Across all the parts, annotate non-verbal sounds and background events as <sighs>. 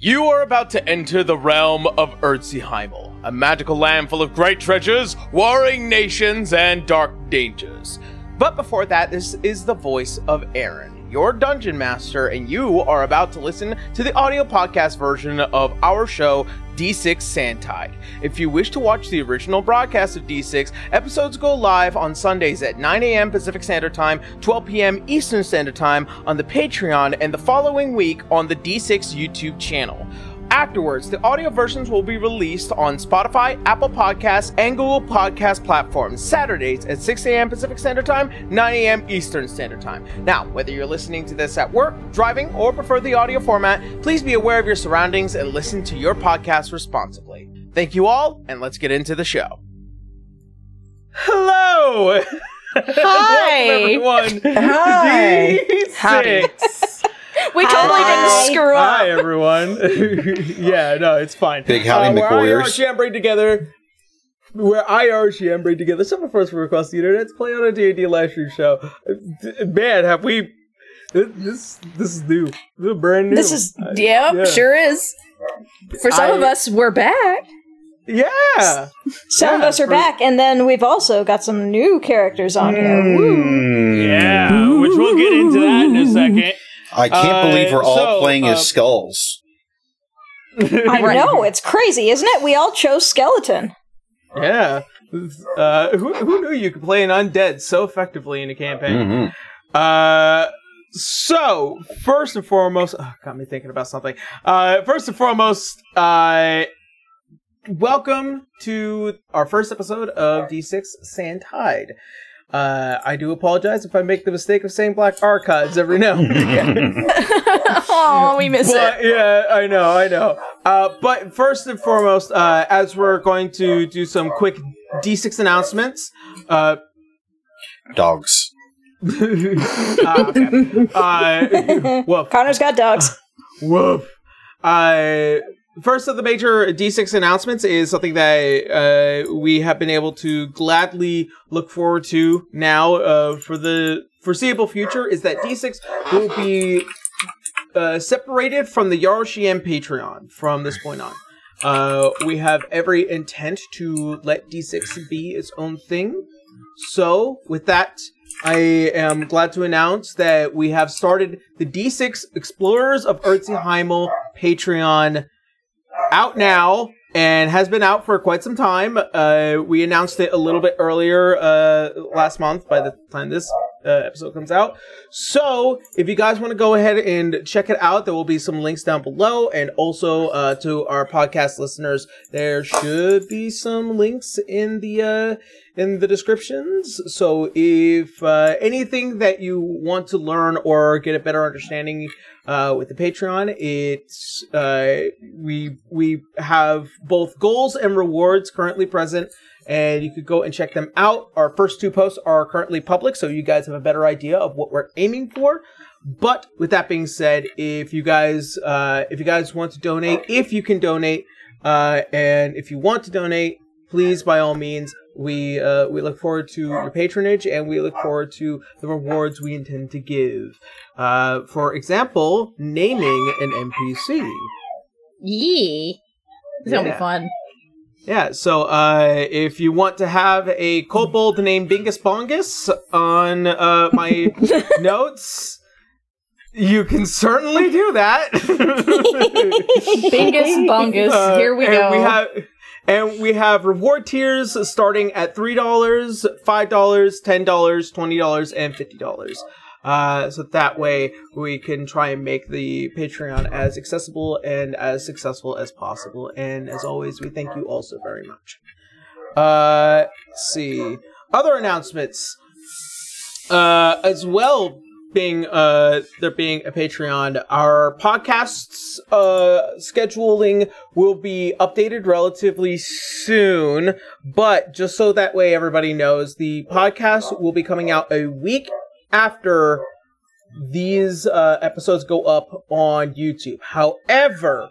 You are about to enter the realm of Eardsihimmle, a magical land full of great treasures, warring nations, and dark dangers. But before that, this is the voice of Aaron, your dungeon master, and you are about to listen to the audio podcast version of our show, D6 Sandtide. If you wish to watch the original broadcast of D6, episodes go live on Sundays at 9 a.m. Pacific Standard Time, 12 p.m. Eastern Standard Time on the Patreon, and the following week on the D6 YouTube channel. Afterwards, the audio versions will be released on Spotify, Apple Podcasts, and Google Podcast platforms Saturdays at 6 a.m. Pacific Standard Time, 9 a.m. Eastern Standard Time. Now, whether you're listening to this at work, driving, or prefer the audio format, please be aware of your surroundings and listen to your podcast responsibly. Thank you all, and let's get into the show. Hello! <laughs> Hi. Welcome, everyone. Hi. <laughs> D6. We totally Hi. didn't screw up. Hi, everyone. <laughs> yeah, no, it's fine. Big howdy, uh, We're McWarriors. IR together. We're IR Chambray together. Some first from across the internet. Play on a D&D live stream show. Uh, Man, have we... This this is new. This is brand new. This is Uh, yep, yeah. sure is. For some of us, we're back. Yeah. Some of us are for- back, and then we've also got some new characters on here. Woo. Yeah, which we'll get into that in a second. I can't Uh, believe we're all so, playing uh, as skulls. <laughs> I know it's crazy, isn't it? We all chose skeleton. Yeah. Uh, who, who knew you could play an undead so effectively in a campaign? Mhm. Uh, so first and foremost, oh, got me thinking about something. Uh, first and foremost, uh, welcome to our first episode of D6 Sandtide. Uh, I do apologize if I make the mistake of saying Black Archives every now and again. <laughs> Oh, we miss but it. yeah, I know, I know. Uh, but first and foremost, uh, as we're going to do some quick D6 announcements, uh, Dogs. <laughs> ah, okay. uh, <laughs> woof. Connor's got dogs. Woof. Uh, first of the major D6 announcements is something that uh, we have been able to gladly look forward to now uh, for the foreseeable future is that D6 will be uh, separated from the Yaroshiem Patreon from this point on. Uh, we have every intent to let D6 be its own thing. So, with that, I am glad to announce that we have started the D6 Explorers of Eardsihimmle Patreon out now and has been out for quite some time. Uh, we announced it a little bit earlier uh, last month by the time this uh, episode comes out. So, if you guys want to go ahead and check it out, there will be some links down below. And also uh, to our podcast listeners, there should be some links in the uh, in the descriptions. So, if uh, anything that you want to learn or get a better understanding uh, with the Patreon, it's uh, we we have both goals and rewards currently present, and you could go and check them out. Our first two posts are currently public, so you guys have a better idea of what we're aiming for. But with that being said, if you guys uh, if you guys want to donate, if you can donate, uh, and if you want to donate, please by all means. We uh, we look forward to your patronage, and we look forward to the rewards we intend to give. Uh, for example, naming an NPC. Yee. It's gonna be fun. Yeah, so uh, if you want to have a kobold named Bingus Bongus on uh, my <laughs> notes, you can certainly do that. <laughs> Bingus bungus. Uh, Here we and go. We have, and we have reward tiers starting at three dollars, five dollars, ten dollars, twenty dollars, and fifty dollars. Uh, so that way we can try and make the Patreon as accessible and as successful as possible. And as always, we thank you also very much. Uh, see other announcements. Uh, as well being uh there being a Patreon, our podcasts uh scheduling will be updated relatively soon. But just so that way everybody knows, the podcast will be coming out a week after these uh, episodes go up on YouTube. However,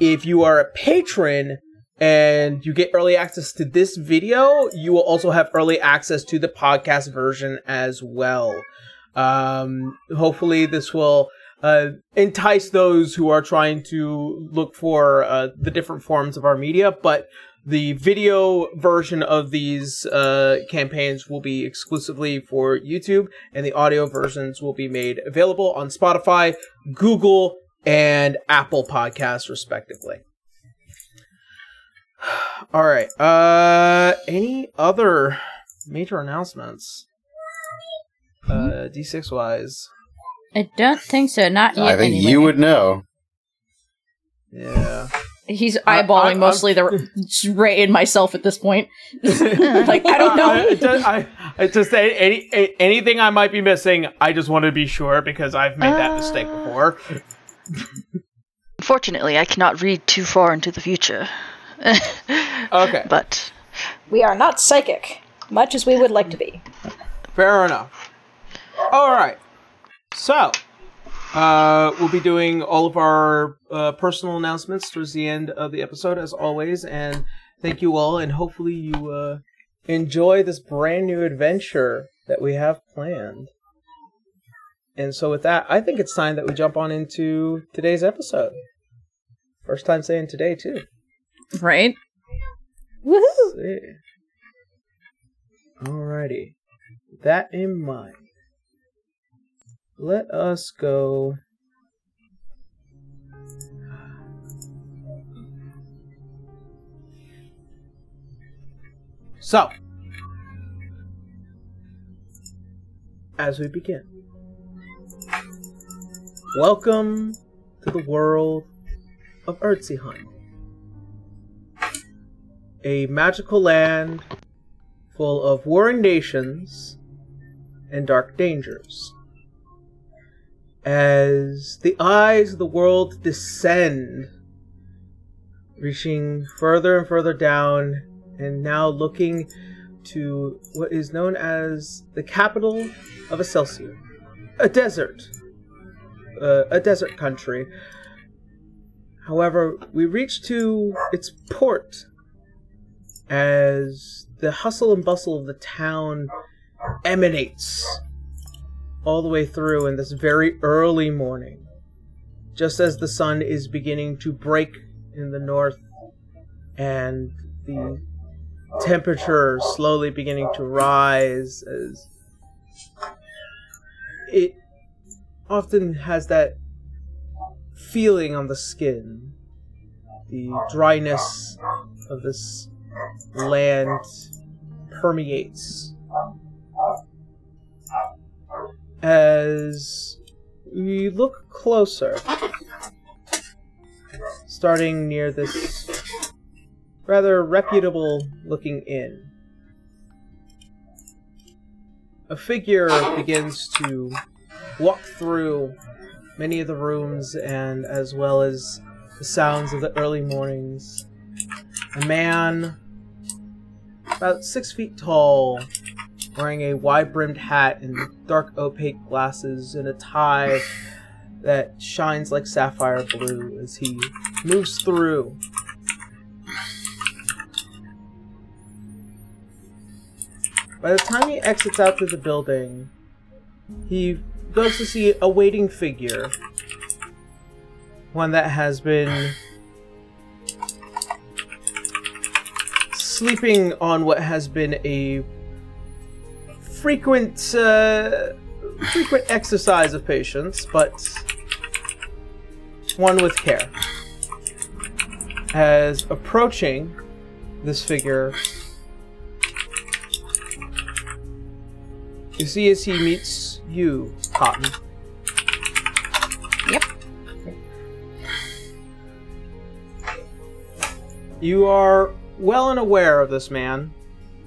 if you are a patron and you get early access to this video, you will also have early access to the podcast version as well. Um, hopefully, this will uh, entice those who are trying to look for uh, the different forms of our media. But the video version of these uh, campaigns will be exclusively for YouTube, and the audio versions will be made available on Spotify, Google, and Apple Podcasts, respectively. <sighs> All right. Uh, any other major announcements? Uh, D6 wise. I don't think so. Not yet. I think anyway. you would know. Yeah. He's I- eyeballing I- mostly the Ray and myself at this point. <laughs> like I don't know. I, just, I, I just any, any anything I might be missing. I just want to be sure because I've made that mistake Uh. before. Fortunately, I cannot read too far into the future. <laughs> Okay, But We are not psychic, much as we would like to be. fair enough. All right, so uh, we'll be doing all of our uh, personal announcements towards the end of the episode, as always. And thank you all, and hopefully you uh, enjoy this brand new adventure that we have planned. And so, with that, I think it's time that we jump on into today's episode. First time saying today, too. right? Woohoo! Alrighty. That in mind, let us go. So, as we begin, welcome to the world of Ertziheim a magical land full of warring nations and dark dangers. As the eyes of the world descend, reaching further and further down, and now looking to what is known as the capital of Excelsior, a desert, uh, a desert country. However, we reach to its port as the hustle and bustle of the town emanates all the way through in this very early morning. Just as the sun is beginning to break in the north and the temperature slowly beginning to rise as it often has that feeling on the skin the dryness of this land permeates as we look closer starting near this rather reputable looking inn. A figure begins to walk through many of the rooms and as well as the sounds of the early mornings. A man about six feet tall, wearing a wide brimmed hat and dark opaque glasses and a tie that shines like sapphire blue as he moves through. By the time he exits out to the building, he goes to see a waiting figure. One that has been sleeping on what has been a frequent uh, frequent exercise of patience, but one with care. As approaching this figure, you see as he meets you, Cotton. Yep. You are well and aware of this man.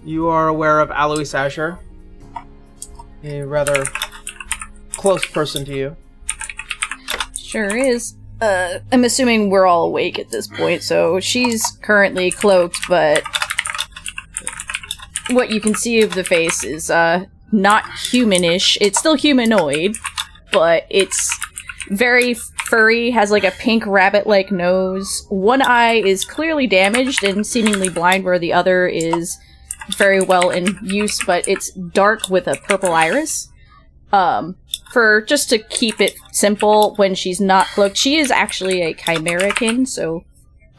You are aware of Alois Asher, a rather close person to you. Sure is. Uh, I'm assuming we're all awake at this point, so she's currently cloaked, but what you can see of the face is uh not humanish. It's still humanoid, but it's very furry, has like a pink rabbit-like nose. One eye is clearly damaged and seemingly blind, where the other is very well in use, but it's dark with a purple iris. Um, for just to keep it simple, when she's not cloaked, she is actually a chimerican, so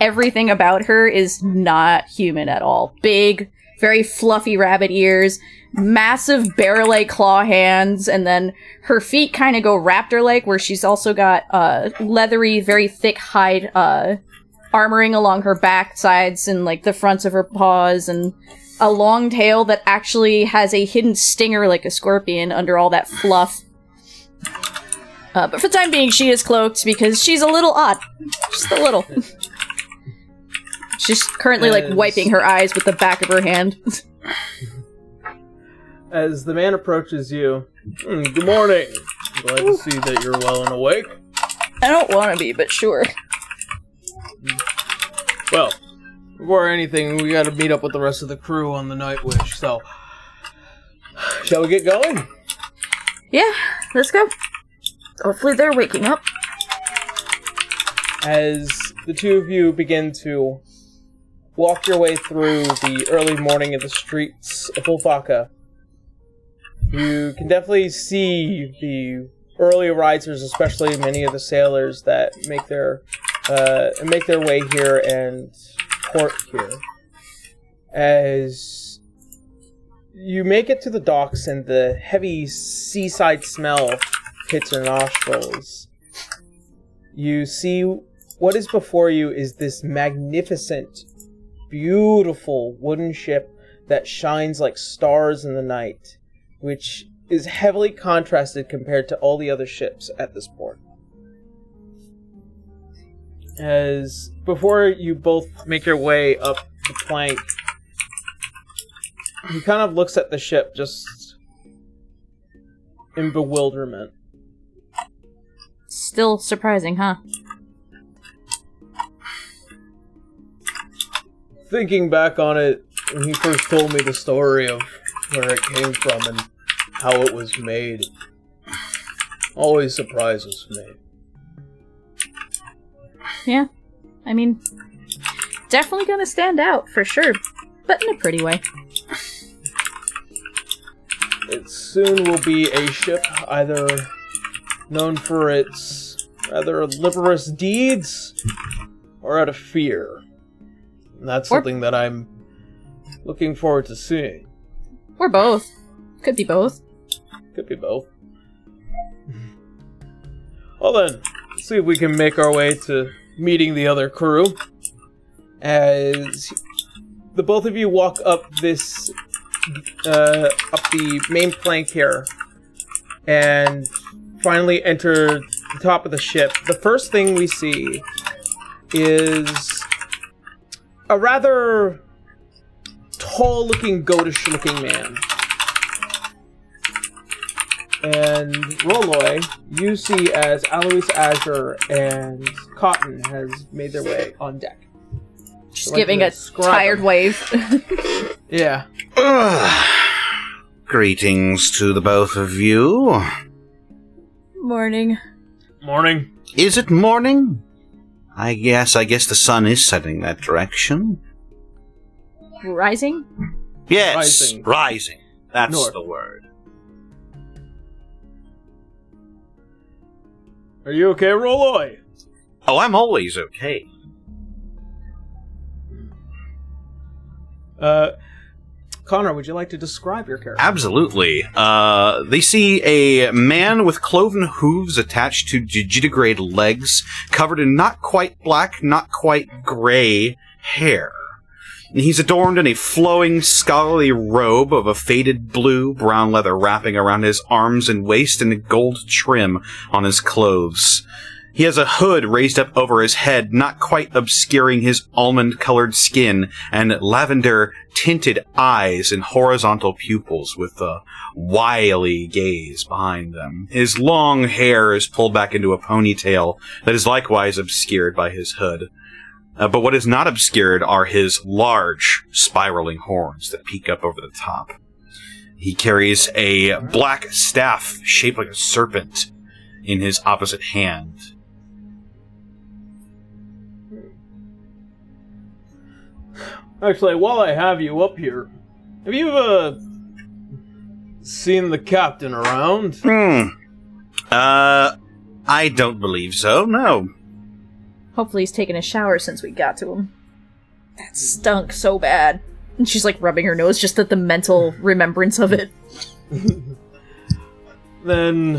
everything about her is not human at all. Big, very fluffy rabbit ears, massive bear-like claw hands, and then her feet kind of go raptor-like, where she's also got uh, leathery, very thick hide uh, armoring along her back sides and like the fronts of her paws, and a long tail that actually has a hidden stinger like a scorpion under all that fluff. Uh, but for the time being, she is cloaked because she's a little odd. Just a little. she's currently like wiping her eyes with the back of her hand. <laughs> As the man approaches you, "Hmm, good morning. Glad to see that you're well and awake. I don't want to be, but sure. Well, before anything, we got to meet up with the rest of the crew on the Night Wish. So, shall we get going? Yeah, let's go. Hopefully they're waking up. As the two of you begin to walk your way through the early morning of the streets of Ulfaka, you can definitely see the early risers, especially many of the sailors that make their uh, make their way here and port here. As you make it to the docks and the heavy seaside smell hits your nostrils, you see what is before you is this magnificent, beautiful wooden ship that shines like stars in the night, which is heavily contrasted compared to all the other ships at this port. As before you both make your way up the plank, he kind of looks at the ship just in bewilderment. Still surprising, huh? thinking back on it when he first told me the story of where it came from and how it was made always surprises me. Yeah. I mean, definitely gonna stand out for sure, but in a pretty way. It soon will be a ship either known for its rather liberous deeds or out of fear. And that's Or- something that I'm looking forward to seeing. Or both. Could be both. Could be both. <laughs> Well then, let's see if we can make our way to meeting the other crew. As the both of you walk up this, uh, up the main plank here, and finally enter the top of the ship. The first thing we see is a rather tall-looking, goatish-looking man. And Roloy, you see as Alois Azure and Cotton has made their way on deck. Just Like giving a describe tired them. wave. <laughs> Yeah. <sighs> Greetings to the both of you. Morning. Morning. Is it morning? I guess I guess the sun is setting that direction. Rising? Yes, Rising. rising. That's North. the word. Are you okay, Roloy? Oh, I'm always okay. Uh, Connor, would you like to describe your character? Absolutely. Uh, they see a man with cloven hooves attached to digitigrade legs, covered in not quite black, not quite gray hair. He's adorned in a flowing, scholarly robe of a faded blue, brown leather wrapping around his arms and waist and a gold trim on his clothes. He has a hood raised up over his head, not quite obscuring his almond colored skin, and lavender tinted eyes and horizontal pupils with a wily gaze behind them. His long hair is pulled back into a ponytail that is likewise obscured by his hood. Uh, but what is not obscured are his large, spiraling horns that peak up over the top. He carries a black staff shaped like a serpent in his opposite hand. Actually, while I have you up here, have you uh seen the captain around? Hmm. Uh, I don't believe so. No. Hopefully he's taken a shower since we got to him. That stunk so bad. And she's like rubbing her nose just at the mental remembrance of it. <laughs> Then,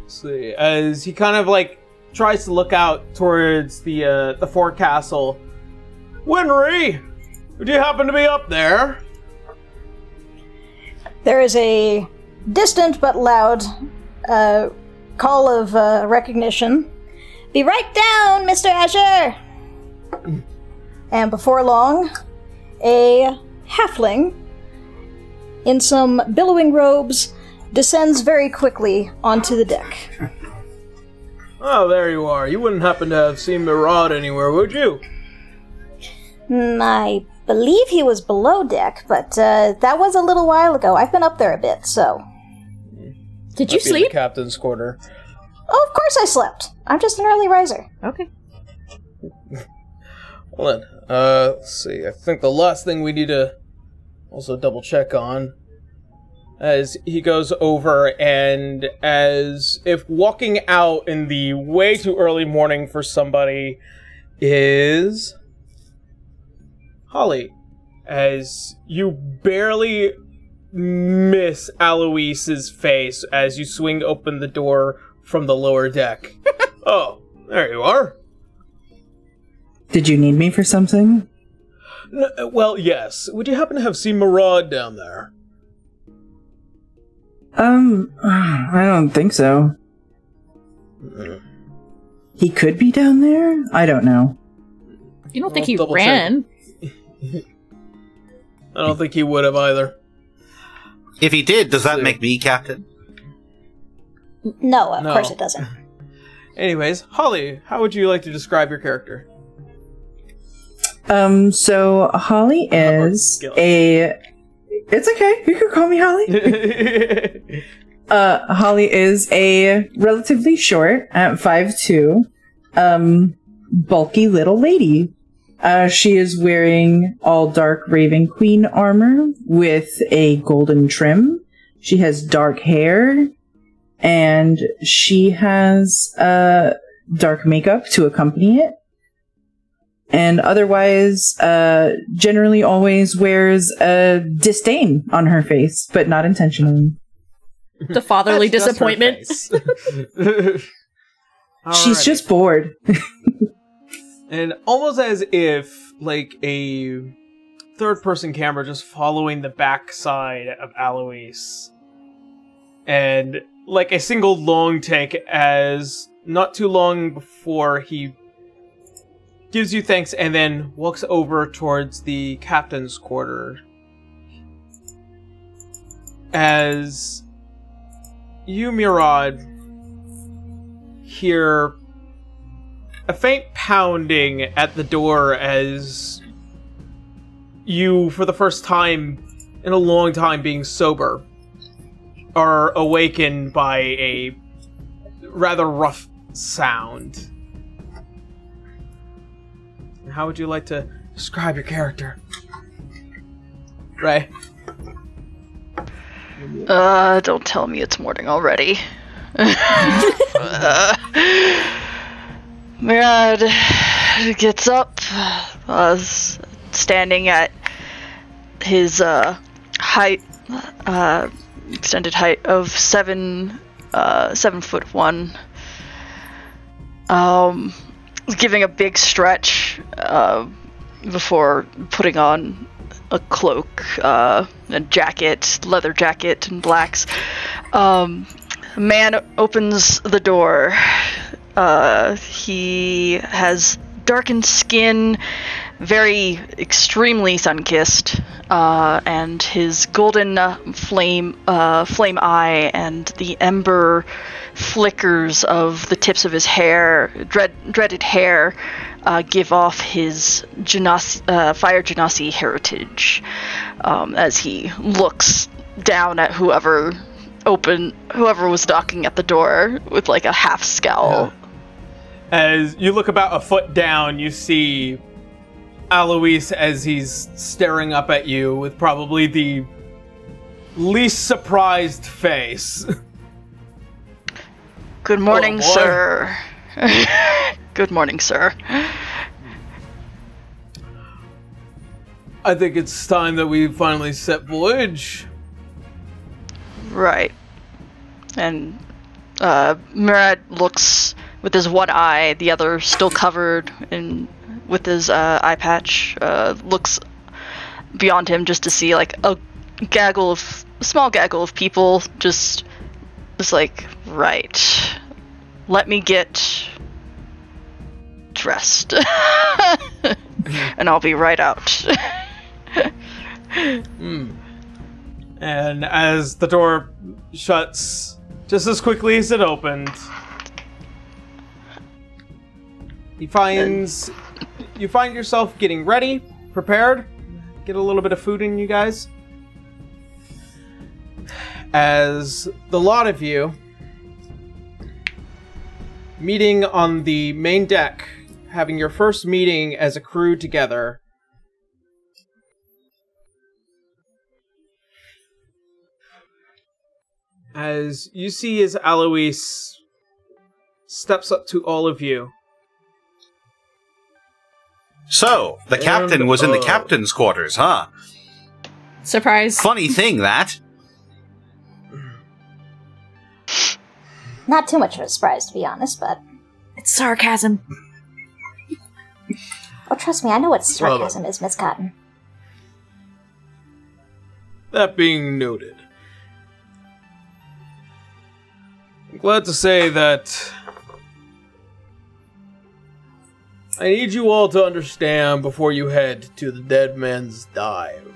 let's see, as he kind of like tries to look out towards the uh, the forecastle. Winry, do you happen to be up there? There is a distant but loud uh, call of uh, recognition. Be right down, Mr. Azure! And before long, a halfling in some billowing robes descends very quickly onto the deck. Oh, there you are. You wouldn't happen to have seen Murad anywhere, would you? Hmm, I believe he was below deck, but uh, that was a little while ago. I've been up there a bit, so. Did you Be in the sleep? captain's quarter. Oh, of course I slept. I'm just an early riser. Okay. Hold on. Uh, let's see. I think the last thing we need to also double check on as he goes over and as if walking out in the way too early morning for somebody is Holly. As you barely miss Aloise's face as you swing open the door from the lower deck. <laughs> oh, there you are. Did you need me for something? N- uh, well, yes. Would you happen to have seen Murad down there? Um, <sighs> I don't think so. He could be down there? I don't know. You don't I'll think he double check. ran? <laughs> I don't think he would have either. If he did, does that make me captain? N- No, of No. course it doesn't. <laughs> Anyways, Holly, how would you like to describe your character? Um, so Holly <laughs> is Skill. a. It's okay. You can call me Holly. <laughs> Uh, Holly is a relatively short, at five two, um, bulky little lady. Uh, she is wearing all dark Raven Queen armor with a golden trim. She has dark hair, and she has uh, dark makeup to accompany it. And otherwise, uh, generally always wears a disdain on her face, but not intentionally. The fatherly That's just disappointment. face. <laughs> She's just bored. and almost as if like a third person camera just following the backside of Alois. And like a single long take as not too long before he gives you thanks and then walks over towards the captain's quarter. As you, Murad, hear a faint pounding at the door as you, for the first time in a long time being sober, are awakened by a rather rough sound. How would you like to describe your character? Ray? Uh, don't tell me it's morning already. uh, <laughs> Murad gets up, uh, standing at his uh, height, uh, extended height of seven, uh, seven foot one. Um, giving a big stretch uh, before putting on a cloak, uh, a jacket, leather jacket, and blacks. Um, man opens the door. Uh, he has darkened skin, very extremely sun-kissed, uh, and his golden uh, flame, uh, flame eye, and the ember flickers of the tips of his hair, dread, dreaded hair, uh, give off his Genasi, uh, fire genasi heritage um, as he looks down at whoever open whoever was knocking at the door with like a half scowl. As you look about a foot down, you see Alois as he's staring up at you with probably the least surprised face. Good morning, boy. sir. <laughs> Good morning, sir. I think it's time that we finally set voyage. Right. And uh, Murad looks with his one eye, the other still covered in with his uh, eye patch. Uh, looks beyond him just to see like a gaggle of a small gaggle of people. Just, just like right. Let me get dressed, <laughs> and I'll be right out. <laughs> And as the door shuts just as quickly as it opened, he finds you find yourself getting ready, prepared. Get a little bit of food in you guys. As the lot of you meeting on the main deck, having your first meeting as a crew together. as you see as Alois steps up to all of you. So, the captain And, was in the uh, captain's quarters, huh? Surprise. Funny thing, that. Not too much of a surprise, to be honest, but. It's sarcasm. Oh, trust me, I know what sarcasm is, Miss Cotton. That being noted, I'm glad to say that I need you all to understand before you head to the Dead Man's Dive.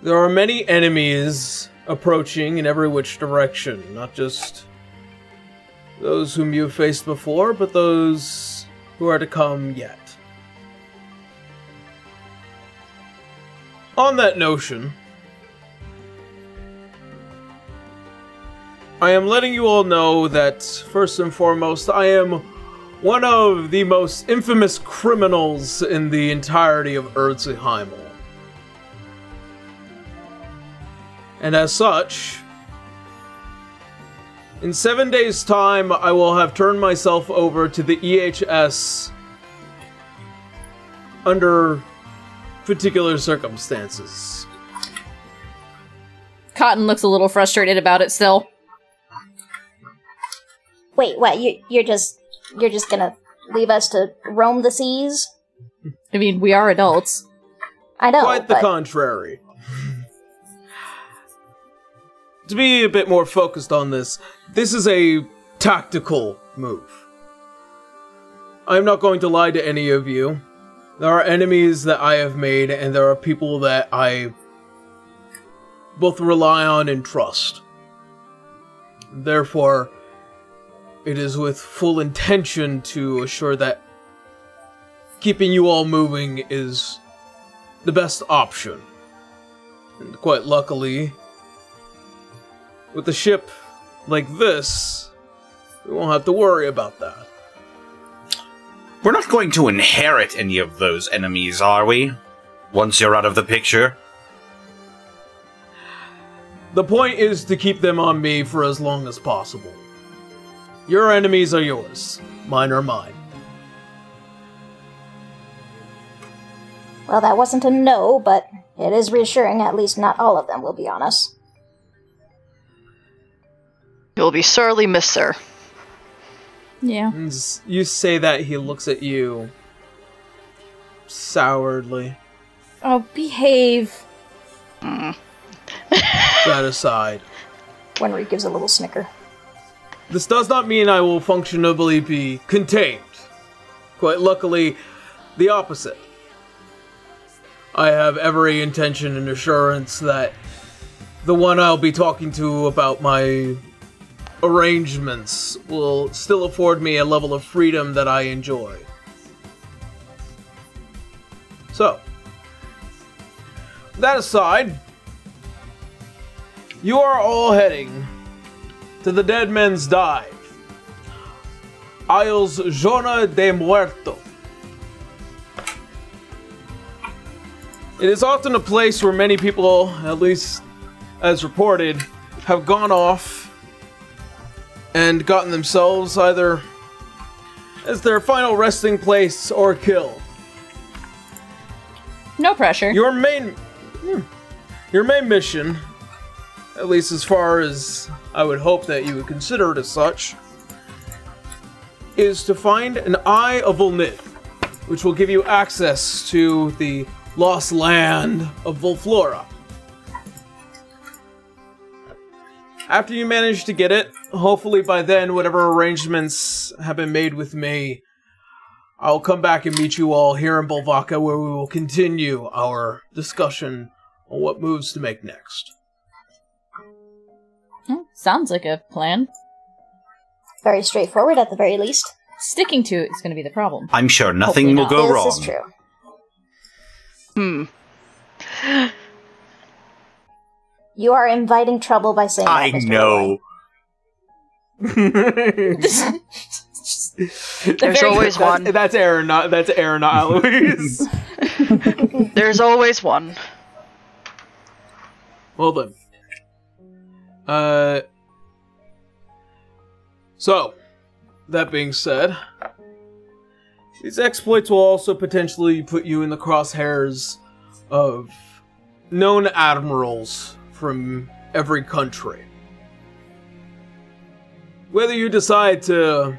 There are many enemies approaching in every which direction, not just those whom you've faced before, but those who are to come yet. On that notion, I am letting you all know that, first and foremost, I am one of the most infamous criminals in the entirety of Eardsihimmle. And as such, in seven days' time, I will have turned myself over to the EHS under particular circumstances. Cotton looks a little frustrated about it still. Wait, what? You, you're just you're just gonna leave us to roam the seas? I mean, we are adults. I know, Quite the but contrary. <laughs> to be a bit more focused on this, this is a tactical move. I'm not going to lie to any of you. There are enemies that I have made, and there are people that I both rely on and trust. Therefore, it is with full intention to assure that keeping you all moving is the best option. And quite luckily, with a ship like this, we won't have to worry about that. We're not going to inherit any of those enemies, are we? Once you're out of the picture? The point is to keep them on me for as long as possible. Your enemies are yours, mine are mine. well, that wasn't a no, but it is reassuring. At least not all of them will be on us. You'll be sorely missed, sir. Yeah. Mm, you say that, he looks at you souredly. Oh, behave. Hmm. That aside, Winry gives a little snicker. This does not mean I will functionably be contained. Quite luckily, the opposite. I have every intention and assurance that the one I'll be talking to about my arrangements will still afford me a level of freedom that I enjoy. So, that aside, you are all heading to the Dead Men's Dive. Isles Zona de Muerto. It is often a place where many people, at least as reported, have gone off and gotten themselves either as their final resting place or killed. No pressure. Your main hmm, your main mission, at least as far as I would hope that you would consider it as such, is to find an Eye of Volnith, which will give you access to the lost land of Volflora. After you manage to get it, hopefully by then, whatever arrangements have been made with me, I'll come back and meet you all here in Bolvaka where we will continue our discussion on what moves to make next. Hmm, Sounds like a plan. Very straightforward at the very least. Sticking to it is going to be the problem. I'm sure nothing Hopefully will not. go this wrong. is true. Hmm. You are inviting trouble by saying I that, Mr. know. <laughs> There's very- always one. That's, that's Aaron, not that's <laughs> Aaron, not Eloise. <laughs> There's always one. well then. Uh. So, that being said, these exploits will also potentially put you in the crosshairs of known admirals from every country. Whether you decide to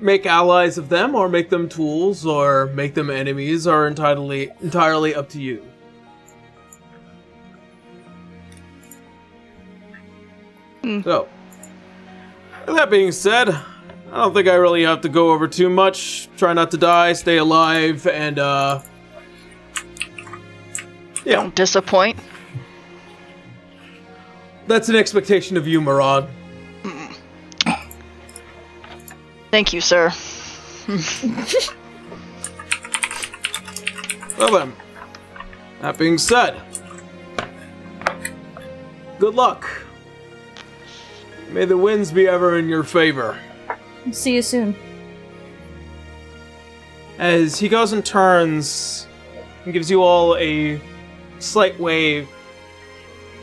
make allies of them or make them tools or make them enemies are entirely entirely up to you. So, that being said, I don't think I really have to go over too much. Try not to die, stay alive, and uh Yeah, Don't disappoint. that's an expectation of you, Marad. Thank you, sir. <laughs> Well then, that being said, good luck. May the winds be ever in your favor. See you soon. As he goes and turns and gives you all a slight wave,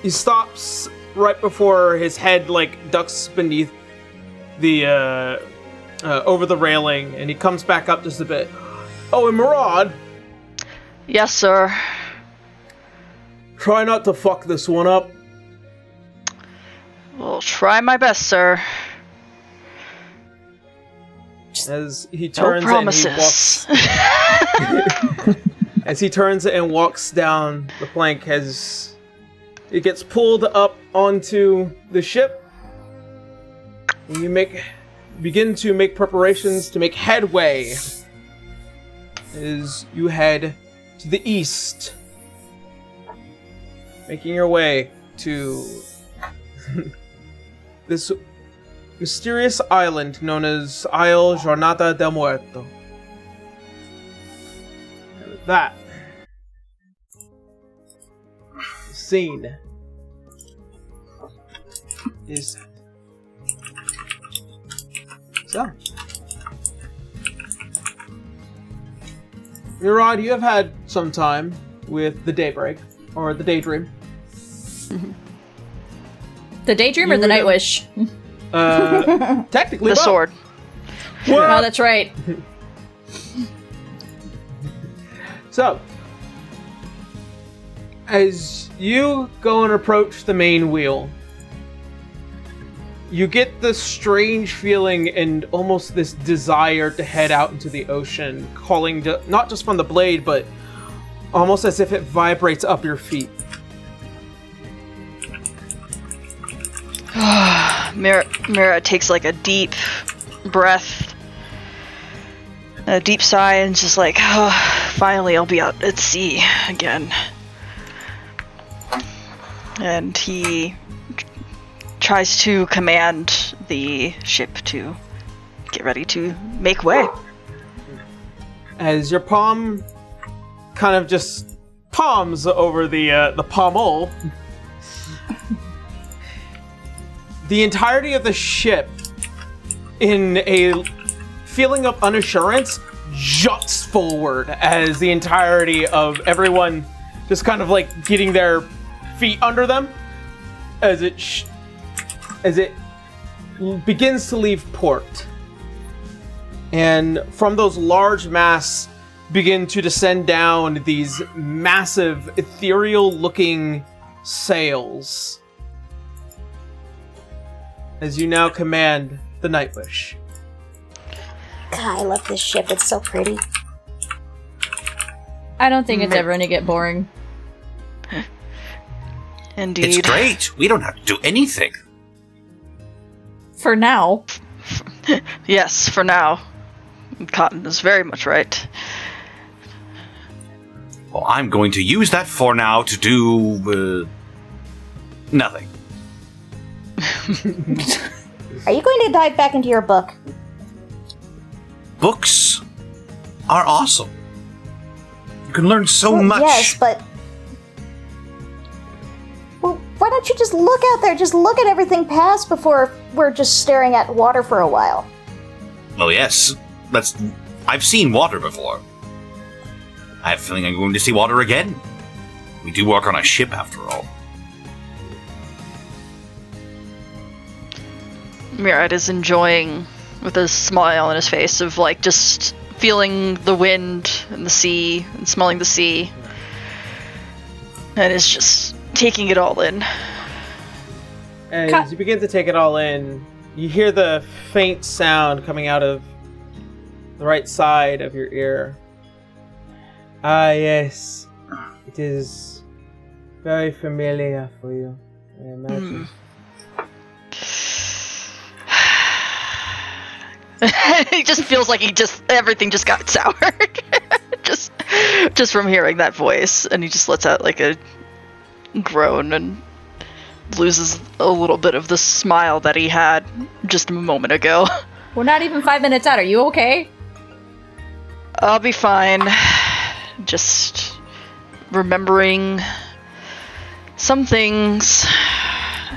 he stops right before his head like ducks beneath the uh, uh over the railing, and he comes back up just a bit. Oh, and Marad, Yes, sir. try not to fuck this one up. Will try my best, sir. As he No turns and he walks <laughs> as he turns and walks down the plank as it gets pulled up onto the ship and you make begin to make preparations to make headway as you head to the east making your way to <laughs> this mysterious island known as Isle Jornada del Muerto that scene is. So, Murad, you have had some time with the daybreak or the daydream. <laughs> The daydream or the night wish? Uh, <laughs> technically, the both. sword. Oh, that's right. <laughs> So, as you go and approach the main wheel, you get this strange feeling and almost this desire to head out into the ocean, calling to, not just from the blade, but almost as if it vibrates up your feet. <sighs> Mira, takes like a deep breath, a deep sigh, and just like, oh, <sighs> finally I'll be out at sea again. And he tries to command the ship to get ready to make way. As your palm kind of just palms over the uh, the pommel, the entirety of the ship, in a feeling of unassurance, juts forward as the entirety of everyone just kind of like getting their feet under them as it sh- as it begins to leave port. And from those large masts begin to descend down these massive, ethereal looking sails. As you now command the Nightwish. God, I love this ship. It's so pretty. I don't think it's ever gonna get boring. <laughs> Indeed. It's great. We don't have to do anything. For now. <laughs> Yes, for now. Cotton is very much right. Well, I'm going to use that for now to do uh, nothing. Are you going to dive back into your book? Books are awesome. You can learn so Well, much. Yes, but. Well, why don't you just look out there? Just look at everything pass before we're just staring at water for a while. Well, yes, that's. I've seen water before. I have a feeling I'm going to see water again. We do work on a ship, after all. Murad is enjoying with a smile on his face of like just feeling the wind and the sea and smelling the sea. And is just taking it all in. As Cut. you begin to take it all in, you hear the faint sound coming out of the right side of your ear. Ah, yes. It is very familiar for you, I imagine. <laughs> he just feels like he just everything just got <laughs> soured. <laughs> just just from hearing that voice and he just lets out like a groan and loses a little bit of the smile that he had just a moment ago. We're not even five minutes out. Are you okay? I'll be fine. <sighs> Just remembering some things. <sighs>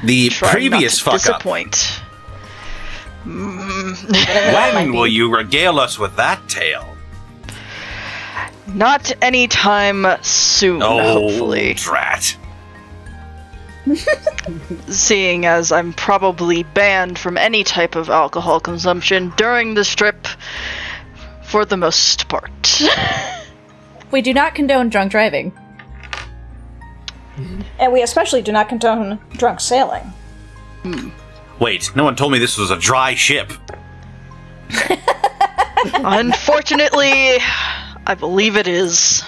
The previous not to fuck up. disappoint. Mm. <laughs> When will you regale us with that tale? Not anytime soon, Oh, hopefully. drat. <laughs> Seeing as I'm probably banned from any type of alcohol consumption during this trip, for the most part. <laughs> We do not condone drunk driving. And we especially do not condone drunk sailing. Hmm. Wait, no one told me this was a dry ship. <laughs> Unfortunately, I believe it is.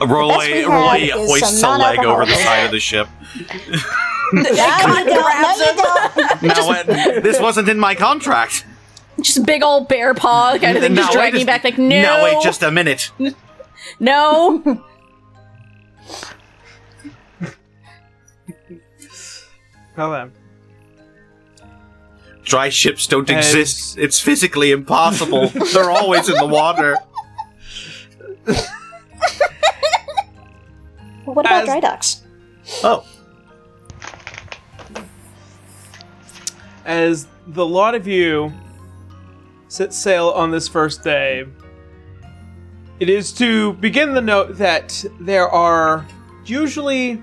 Roy, we Roy have is hoists a leg over the side of the <laughs> ship. <laughs> No, you don't. No, you don't. No, it- this wasn't in my contract. Just big old bear paw kind of thing, just wait dragging a- you back like, no. No, wait just a minute. No. Hold on. Dry ships don't As- exist. It's physically impossible. <laughs> They're always in the water. Well, what about As- dry docks? Oh. As the lot of you set sail on this first day, it is to begin the note that there are usually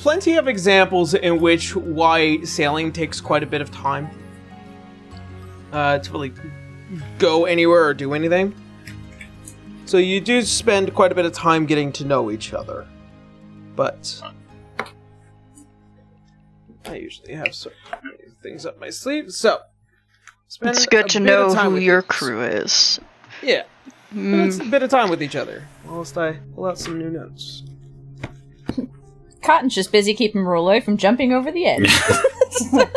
plenty of examples in which why sailing takes quite a bit of time uh, to really go anywhere or do anything. So you do spend quite a bit of time getting to know each other. But I usually have certain things up my sleeve, so It's good to know who your crew is. Yeah, Mm, it's a bit of time with each other. Whilst I pull out some new notes. Cotton's just busy keeping Rolloy from jumping over the edge. <laughs>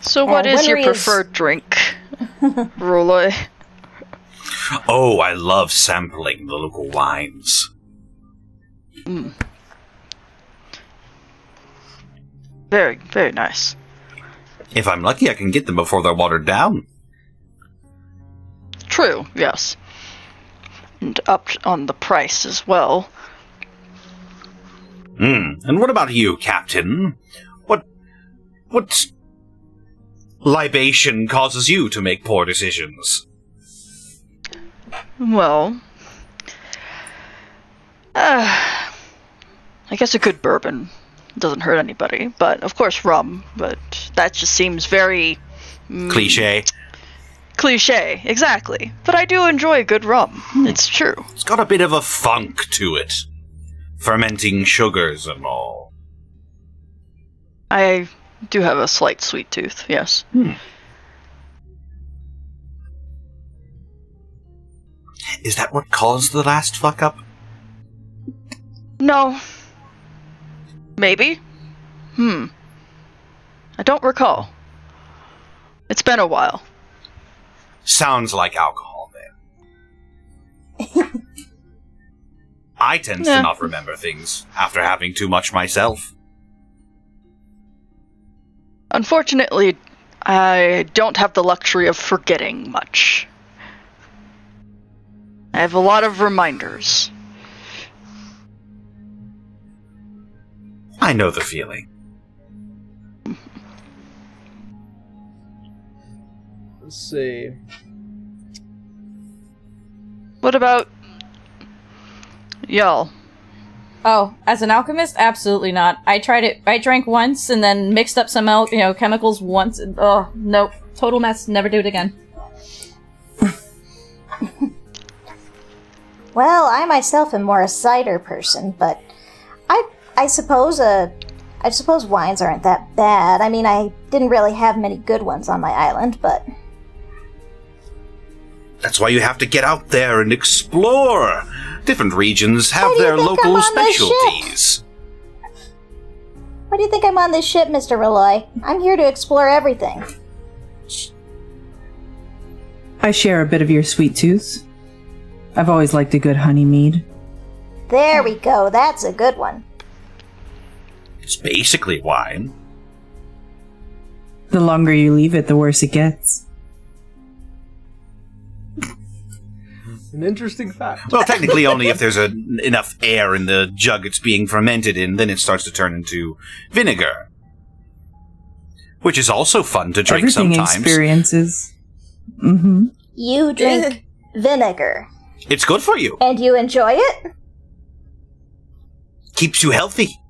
So, what Uh, is your Winry is- preferred drink, <laughs> Rolloy? Oh, I love sampling the local wines. Very, very nice. If I'm lucky, I can get them before they're watered down. True, yes. And up on the price as well. Hmm. And what about you, Captain? What what libation causes you to make poor decisions? Well, uh, I guess a good bourbon doesn't hurt anybody, but of course rum. But that just seems very Cliche. Cliche. Exactly. But I do enjoy good rum. It's true. It's got a bit of a funk to it. Fermenting sugars and all. I do have a slight sweet tooth. Yes. Is that what caused the last fuck up? No. Maybe. Hmm. I don't recall. It's been a while. Sounds like alcohol then. <laughs> I tend Yeah. to not remember things after having too much myself. Unfortunately, I don't have the luxury of forgetting much. I have a lot of reminders. I know the feeling. Let's see. What about y'all? Oh, as an alchemist, absolutely not. I tried it. I drank once and then mixed up some el- you know chemicals once. And, oh nope, total mess. Never do it again. <laughs> Well, I myself am more a cider person, but I I suppose uh I suppose wines aren't that bad. I mean, I didn't really have many good ones on my island, but That's why you have to get out there and explore. Different regions have Why do you their think local I'm on this ship? specialties. why do you think I'm on this ship, Mr. Reloy? I'm here to explore everything. I share a bit of your sweet tooth. I've always liked a good honey mead. There we go. That's a good one. It's basically wine. The longer you leave it, the worse it gets. An interesting fact. Well, technically, only if there's a, enough air in the jug it's being fermented in, then it starts to turn into vinegar. Which is also fun to drink Everything sometimes. experiences. Mm-hmm. You drink <laughs> vinegar It's good for you. and you enjoy it? Keeps you healthy.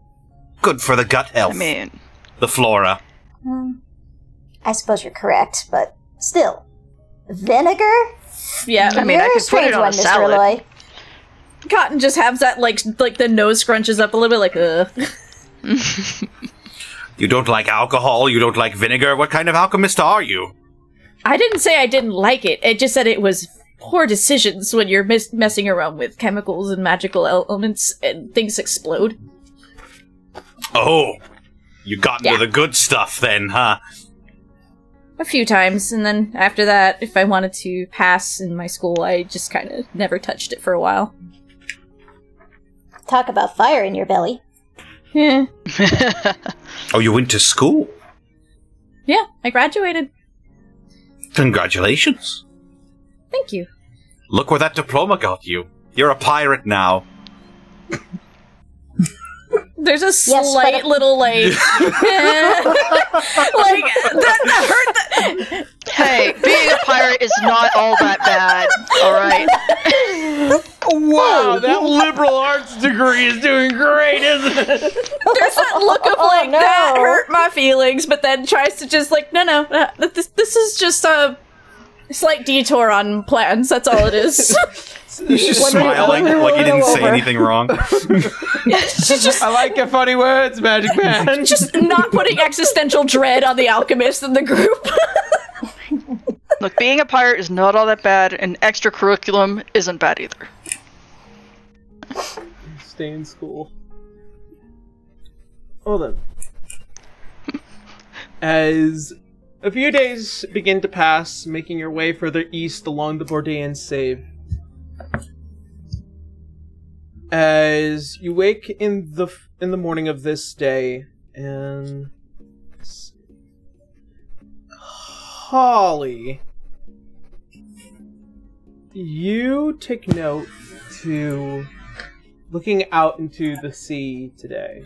Good for the gut health. I mean, the flora. Hmm. I suppose you're correct, but still. Vinegar? Yeah, I mean, I You're a could put it on one, a Mr. salad. Cotton just has that like like the nose scrunches up a little bit, like uh. ugh. <laughs> You don't like alcohol, you don't like vinegar. What kind of alchemist are you? I didn't say I didn't like it. It just said it was poor decisions when you're mis- messing around with chemicals and magical elements and things explode. Oh, you got into the good stuff then, huh? A few times, and then after that, if I wanted to pass in my school, I just kind of never touched it for a while. Talk about fire in your belly. Yeah, Oh, you went to school. yeah, I graduated. Congratulations. Thank you. Look where that diploma got you. You're a pirate now. There's a slight it- little like, <laughs> like that, that hurt. That- hey, being a pirate is not all that bad. All right. Wow, that liberal arts degree is doing great, isn't it? There's that look of like no. that hurt my feelings, but then tries to just like no, no, uh, this this is just a slight detour on plans. That's all it is. <laughs> He's just smiling when like he didn't say over. anything wrong. Just <laughs> I like your funny words, Magic Man. <laughs> just not putting existential dread on the alchemist in the group. Look, being a pirate is not all that bad, and extra curriculum isn't bad either. Stay in school. Well then. As a few days begin to pass, making your way further east along the Bourdain Save. As you wake in the in the morning of this day, and Holly, you take note to looking out into the sea today.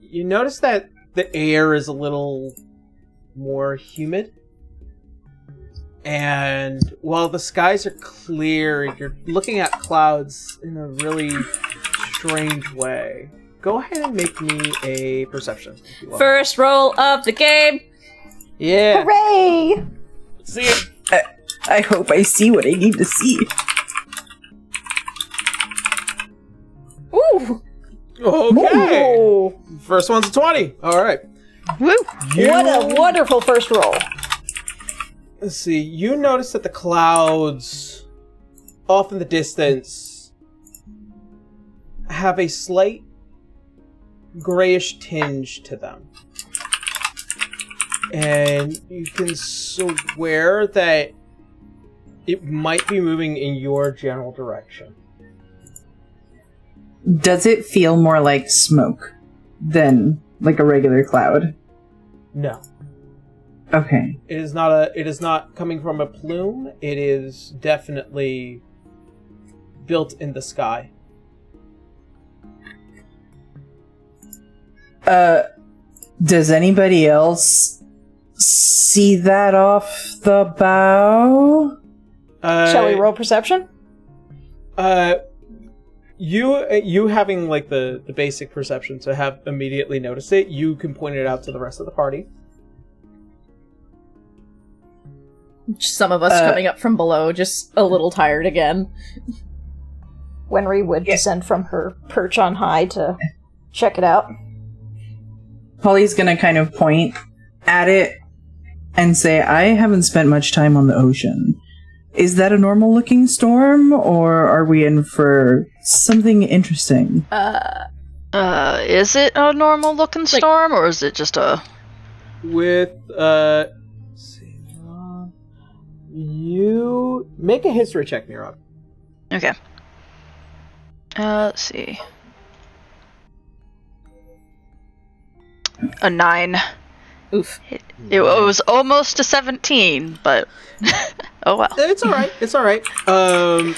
You notice that the air is a little more humid. And while the skies are clear, you're looking at clouds in a really strange way. Go ahead and make me a perception. if you will. First roll of the game. yeah. Hooray! See it. I hope I see what I need to see. Ooh. Okay. Ooh, First one's a 20. All right. Woo! what a wonderful first roll. Let's see. You notice that the clouds off in the distance have a slight grayish tinge to them. And you can swear that it might be moving in your general direction. Does it feel more like smoke than like a regular cloud? No. Okay. It is not a it is not coming from a plume. It is definitely built in the sky. Uh, does anybody else see that off the bow? Uh, Shall we roll perception? Uh, you uh, you having like the the basic perception to have immediately noticed it, you can point it out to the rest of the party. Some of us Uh, coming up from below, just a little tired again. Winry would Yeah. descend from her perch on high to check it out. Polly's gonna kind of point at it and say, I haven't spent much time on the ocean. Is that a normal looking storm, or are we in for something interesting? Uh, Uh, is it a normal looking Like- storm or is it just a? With uh, let's see, uh, you make a history check, Murad. Okay. Uh, let's see. A nine. oof. It, it was almost a seventeen, but <laughs> oh well. It's all right. It's all right. Um,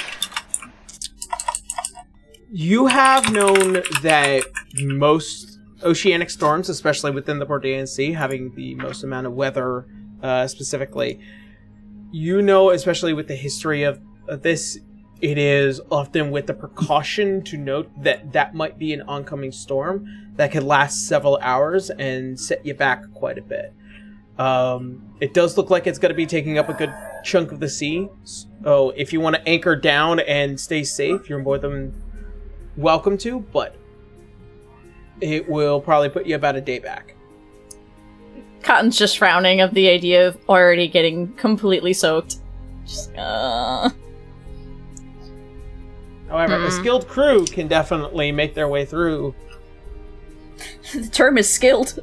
you have known that most oceanic storms, especially within the Bordean Sea, having the most amount of weather, uh, specifically, you know, especially with the history of, of this, it is often with the precaution to note that that might be an oncoming storm that could last several hours and set you back quite a bit. Um, it does look like it's going to be taking up a good chunk of the sea. So if you want to anchor down and stay safe, you're more than welcome to, but it will probably put you about a day back. Cotton's just frowning of the idea of already getting completely soaked. Just, uh. However, a Hmm. skilled crew can definitely make their way through. <laughs> The term is skilled.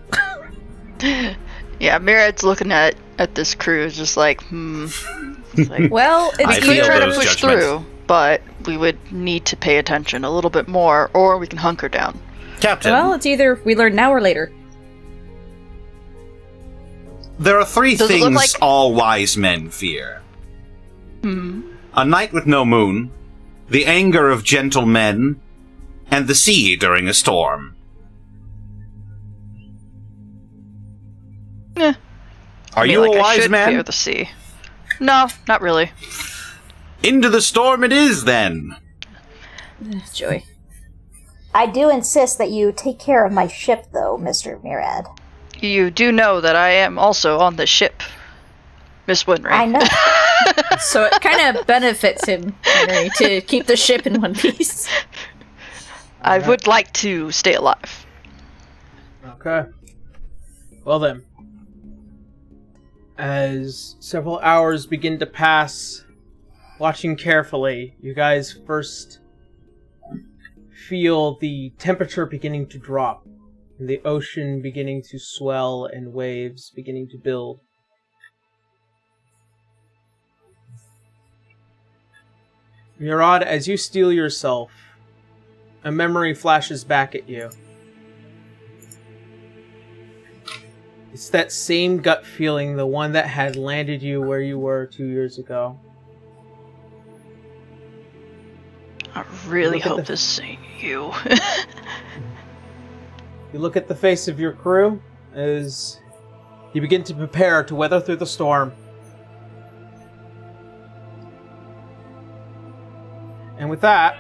<laughs> Yeah, Murad's looking at at this crew, is just like, hmm. It's like, <laughs> Well, it's I could feel try to push judgments. through, but we would need to pay attention a little bit more, or we can hunker down. Captain, well, it's either we learn now or later. there are three Does things like- all wise men fear Hmm. a night with no moon, the anger of gentle men, and the sea during a storm. Eh. Are I mean, you like, a I wise should man? fear the sea. No, not really. Into the storm it is, then. Joey. I do insist that you take care of my ship, though, Mr. Murad. You do know that I am also on the ship, Miss Winry. I know. <laughs> So it kind of benefits him Henry, to keep the ship in one piece. I would like to stay alive. Okay. Well then. As several hours begin to pass, watching carefully, you guys first feel the temperature beginning to drop, and the ocean beginning to swell, and waves beginning to build. Murad, as you steel yourself, a memory flashes back at you. It's that same gut feeling, the one that had landed you where you were two years ago. I really Look hope the- this ain't you. <laughs> You look at the face of your crew as you begin to prepare to weather through the storm. And with that,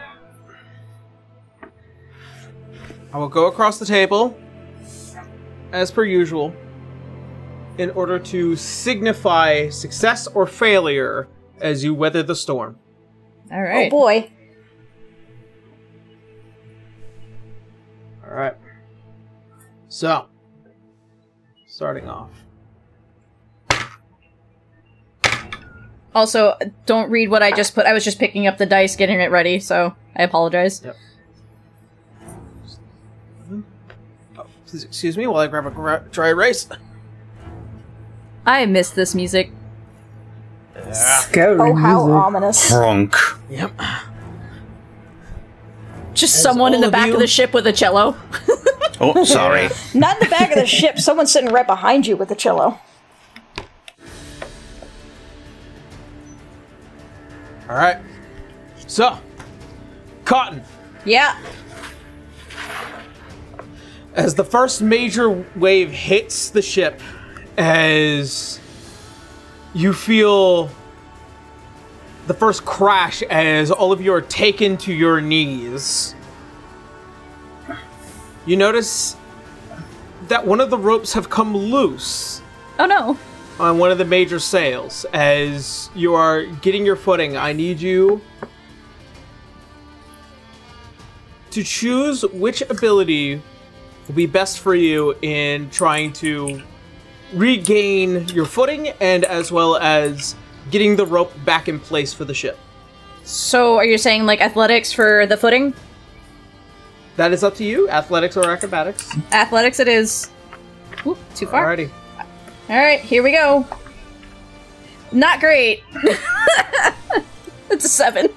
I will go across the table, as per usual, in order to signify success or failure as you weather the storm. All right. Oh boy. All right. So, starting off. Also, don't read what I just put. I was just picking up the dice, getting it ready, so I apologize. Oh, please excuse me while I grab a gra- dry erase. I miss this music. Scary Oh, how music. ominous. Crunk. Yep. Just As someone in the of back you- of the ship with a cello. Oh, <laughs> sorry. Not in the back of the ship. <laughs> Someone's sitting right behind you with a cello. All right. So, Cotton, Yeah. as the first major wave hits the ship, as you feel the first crash as all of you are taken to your knees, you notice that one of the ropes have come loose Oh no. on one of the major sails as you are getting your footing. I need you to choose which ability will be best for you in trying to regain your footing and as well as getting the rope back in place for the ship. So, are you saying like athletics for the footing? That is up to you, athletics or acrobatics. Athletics, it is. Oop, too far. Alrighty. All right, here we go. Not great. <laughs> it's a seven.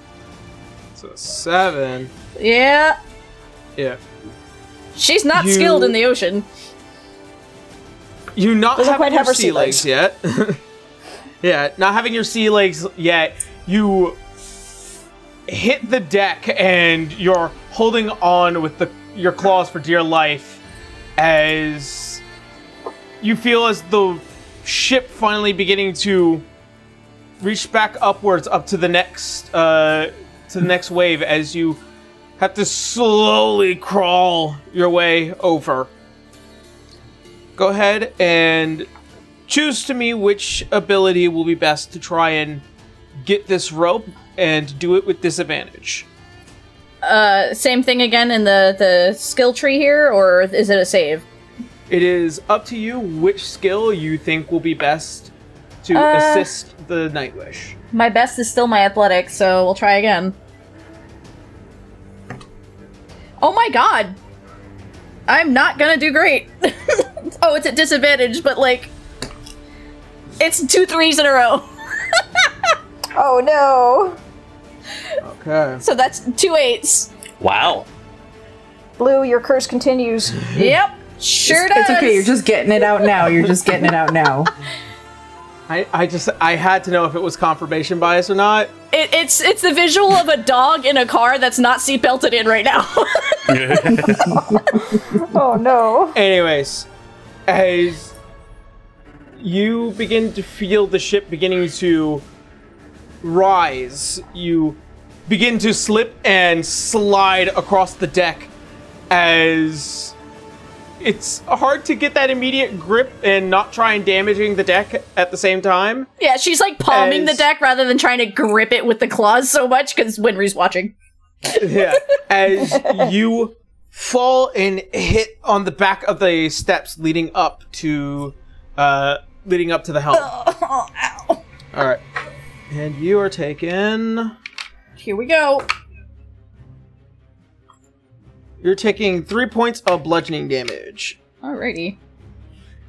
It's a seven. Yeah, Yeah. she's not You- skilled in the ocean. You not Doesn't having quite your have her sea sea legs, legs. yet. <laughs> yeah, not having your sea legs yet. You hit the deck and you're holding on with the your claws for dear life as you feel as the ship finally beginning to reach back upwards up to the next uh to the next wave as you have to slowly crawl your way over go ahead and choose to me which ability will be best to try and get this rope and do it with disadvantage. Uh, same thing again in the the skill tree here, or is it a save? It is up to you which skill you think will be best to Uh, assist the Nightwish. My best is still my athletics, so we'll try again. Oh my god! I'm not gonna do great. <laughs> oh, it's at disadvantage, but like, it's two threes in a row. <laughs> Oh no. Okay. So that's two eights. Wow. Blue, your curse continues. <laughs> Yep, sure It's does. okay. You're just getting it out now. You're just getting it out now. <laughs> I, I just I had to know if it was confirmation bias or not. It, it's it's the visual of a dog in a car that's not seatbelted in right now. Oh no. Anyways, as you begin to feel the ship beginning to rise, you begin to slip and slide across the deck as it's hard to get that immediate grip and not try and damaging the deck at the same time. yeah, she's like palming the deck rather than trying to grip it with the claws so much because Winry's watching. <laughs> yeah, as you fall and hit on the back of the steps leading up to uh leading up to the helm. Oh, <laughs> ow. All right. And you are taking Here we go. you're taking 3 points of bludgeoning damage. Alrighty.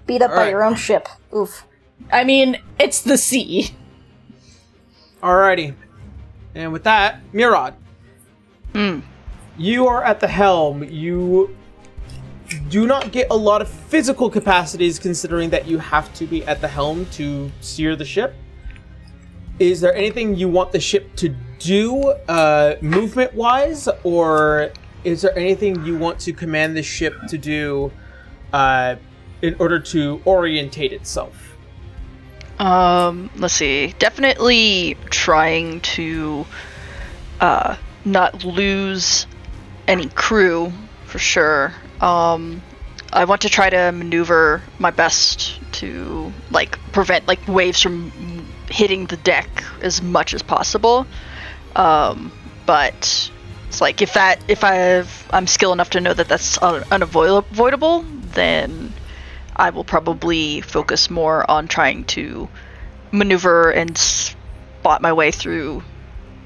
Beat up by Alright. your own ship. Oof. I mean, it's the sea. Alrighty. And with that, Murad. Hmm. You are at the helm. You do not get a lot of physical capacities considering that you have to be at the helm to steer the ship. Is there anything you want the ship to do uh, movement wise, or is there anything you want to command the ship to do uh, in order to orientate itself? Um, let's see. Definitely trying to uh, not lose any crew for sure. Um, I want to try to maneuver my best to like prevent like waves from hitting the deck as much as possible. Um, but it's like if that if I I'm skilled enough to know that that's un- unavoidable, then I will probably focus more on trying to maneuver and spot my way through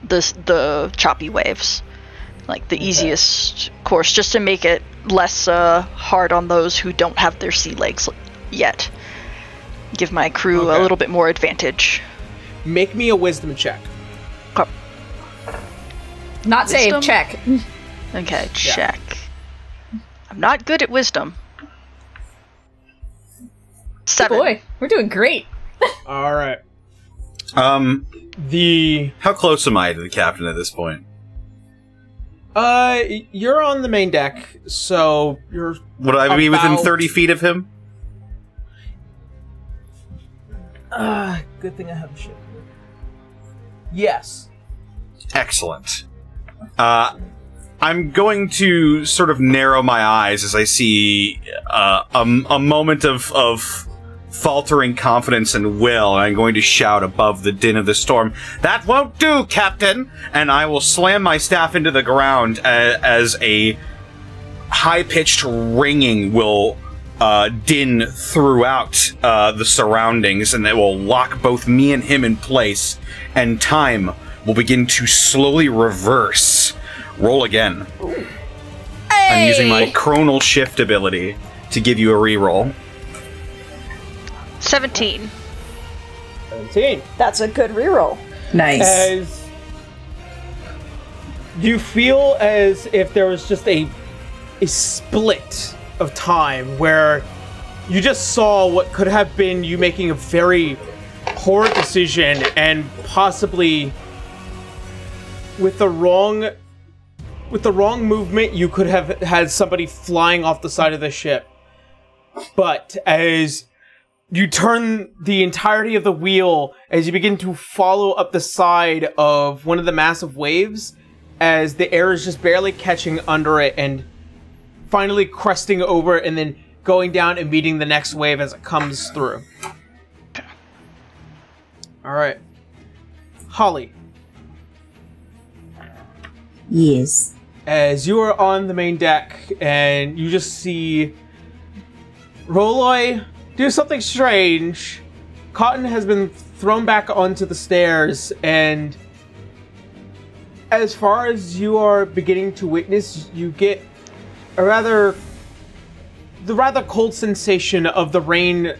the the choppy waves, like the easiest course, just to make it less uh, hard on those who don't have their sea legs yet. Give my crew Okay. a little bit more advantage. Make me a wisdom check. Not saved. Wisdom? Check. <laughs> Okay, check. I'm not good at wisdom. Seven. Boy, we're doing great. All right. Um, The how close am I to the captain at this point? Uh, you're on the main deck, so you're Would I be within 30 feet of him? Uh, good thing I have a ship. Yes. Excellent. Uh, I'm going to sort of narrow my eyes as I see uh, a, a moment of, of faltering confidence and will, and I'm going to shout above the din of the storm, That won't do, Captain! And I will slam my staff into the ground as a high pitched ringing will uh, din throughout uh, the surroundings, and it will lock both me and him in place, and time will begin to slowly reverse. Roll again. I'm using my chronal shift ability to give you a reroll. 17. 17. That's a good reroll. Nice. As you feel as if there was just a a split of time where you just saw what could have been you making a very poor decision and possibly with the wrong with the wrong movement you could have had somebody flying off the side of the ship but as you turn the entirety of the wheel as you begin to follow up the side of one of the massive waves as the air is just barely catching under it and finally cresting over and then going down and meeting the next wave as it comes through. All right. Holly, yes. as you are on the main deck and you just see Roloy do something strange. Cotton has been thrown back onto the stairs, and as far as you are beginning to witness, you get a rather the rather cold sensation of the rain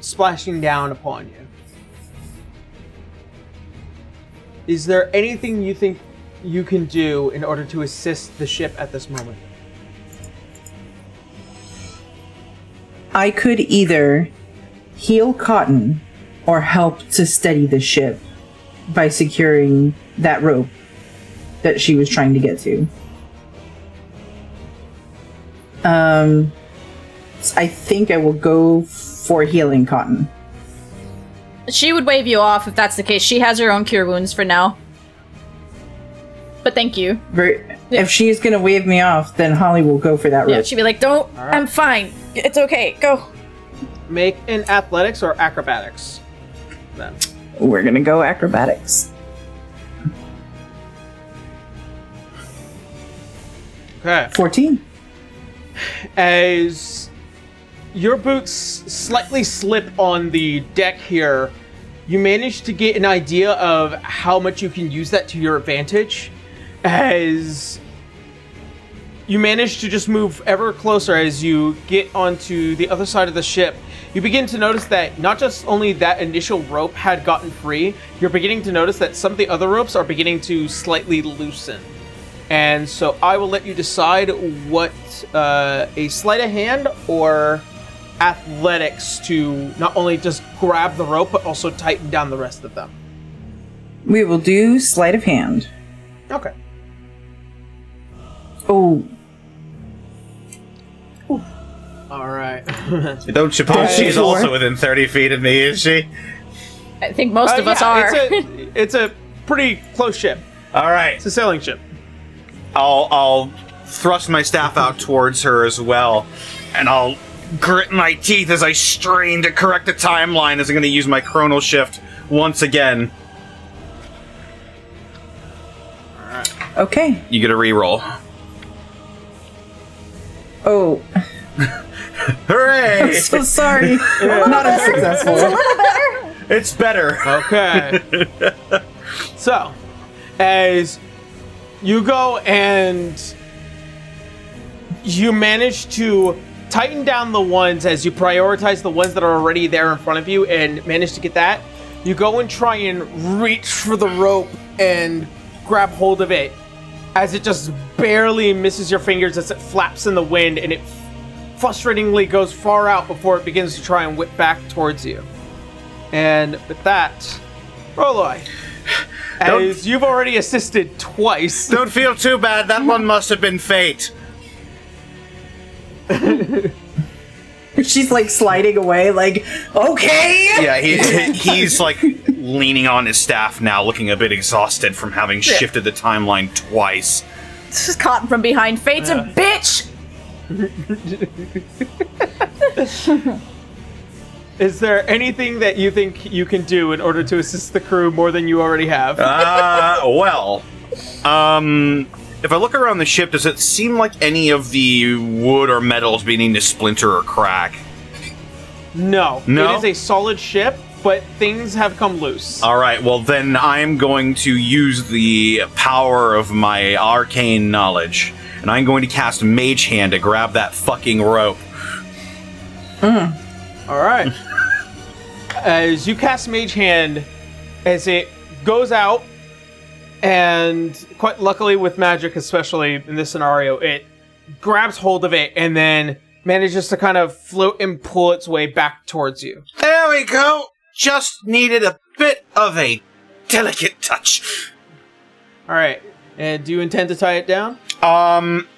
splashing down upon you. Is there anything you think you can do in order to assist the ship at this moment? I could either heal Cotton or help to steady the ship by securing that rope that she was trying to get to. Um, I think I will go for healing Cotton. She would wave you off if that's the case. She has her own cure wounds for now. But thank you. Ver- If she's gonna wave me off, then Holly will go for that Yeah, she'd be like, "Don't. I'm fine. It's okay. Go." Make an athletics or acrobatics. Then. We're gonna go acrobatics. Okay. 14. As your boots slightly slip on the deck here, you manage to get an idea of how much you can use that to your advantage. As you manage to just move ever closer as you get onto the other side of the ship, you begin to notice that not just only that initial rope had gotten free, you're beginning to notice that some of the other ropes are beginning to slightly loosen. And so I will let you decide what uh, a sleight of hand or athletics to not only just grab the rope but also tighten down the rest of them. We will do sleight of hand. Okay. Oh, All right. <laughs> Don't suppose she's Sure. also within 30 feet of me, is she? I think most Uh, of us yeah, are. It's a, <laughs> it's a pretty close ship. All right. It's a sailing ship. I'll I'll thrust my staff out towards her as well, and I'll grit my teeth as I strain to correct the timeline as I'm going to use my chronal shift once again. Okay. You get a reroll. Oh, <laughs> Hooray! I'm so sorry. Not as successful. it's better. Okay. <laughs> so, as you go and you manage to tighten down the ones as you prioritize the ones that are already there in front of you and manage to get that, you go and try and reach for the rope and grab hold of it as it just barely misses your fingers as it flaps in the wind and it frustratingly goes far out before it begins to try and whip back towards you. And with that, Roloi, <sighs> as you've already assisted twice, Don't feel too bad. That <laughs> one must have been fate. <laughs> <laughs> She's like sliding away, like, okay. Yeah, he, he- <laughs> he's like leaning on his staff now, looking a bit exhausted from having shifted the timeline twice. This is caught from behind. Fate's a bitch. is there anything that you think you can do in order to assist the crew more than you already have? Uh, well, um, if I look around the ship, does it seem like any of the wood or metals beginning to splinter or crack? no. No? It is a solid ship, but things have come loose. All right, well then I'm going to use the power of my arcane knowledge, and I'm going to cast Mage Hand to grab that fucking rope. Hmm. All right. <laughs> as you cast Mage Hand, as it goes out, and quite luckily with magic, especially in this scenario, it grabs hold of it and then manages to kind of float and pull its way back towards you. There we go. Just needed a bit of a delicate touch. All right. And do you intend to tie it down? Um,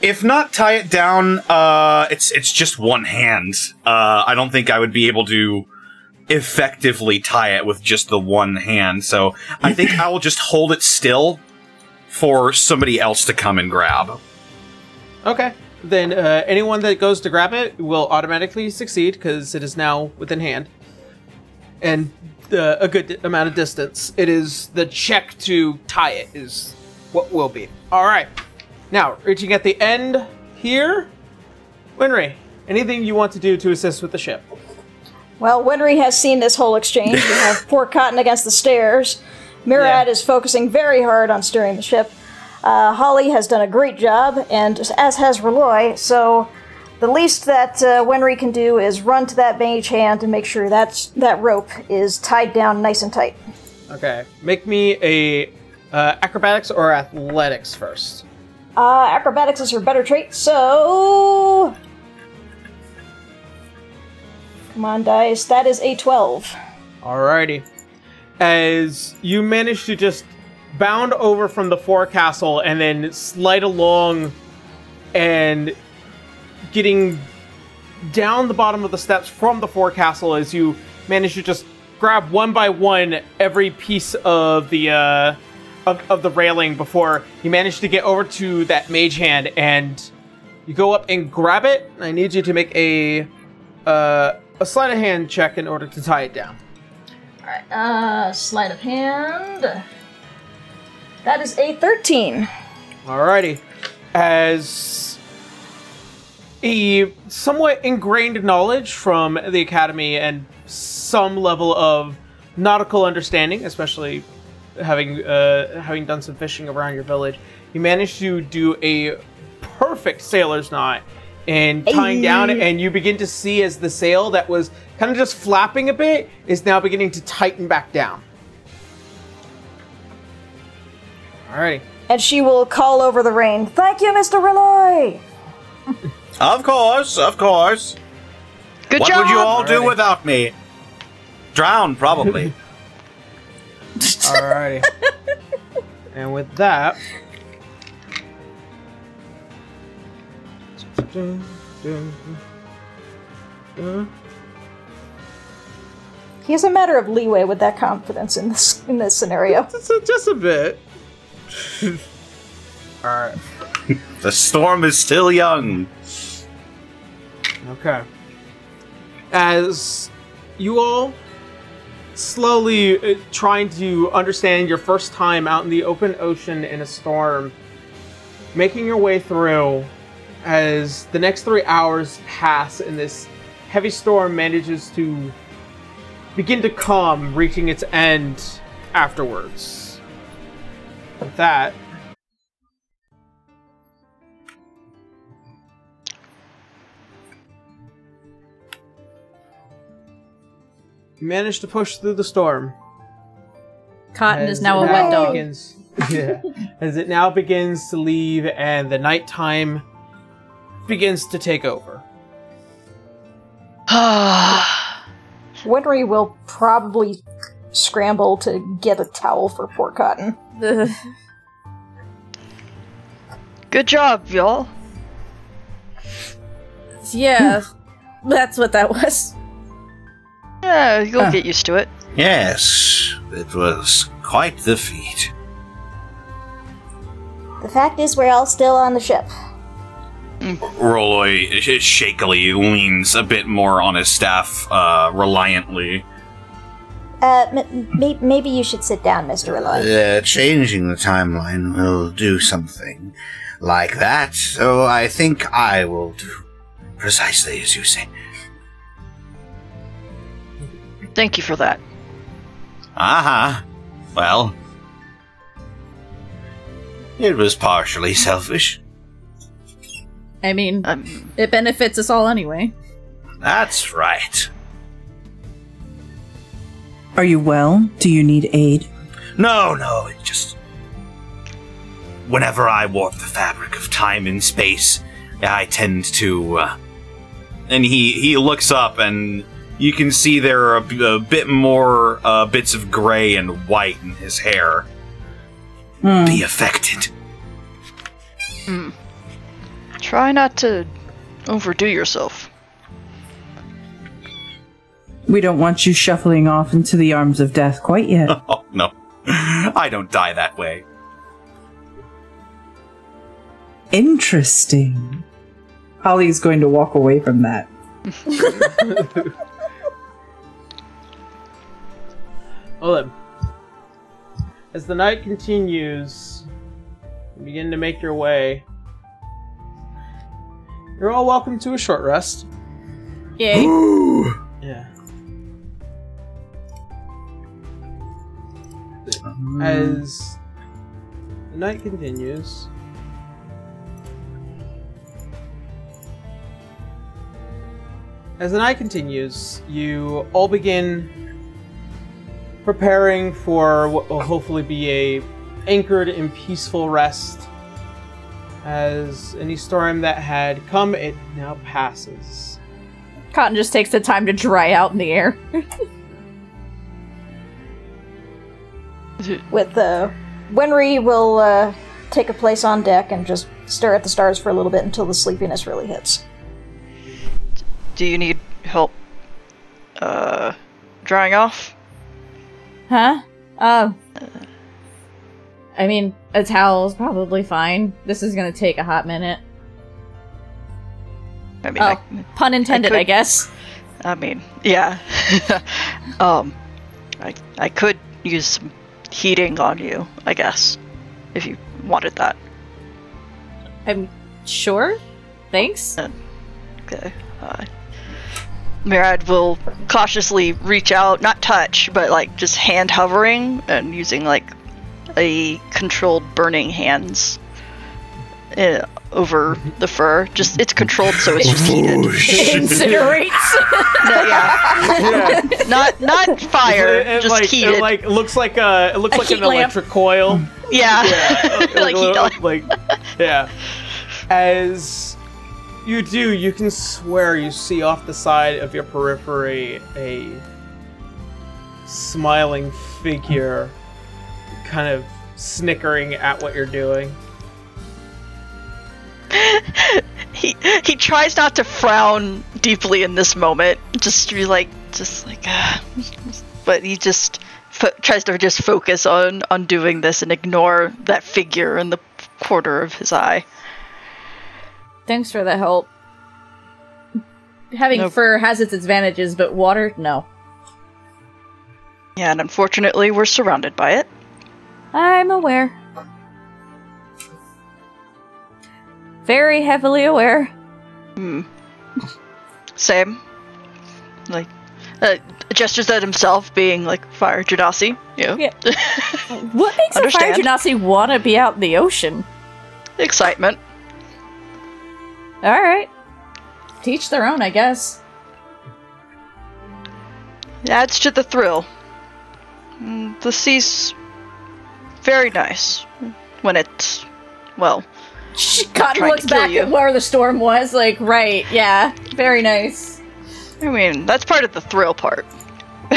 if not tie it down, uh, it's it's just one hand. Uh, I don't think I would be able to effectively tie it with just the one hand. So I think I will just hold it still for somebody else to come and grab. Okay. Then uh, anyone that goes to grab it will automatically succeed because it is now within hand. And uh, a good amount of distance. It is the check to tie it is what will be. All right. Now, reaching at the end here, Winry, anything you want to do to assist with the ship? Well, Winry has seen this whole exchange. We have poor Cotton against the stairs. Murad Yeah. is focusing very hard on steering the ship. Uh, Holly has done a great job, and as has Reloy. So, the least that uh, Winry can do is run to that mage hand and make sure that that rope is tied down nice and tight. Okay. Make me a uh, acrobatics or athletics first. Uh, acrobatics is her better trait, so. Come on, dice. That is a 12. Alrighty. As you manage to just bound over from the forecastle and then slide along and getting down the bottom of the steps from the forecastle as you manage to just grab one by one every piece of the uh, of, of the railing before you manage to get over to that mage hand and you go up and grab it. I need you to make a uh, a sleight of hand check in order to tie it down. Alright, uh, sleight of hand. That is a 13. Alrighty. As a somewhat ingrained knowledge from the academy and some level of nautical understanding, especially having uh, having done some fishing around your village, you managed to do a perfect sailor's knot and tying down, and you begin to see as the sail that was kind of just flapping a bit is now beginning to tighten back down. Alrighty. And she will call over the rain. Thank you, Mr. Reloy! Of course, of course. Good job. what job. would you all do without me? Drown, probably. <laughs> Alrighty. <laughs> and with that. He has a matter of leeway with that confidence in this in this scenario. Just a, just a bit. <laughs> Alright. The storm is still young. Okay. As you all slowly uh, trying to understand your first time out in the open ocean in a storm, making your way through as the next three hours pass and this heavy storm manages to begin to calm, reaching its end afterwards. With that, you manage to push through the storm. Cotton As is now a wet dog. Begins, <laughs> yeah, as it now begins to leave and the nighttime begins to take over. <sighs> Winry will probably scramble to get a towel for poor Cotton. <laughs> Good job, y'all. yeah, <laughs> that's what that was. Yeah, you'll Huh. get used to it. Yes, it was quite the feat. The fact is, we're all still on the ship. Roloy shakily leans a bit more on his staff, uh, reliantly. Uh, m- may- maybe you should sit down, Mr. Eloy. Uh, changing the timeline will do something like that, so I think I will do precisely as you say. Thank you for that. Uh huh. Well, It was partially selfish. I mean, Um, it benefits us all anyway. That's right. Are you well? Do you need aid? No, no, it just. Whenever I warp the fabric of time and space, I tend to. Uh, and he he looks up and you can see there are a bit more uh, bits of gray and white in his hair. Hmm. be affected. Try not to overdo yourself. We don't want you shuffling off into the arms of death quite yet. <laughs> Oh no, I don't die that way. Interesting. Holly's going to walk away from that. <laughs> Well then, as the night continues, you begin to make your way. You're all welcome to a short rest. Yay. <gasps> Yeah. Mm. As the night continues, as the night continues, you all begin preparing for what will hopefully be a anchored and peaceful rest. As any storm that had come, it now passes. Cotton just takes the time to dry out in the air. <laughs> With uh, Winry will uh, take a place on deck and just stare at the stars for a little bit until the sleepiness really hits. Do you need help uh drying off? Huh? Oh. I mean, a towel's probably fine. This is gonna take a hot minute. I mean, Oh, I, pun intended, could- I guess. I mean, yeah. <laughs> um, I I could use some heating on you, I guess, if you wanted that. I'm sure. Thanks. Okay. Uh, Murad will cautiously reach out, not touch, but like just hand hovering and using like a controlled burning hands uh, over the fur. Just it's controlled, so it's just heated. Incinerates. <laughs> No, yeah, Yeah. not not fire, It- it, just like, heated. It like looks like a it looks A like an lamp. electric coil. yeah, Yeah, <laughs> like heat on. like yeah. As you do, you can swear you see off the side of your periphery a smiling figure, kind of snickering at what you're doing. <laughs> he he tries not to frown deeply in this moment just to be like just like uh, but he just fo- tries to just focus on on doing this and ignore that figure in the corner of his eye Thanks for the help. Having Nope. fur has its advantages, but water, no. Yeah, and unfortunately, we're surrounded by it. I'm aware. Very heavily aware. Hmm. Same. Like, uh, gestures at himself, being like Fire. You know, Yeah. <laughs> What makes a fire genasi want to be out in the ocean? excitement. Alright. Teach their own, I guess. Adds to the thrill. Mm, The sea's very nice when it's, well, Cotton trying to looks back you. at where the storm was, like, right, yeah, very nice. I mean, that's part of the thrill part. <laughs>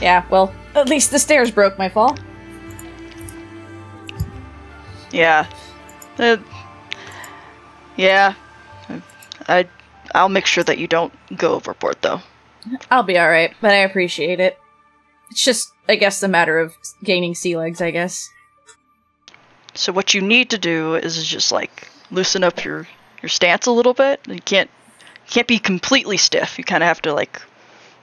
Yeah, well, at least the stairs broke my fall. Yeah. Uh, yeah. I, I'll make sure that you don't go overboard, though. I'll be alright, but I appreciate it. It's just, I guess, a matter of gaining sea legs, I guess. So what you need to do is just like loosen up your your stance a little bit. You can't you can't be completely stiff. You kind of have to like.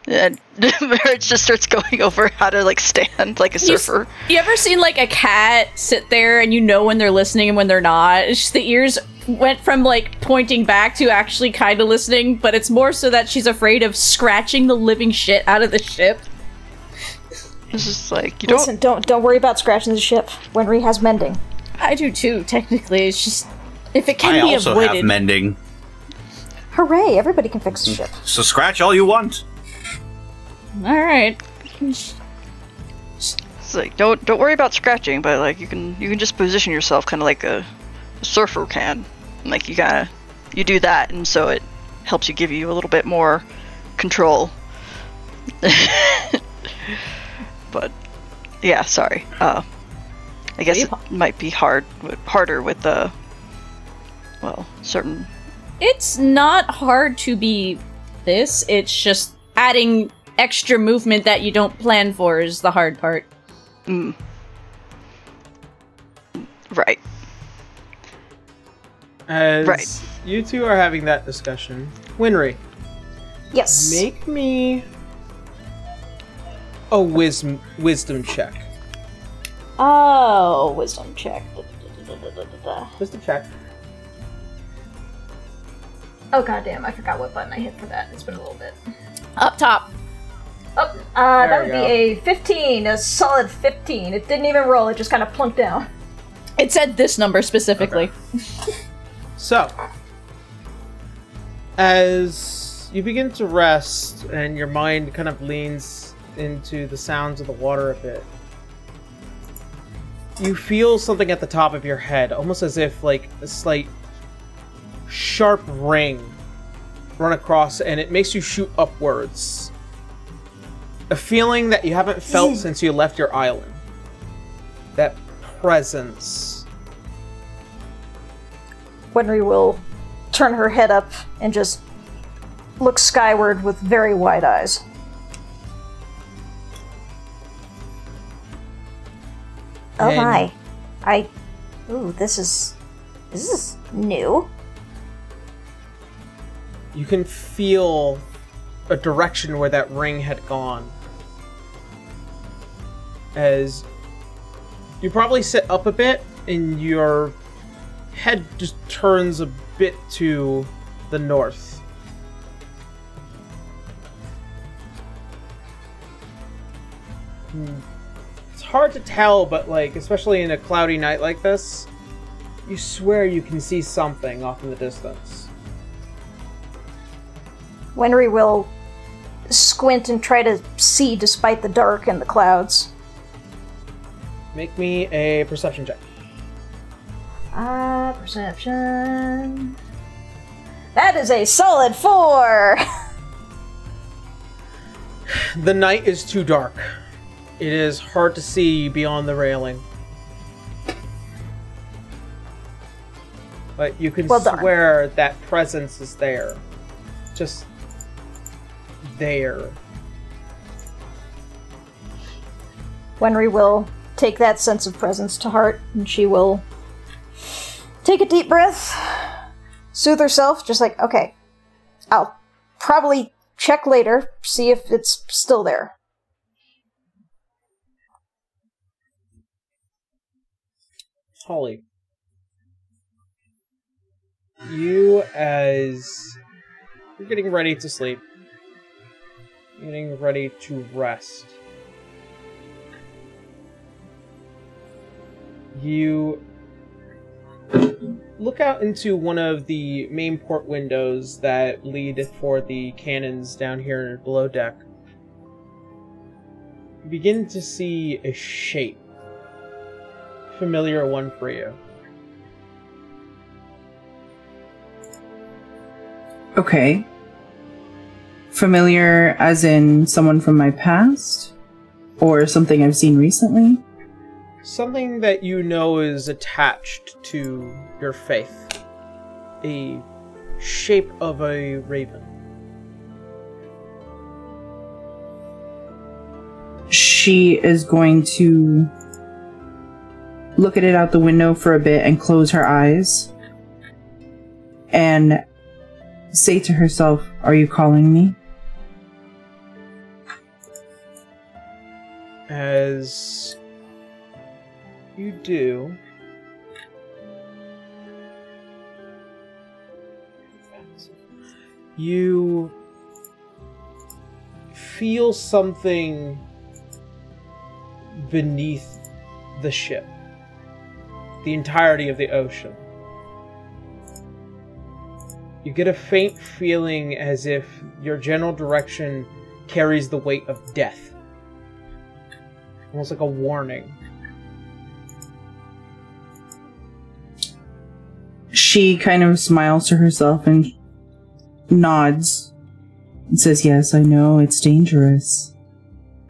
Eh, <laughs> and Marriage just starts going over how to like stand <laughs> like a You surfer. You ever seen like a cat sit there and you know when they're listening and when they're not? It's just the ears went from like pointing back to actually kind of listening, but it's more so that she's afraid of scratching the living shit out of the ship. It's just like you don't. Listen, don't don't worry about scratching the ship. Winry has mending. I do too, technically. It's just if it can I be also avoided. have mending. Hooray! Everybody can fix the hmm. ship. So scratch all you want. All right. It's like don't don't worry about scratching, but like you can you can just position yourself kind of like a, a surfer can. Like you gotta you do that, and so it helps you give you a little bit more control. <laughs> but yeah, sorry. Uh, I guess it might be hard harder with the well certain It's not hard to be this. It's just adding extra movement that you don't plan for is the hard part. mm, right. As Right. you two are having that discussion, Winry, Yes. make me a wisdom wisdom check. Oh, wisdom check. Wisdom check. Oh goddamn! I forgot what button I hit for that. It's been a little bit. Up top. Oh, uh, that would go. be a 15, a solid 15. It didn't even roll, it just kind of plunked down. It said this number specifically. <laughs> So, as you begin to rest and your mind kind of leans into the sounds of the water a bit, you feel something at the top of your head, almost as if like a slight sharp ring run across, and it makes you shoot upwards. A feeling that you haven't felt since you left your island. That presence. Winry will turn her head up and just look skyward with very wide eyes. Oh And- my. I. Ooh, this is. This is new. you can feel a direction where that ring had gone. As you probably sit up a bit and your head just turns a bit to the north. Hmm. It's hard to tell, but like, especially in a cloudy night like this, you swear you can see something off in the distance. Winry will squint and try to see despite the dark and the clouds. Make me a perception check. Ah, perception. That is a solid four! <laughs> The night is too dark. It is hard to see beyond the railing. But you can Well swear that presence is there. Just there. Winry will take that sense of presence to heart and she will take a deep breath, soothe herself, just like, okay, I'll probably check later, see if it's still there. Holly. You, as you're getting ready to sleep, getting ready to rest, you look out into one of the main port windows that lead for the cannons down here below deck. You begin to see a shape familiar one for you. Okay. Familiar as in someone from my past? Or something I've seen recently? Something that you know is attached to your faith. A shape of a raven. She is going to look at it out the window for a bit and close her eyes and say to herself, Are you calling me? As you do, you feel something beneath the ship, the entirety of the ocean. You get a faint feeling as if your general direction carries the weight of death. Almost like a warning. She kind of smiles to herself and nods and says, Yes, I know it's dangerous.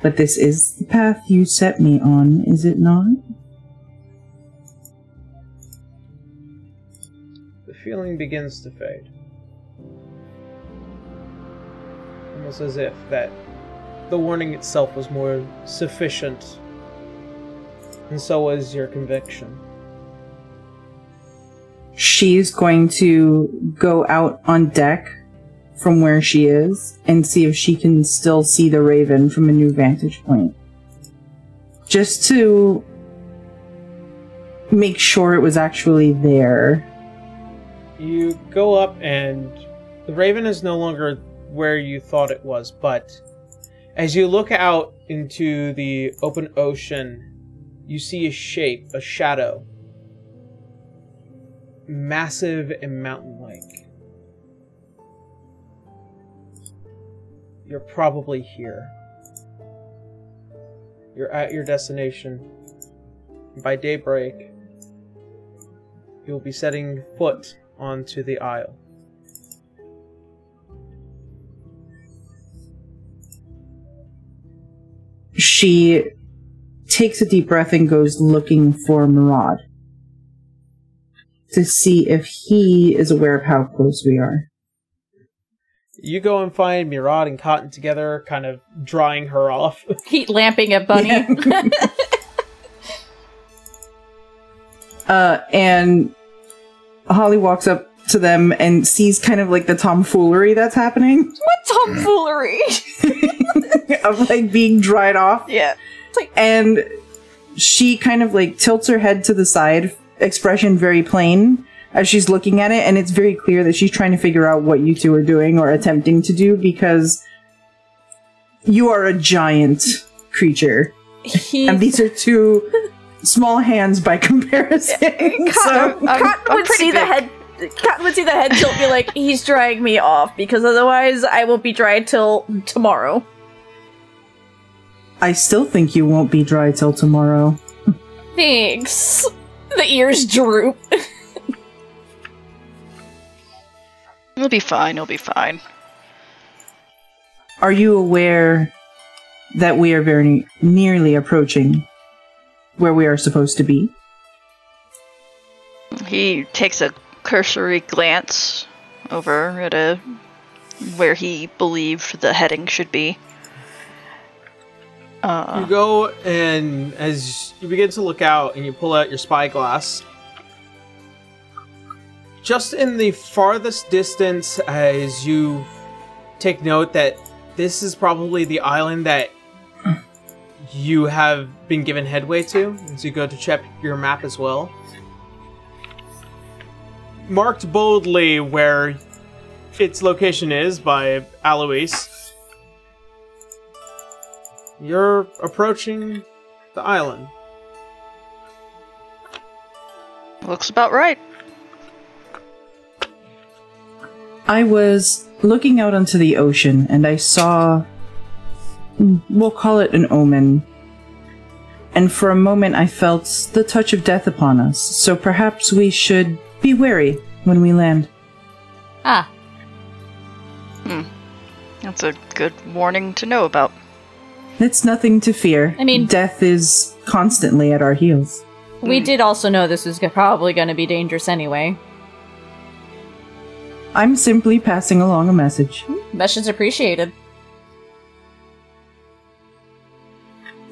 But this is the path you set me on, is it not? Feeling begins to fade. Almost as if that the warning itself was more sufficient, and so was your conviction. She's going to go out on deck from where she is and see if she can still see the raven from a new vantage point. Just to make sure it was actually there. You go up, and the raven is no longer where you thought it was, but as you look out into the open ocean, you see a shape, a shadow, massive and mountain like. You're probably here. You're at your destination. By daybreak, you'll be setting foot onto the aisle. She takes a deep breath and goes looking for Murad to see if he is aware of how close we are. You go and find Murad and Cotton together, kind of drying her off. <laughs> Heat lamping at Bunny. <laughs> Uh, and Holly walks up to them and sees kind of like the tomfoolery that's happening what tomfoolery? <laughs> of like being dried off. yeah. And she kind of like tilts her head to the side, expression very plain as she's looking at it. And it's very clear that she's trying to figure out what you two are doing or attempting to do because you are a giant creature. He, And these are two <laughs> small hands by <laughs> comparison. <laughs> so, Cotton I'm- Cotton I'm would pretty see the head. Cotton would see the head tilt, be like, "He's drying me off," because otherwise, I won't be dry till tomorrow. I still think you won't be dry till tomorrow. Thanks. The ears droop. <laughs> It'll be fine. It'll be fine. Are you aware that we are very nearly approaching where we are supposed to be? He takes a cursory glance over at a where he believed the heading should be. You Uh, go and as you begin to look out and you pull out your spyglass, just in the farthest distance, as you take note that this is probably the island that you have been given headway to, as you go to check your map as well. Marked boldly where its location is by Alois. You're approaching the island. Looks about right. I was looking out onto the ocean and I saw. We'll call it an omen. And for a moment I felt the touch of death upon us, so perhaps we should be wary when we land. Ah, hmm. That's a good warning to know about. It's nothing to fear. I mean- death is constantly at our heels. we hmm. did also know this was probably going to be dangerous anyway. I'm simply passing along a message. Hmm. Message appreciated.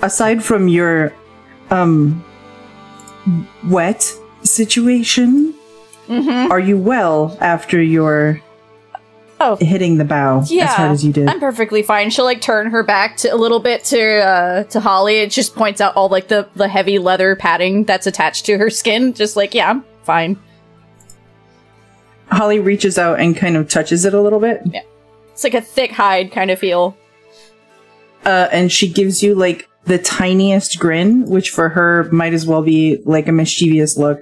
Aside from your, um, wet situation, Mm-hmm. are you well after your Oh, hitting the bow yeah. as hard as you did? I'm perfectly fine. She'll like turn her back to a little bit to uh to Holly. It just points out all like the the heavy leather padding that's attached to her skin. Just like, yeah, I'm fine. Holly reaches out and kind of touches it a little bit, Yeah. It's like a thick hide kind of feel. uh, and she gives you like the tiniest grin, which for her might as well be like a mischievous look.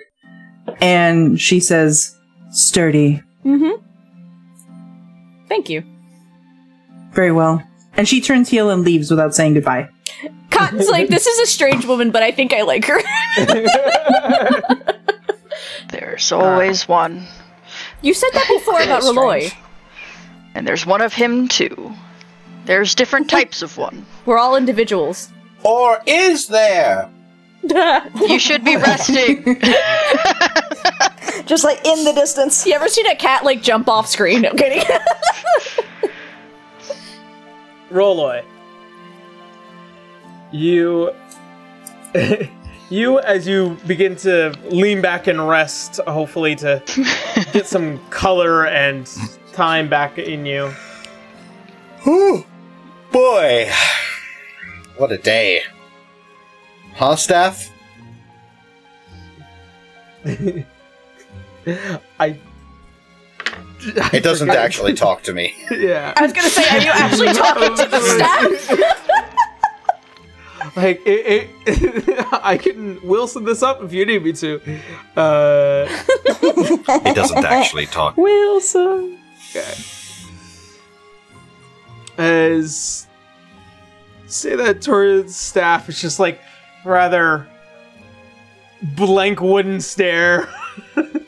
And she says, "Sturdy, Mm-hmm. Thank you. very well." And she turns heel and leaves without saying goodbye. Cotton's like, this is a strange woman, but I think I like her. <laughs> There's always one. you said that before about Strange. Reloy. And there's one of him too. There's different types of one. We're all individuals. Or is there? You should be resting. <laughs> Just like in the distance. You ever seen a cat like jump off screen? No I'm kidding. <laughs> Roloy. You <laughs> you as you begin to lean back and rest, hopefully to get some color and time back in you. Whew. Boy. What a day. Huh, Staff? <laughs> I It doesn't actually talk to me. <laughs> yeah. I was gonna say, are you actually talking to <laughs> the staff? Like it, it I can Wilson this up if you need me to. Uh It doesn't actually talk. Wilson. Okay. As say that towards staff it's just like rather blank wooden stare. <laughs>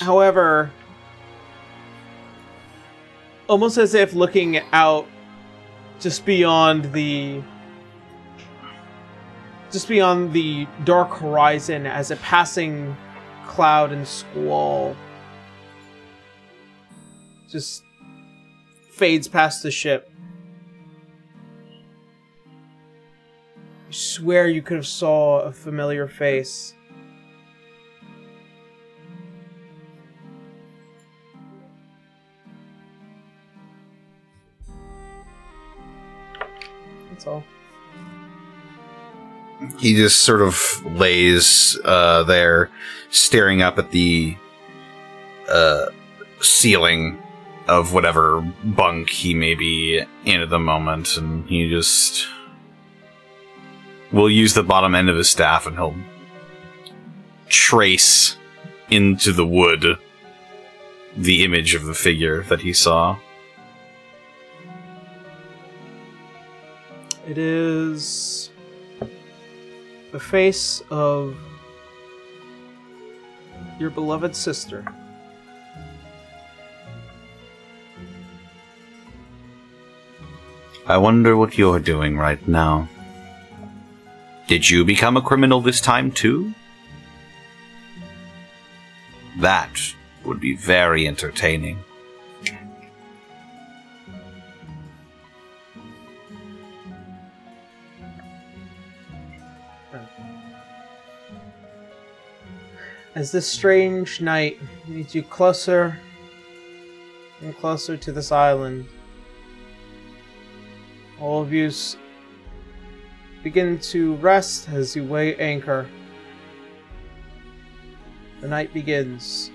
However almost as if looking out just beyond the just beyond the dark horizon as a passing cloud and squall just fades past the ship. You swear you could have saw a familiar face. That's all. He just sort of lays uh, there, staring up at the uh, ceiling of whatever bunk he may be in at the moment, and he just will use the bottom end of his staff and he'll trace into the wood the image of the figure that he saw. It is the face of your beloved sister. I wonder what you're doing right now. Did you become a criminal this time too? That would be very entertaining. Uh, as this strange night leads you closer and closer to this island. All of you begin to rest as you weigh anchor. The night begins.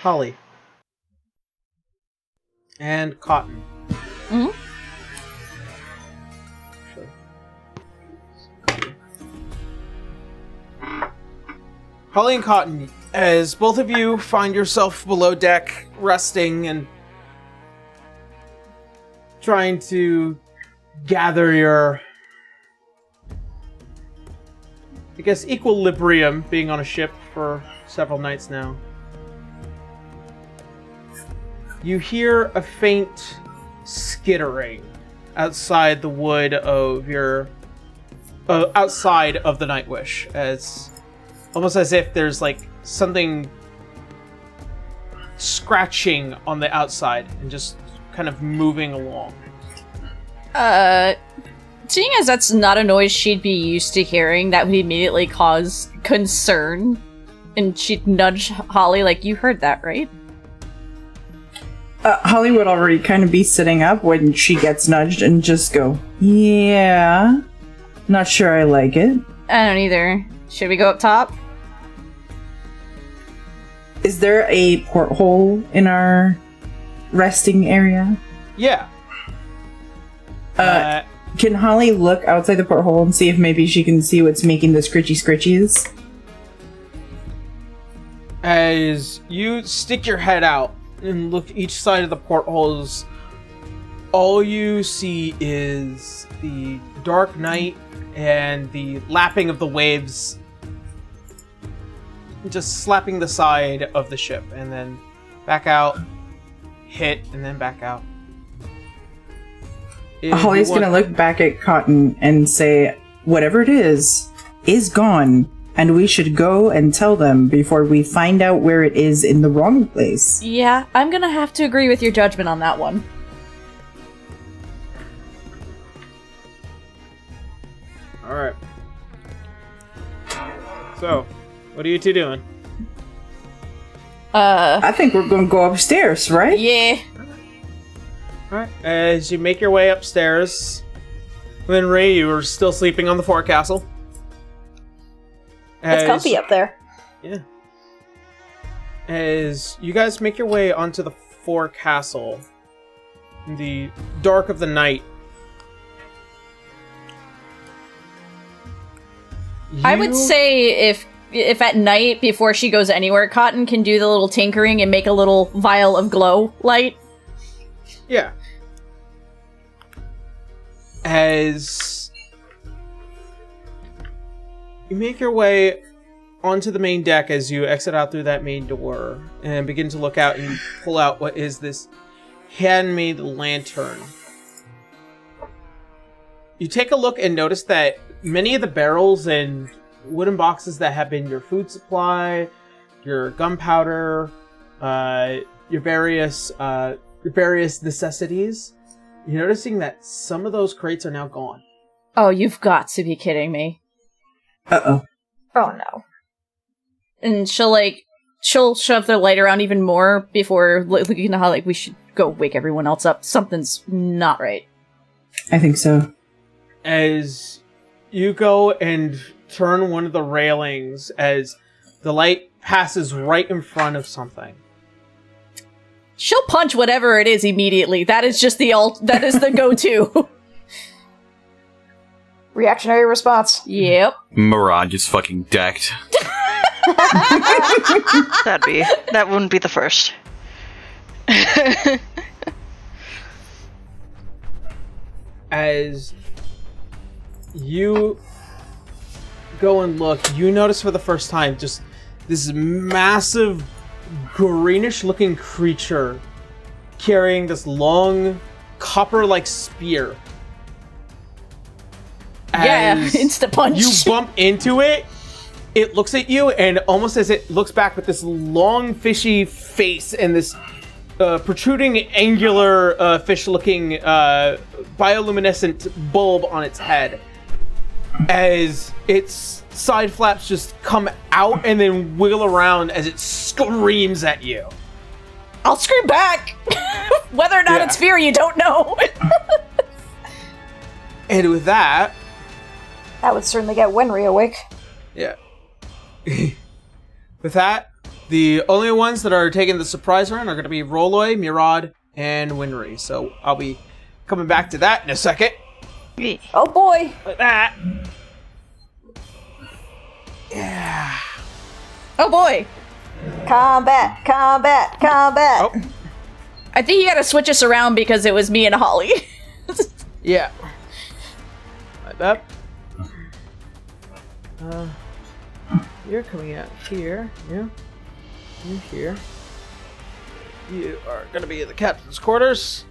Holly. And Cotton. Mhm. Holly and Cotton, as both of you find yourself below deck, resting and trying to gather your, I guess, equilibrium, being on a ship for several nights now. You hear a faint skittering outside the wood of your, uh, outside of the Nightwish, as almost as if there's like something scratching on the outside and just kind of moving along. Uh, seeing as that's not a noise she'd be used to hearing, that would immediately cause concern. And she'd nudge Holly, like, you heard that, right? Uh, Holly would already kind of be sitting up when she gets nudged and just go, Yeah. Not sure I like it. I don't either. Should we go up top? Is there a porthole in our resting area? Yeah. Uh, Uh, can Holly look outside the porthole and see if maybe she can see what's making the scritchy scritchies? as you stick your head out and look each side of the portholes, all you see is the dark night and the lapping of the waves just slapping the side of the ship and then back out, hit, and then back out. If Holly's want- gonna look back at Cotton and say, Whatever it is, is gone, and we should go and tell them before we find out where it is in the wrong place. Yeah, I'm gonna have to agree with your judgment on that one. All right. So, what are you two doing? Uh, I think we're gonna go upstairs, right? yeah. All right. As you make your way upstairs, then Ray, you are still sleeping on the forecastle. It's comfy up there. Yeah. As you guys make your way onto the forecastle, in the dark of the night. I would say if if at night before she goes anywhere, Cotton can do the little tinkering and make a little vial of glow light. Yeah. As you make your way onto the main deck as you exit out through that main door and begin to look out and pull out what is this handmade lantern. You take a look and notice that many of the barrels and wooden boxes that have been your food supply, your gunpowder, uh, your various uh, your various necessities, you're noticing that some of those crates are now gone. Oh, you've got to be kidding me. Uh oh. Oh no. And she'll like she'll shove the light around even more before lo- looking at how like we should go wake everyone else up. Something's not right. I think so. As you go and turn one of the railings as the light passes right in front of something. She'll punch whatever it is immediately. That is just the alt. That is the go-to. <laughs> Reactionary response. yep. Mirage is fucking decked. <laughs> That'd be that wouldn't be the first. As you go and look, you notice for the first time just this massive greenish looking creature carrying this long copper like spear. Yeah. <laughs> Insta punch. you bump into it, it looks at you, and almost as it looks back with this long, fishy face and this uh, protruding, angular, uh, fish-looking, uh, bioluminescent bulb on its head. As its side flaps just come out and then wiggle around as it screams at you. I'll scream back. <laughs> Whether or not Yeah. it's fear, you don't know. <laughs> And with that, That would certainly get Winry awake. Yeah. <laughs> With that, the only ones that are taking the surprise round are going to be Roloy, Murad, and Winry. So I'll be coming back to that in a second. Yeah. Oh boy. Like that, Yeah. oh boy. Combat, combat, combat. oh I think you gotta switch us around because it was me and Holly. <laughs> yeah, like that. Uh, you're coming out here. Yeah, you here. You are going to be in the captain's quarters.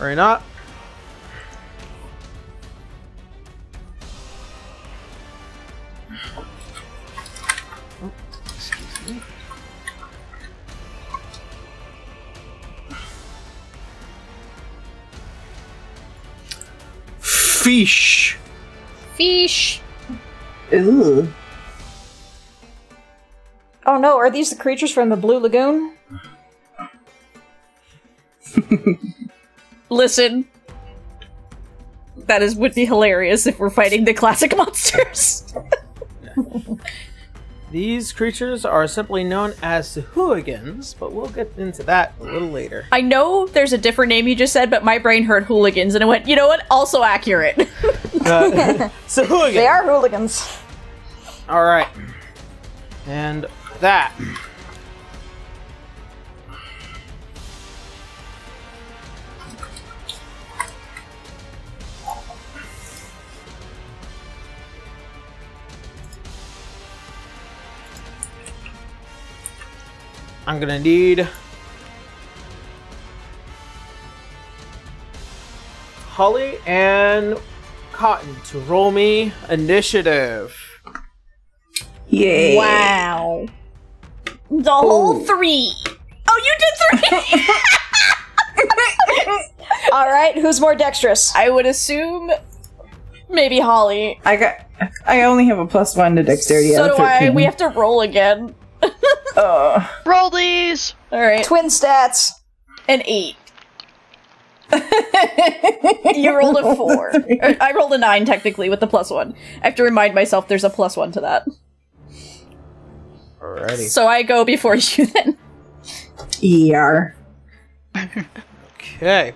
Or not. Fish. Fish. Ooh. Oh no, are these the creatures from the Blue Lagoon? <laughs> Listen. That is would be hilarious if we're fighting the classic <laughs> monsters. <laughs> These creatures are simply known as hooligans, but we'll get into that a little later. I know there's a different name you just said, but my brain heard hooligans and it went, you know what? Also accurate. <laughs> Uh, <laughs> so hooligans. They are hooligans. All right. And that. I'm gonna need Holly and Cotton to roll me initiative. Yay. wow. The whole three. Oh, you did three! <laughs> <laughs> All right, who's more dexterous? I would assume maybe Holly. I got. I only have a plus one to dexterity. so out of do I. We have to roll again. Uh, Roll these! Alright. Twin stats. An eight. <laughs> you rolled a four. <laughs> I rolled a nine technically with the plus one. I have to remind myself there's a plus one to that. Alrighty. So I go before <laughs> you then. ER. Okay.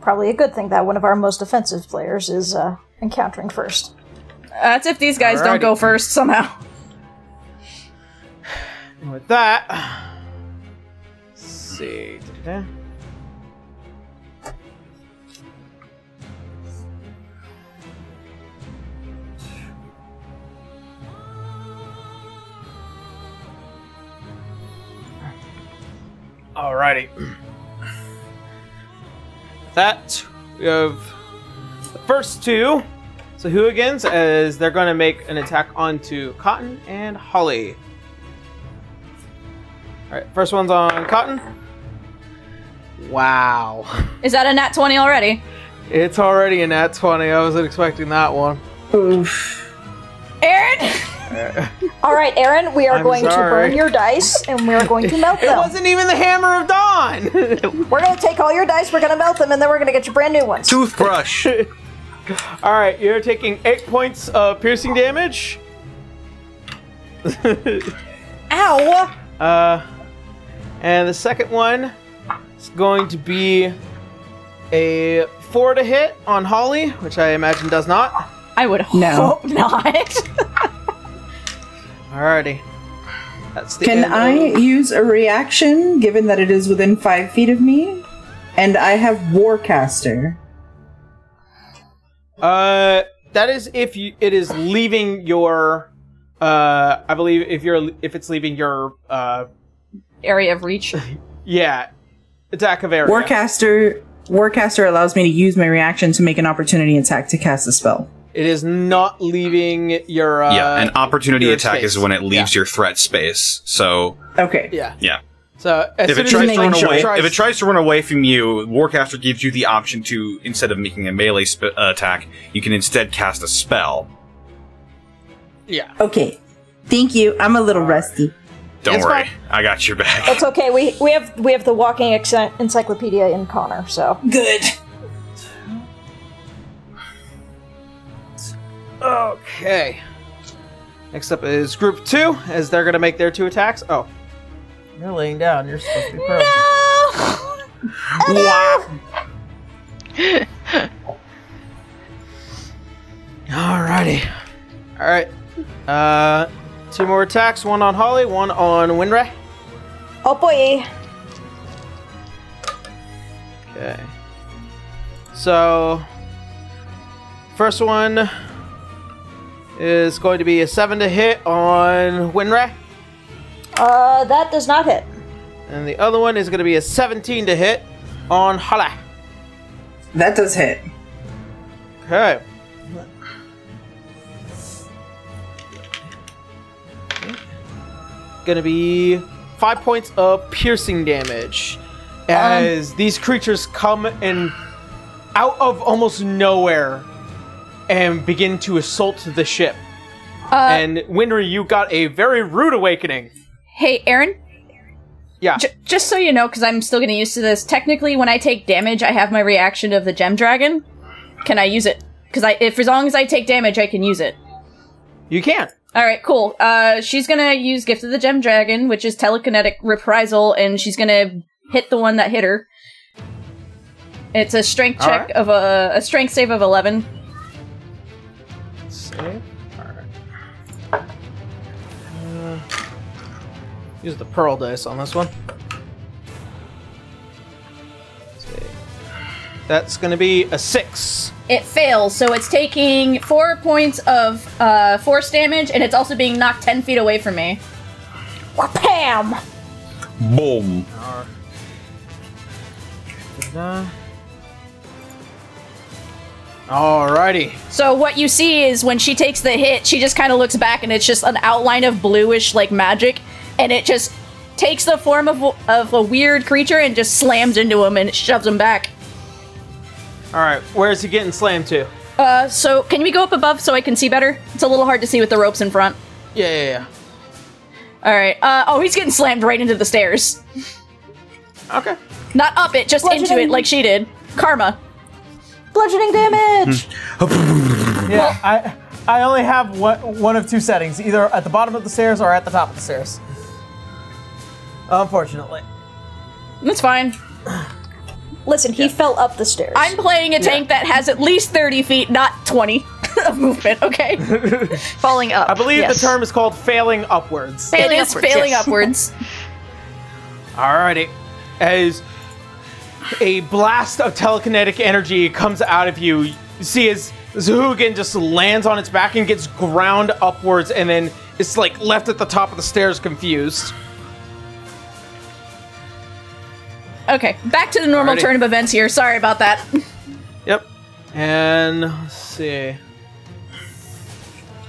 Probably a good thing that one of our most offensive players is uh, encountering first. That's if these guys don't go first somehow. With that, see. Alrighty. That we have the first two. So hooligans, as they're to make an attack onto Cotton and Holly. All right, first one's on Cotton. Wow, Is that a nat 20 already? it's already a nat twenty. I wasn't expecting that one. Oof. Aaron! <laughs> All right, Aaron, we are I'm going to burn your dice and we're going to melt them. It them. wasn't even the Hammer of Dawn. <laughs> We're going to take all your dice, we're going to melt them, and then we're going to get you brand new ones. Toothbrush. <laughs> All right, you're taking eight points of piercing damage. Ow! Uh, and the second one is going to be a four to hit on Holly, which I imagine does not. I would No. hope <laughs> not. Alrighty. That's the Can end I of- use a reaction given that it is within five feet of me? And I have Warcaster. Uh, that is if you it is leaving your. Uh, I believe if you're if it's leaving your uh Area of reach. <laughs> yeah attack of area. Warcaster Warcaster allows me to use my reaction to make an opportunity attack to cast a spell. It is not leaving your. Uh, yeah, an opportunity attack space. is when it leaves Yeah. your threat space. So Okay. Yeah. yeah, So as if it tries to run away, tries- if it tries to run away from you, Warcaster gives you the option to instead of making a melee sp- uh, attack, you can instead cast a spell. yeah. Okay. Thank you. I'm a little rusty. Don't It's worry, fine. I got your back. It's okay. We we have we have the walking ex- encyclopedia in Connor. So Good. Okay. Next up is group two, as they're gonna make their two attacks. Oh, you're laying down. You're supposed to be prone. <laughs> Alrighty. All right. Uh, two more attacks. One on Holly. One on Winry. oh boy, Okay. So, first one is going to be a seven to hit on Winry, uh, that does not hit. and the other one is going to be a 17 to hit on Hala. That does hit. Okay. Gonna be five points of piercing damage as these creatures come and out of almost nowhere and begin to assault the ship. Uh, and Winry, you got a very rude awakening. hey, Aaron. Yeah. J- just so you know, because I'm still getting used to this. Technically, when I take damage, I have my reaction of the gem dragon. Can I use it? Because I, if as long as I take damage, I can use it. You can. All right, cool. Uh, she's gonna use Gift of the Gem Dragon, which is telekinetic reprisal, and she's gonna hit the one that hit her. It's a strength All check right. of a, a strength save of eleven. Save. Alright. Uh, use the pearl dice on this one. Save. That's gonna be a six. It fails, so it's taking four points of uh, force damage, and it's also being knocked ten feet away from me. Pam. Boom. Alrighty. So what you see is when she takes the hit, she just kind of looks back, and it's just an outline of bluish like magic, and it just takes the form of of a weird creature and just slams into him and shoves him back. Alright, where's he getting slammed to? Uh, so can we go up above so I can see better? It's a little hard to see with the ropes in front. Yeah, yeah, yeah. All right. Uh, oh, he's getting slammed right into the stairs. Okay. Not up it, just into it like she did. Karma. Bludgeoning damage. <laughs> Yeah, I I only have one, one of two settings, either at the bottom of the stairs or at the top of the stairs. Unfortunately. That's fine. Listen, he fell up the stairs. I'm playing a tank that has at least 30 feet, not 20 <laughs> of movement, okay? <laughs> Falling up. I believe yes. the term is called failing upwards. it Failing is upwards, failing yes. upwards. <laughs> Alrighty. As a blast of telekinetic energy comes out of you, you see as Sahuagin just lands on its back and gets ground upwards and then it's like left at the top of the stairs confused. Okay, back to the normal Alrighty. turn of events here. Sorry about that. <laughs> Yep. And let's see.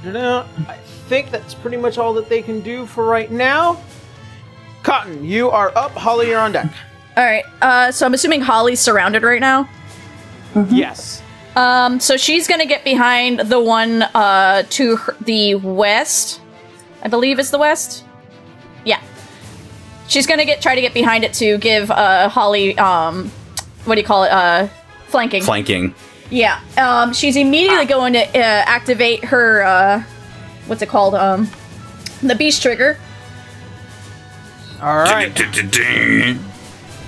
No, I think that's pretty much all that they can do for right now. Cotton, you are up. Holly, you're on deck. All right. Uh, so I'm assuming Holly's surrounded right now. Yes. Um, so she's gonna get behind the one uh to her, the west. I believe it's the west. Yeah. She's gonna get try to get behind it to give uh Holly um what do you call it uh flanking. Flanking. Yeah. Um, she's immediately going to uh, activate her uh what's it called um the beast trigger. All right.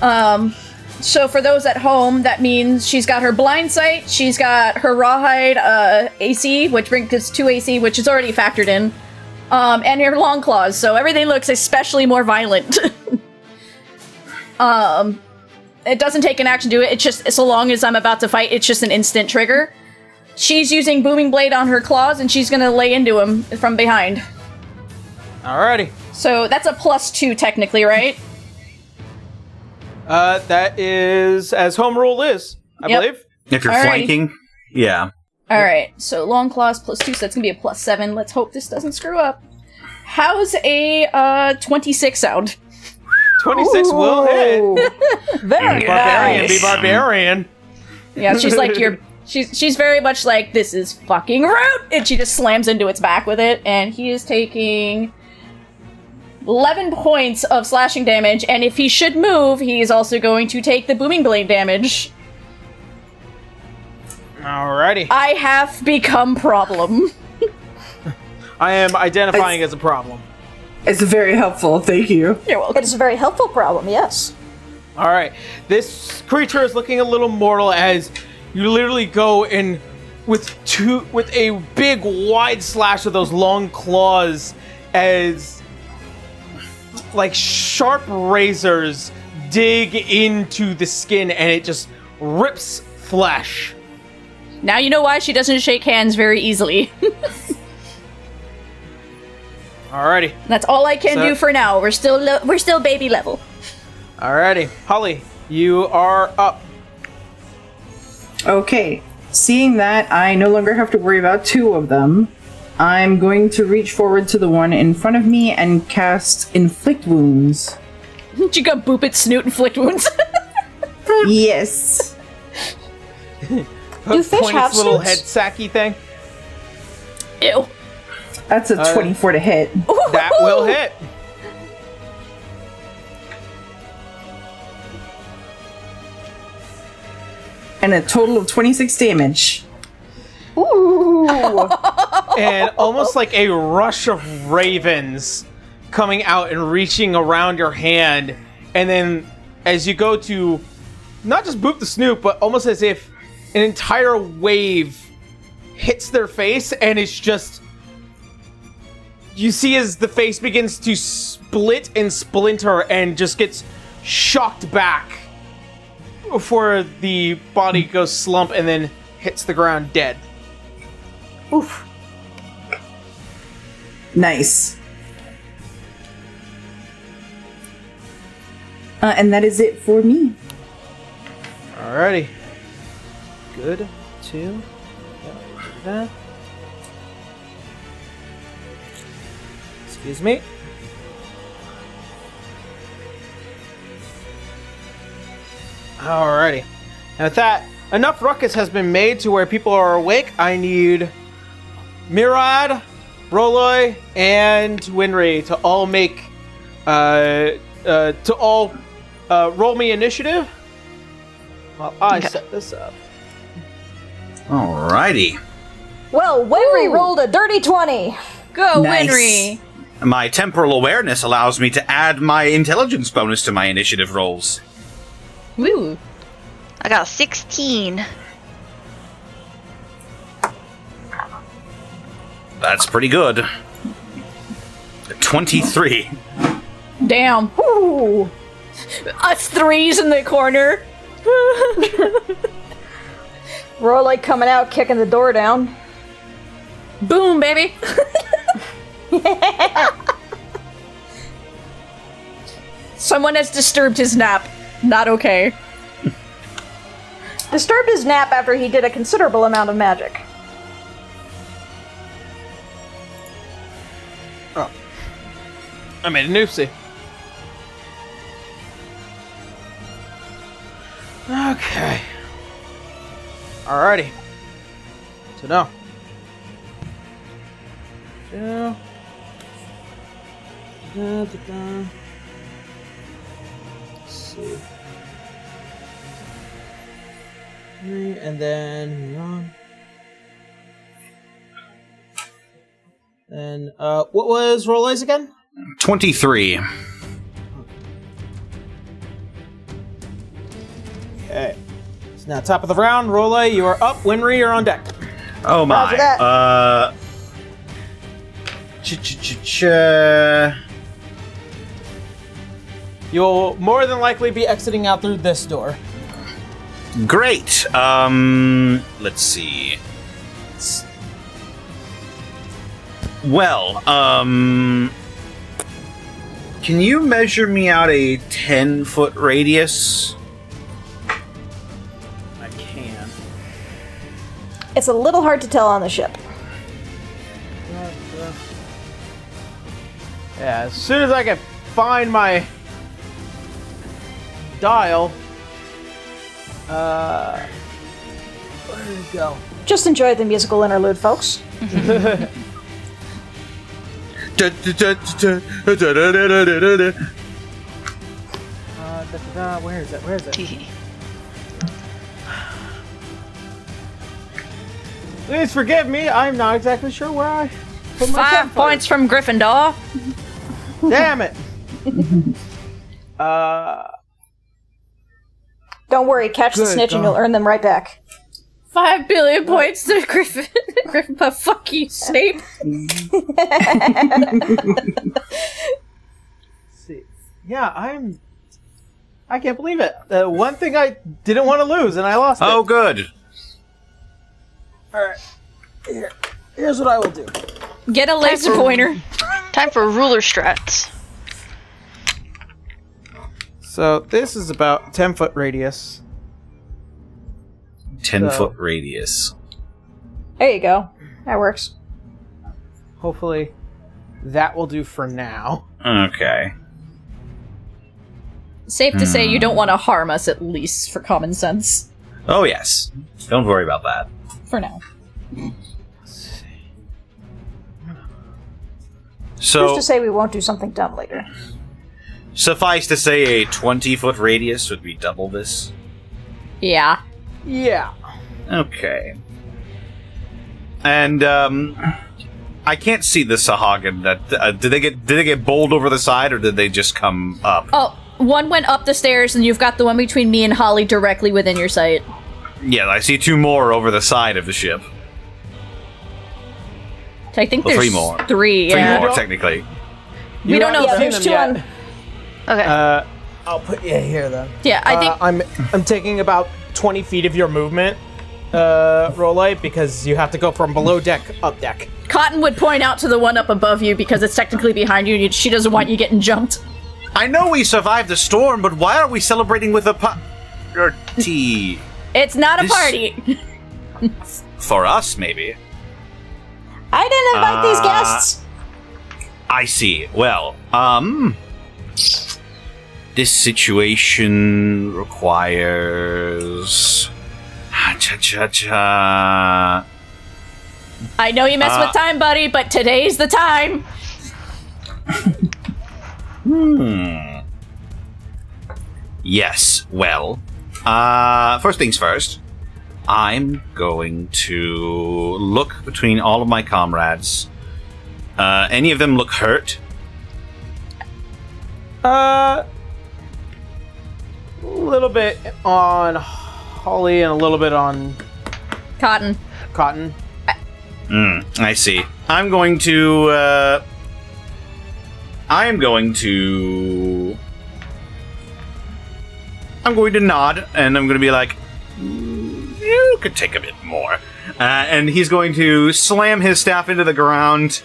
Um, so for those at home, that means she's got her blind sight, she's got her rawhide uh, AC, which brings us two AC, which is already factored in, um, and her long claws. So everything looks especially more violent. <laughs> um, it doesn't take an action to do it. It's just so long as I'm about to fight, it's just an instant trigger. She's using booming blade on her claws, and she's gonna lay into him from behind. Alrighty. So that's a plus two technically, right? Uh, that is as home rule is, I Yep. believe. If you're Alrighty. flanking, yeah. All right, so long claws plus two, so that's gonna be a plus seven. Let's hope this doesn't screw up. How's a uh, twenty-six sound? 26 will hit. Ooh. <laughs> Very Barbarian, nice. be barbarian. Yeah, she's like you're. <laughs> She's she's very much like this is fucking rude, and she just slams into its back with it, and he is taking eleven points of slashing damage. And if he should move, he is also going to take the booming blade damage. Alrighty. I have become problem. I am identifying as a problem. It's very helpful. Thank you. You're welcome. It is a very helpful problem, yes. All right. This creature is looking a little mortal as you literally go in with two with a big wide slash of those long claws as like sharp razors dig into the skin and it just rips flesh. Now you know why she doesn't shake hands very easily. <laughs> Alrighty. That's all I can So- do for now. We're still lo- we're still baby level. Alrighty. Holly, you are up. Okay. Seeing that I no longer have to worry about two of them, I'm going to reach forward to the one in front of me and cast Inflict Wounds. She got to boop it snoot and flicked wounds. <laughs> yes. <laughs> Do fish Point have its little snoots? head sacky thing. Ew. That's a uh, 24 to hit. That will hit. And a total of 26 damage. Ooh. <laughs> and almost like a rush of ravens coming out and reaching around your hand and then as you go to not just boop the snoop but almost as if an entire wave hits their face and it's just you see as the face begins to split and splinter and just gets shocked back before the body goes slump and then hits the ground dead Oof. Nice. Uh, and that is it for me. Alrighty. Good. Yeah, do that. Excuse me. Alrighty. And with that, enough ruckus has been made to where people are awake. I need Murad, Roloy, and Winry to all make uh, uh, to all uh, roll me initiative while I Okay. set this up. Alrighty. Well, Winry Ooh. rolled a dirty 20. Go, Nice. Winry. My temporal awareness allows me to add my intelligence bonus to my initiative rolls. Woo. I got 16. That's pretty good. 23. Damn. Ooh. Us threes in the corner. <laughs> Roy coming out, kicking the door down. Boom, baby. <laughs> <laughs> Someone has disturbed his nap. Not okay. <laughs> Disturbed his nap after he did a considerable amount of magic. Oh. I made a noopsie. Okay. Alrighty. So now. Da, da, da, da. Let's see. And then Ron. Then, uh, what was roll eyes again? 23. Okay. So now, top of the round, Roloy, you are up. Winry, you're on deck. Oh my. Roger that. Uh. Ch ch ch ch. You'll more than likely be exiting out through this door. Great. Um. Let's see. Well, um. Can you measure me out a 10 foot radius? It's a little hard to tell on the ship. Yeah, as soon as I can find my dial. Uh, where did it go? Just enjoy the musical interlude, folks. <laughs> Uh, da, da, da, where is it? Where is it? <laughs> Please forgive me. I'm not exactly sure where I put my Five campfire. points from Gryffindor. Damn it. <laughs> uh, Don't worry, catch the Good snitch and God. you'll earn them right back. Five billion points to Griffin. <laughs> Gryffindor, fuck you, Snape. <laughs> see. Yeah, I'm. I can't believe it. Uh, one thing I didn't want to lose, and I lost Oh, it. good. All right. Here, here's what I will do. Get a laser pointer. Time for ruler strats. So this is about ten foot radius. 10 So- foot radius. There you go. That works. Hopefully, that will do for now. Okay. Safe to say you hmm. don't want to harm us, at least for common sense. Oh, yes. Don't worry about that. For now. Who's So, Just to say we won't do something dumb later? suffice to say, a 20 foot radius would be double this. Yeah. Yeah. Okay. And, um. I can't see the Sahuagin. That uh, did they get? Did they get bowled over the side, or did they just come up? Oh, one went up the stairs, and you've got the one between me and Holly directly within your sight. Yeah, I see two more over the side of the ship. I think Well, there's three more. Three, Three more, technically. We You don't know. haven't Yeah, there's two yet. on. Okay. Uh, I'll put you here then. Yeah, I think Uh, I'm I'm taking about twenty feet of your movement, uh, Rolite, because you have to go from below deck up deck. Cotton would point out to the one up above you because it's technically behind you. and She doesn't want you getting jumped. I know we survived the storm, but why are we celebrating with a party? It's not a This- party. <laughs> For us, maybe. I didn't invite these Uh, guests. I see. Well, um. This situation requires. Cha cha cha. I know you mess Uh, with time, buddy, but today's the time. Hmm. Yes, well. Uh, first things first. I'm going to look between all of my comrades. Uh, any of them look hurt? Uh, a little bit on Holly and a little bit on Cotton. Cotton. Hmm, I see. I'm going to, uh. I am going to. I'm going to nod, and I'm going to be like, "Mm, you could take a bit more. Uh, and he's going to slam his staff into the ground,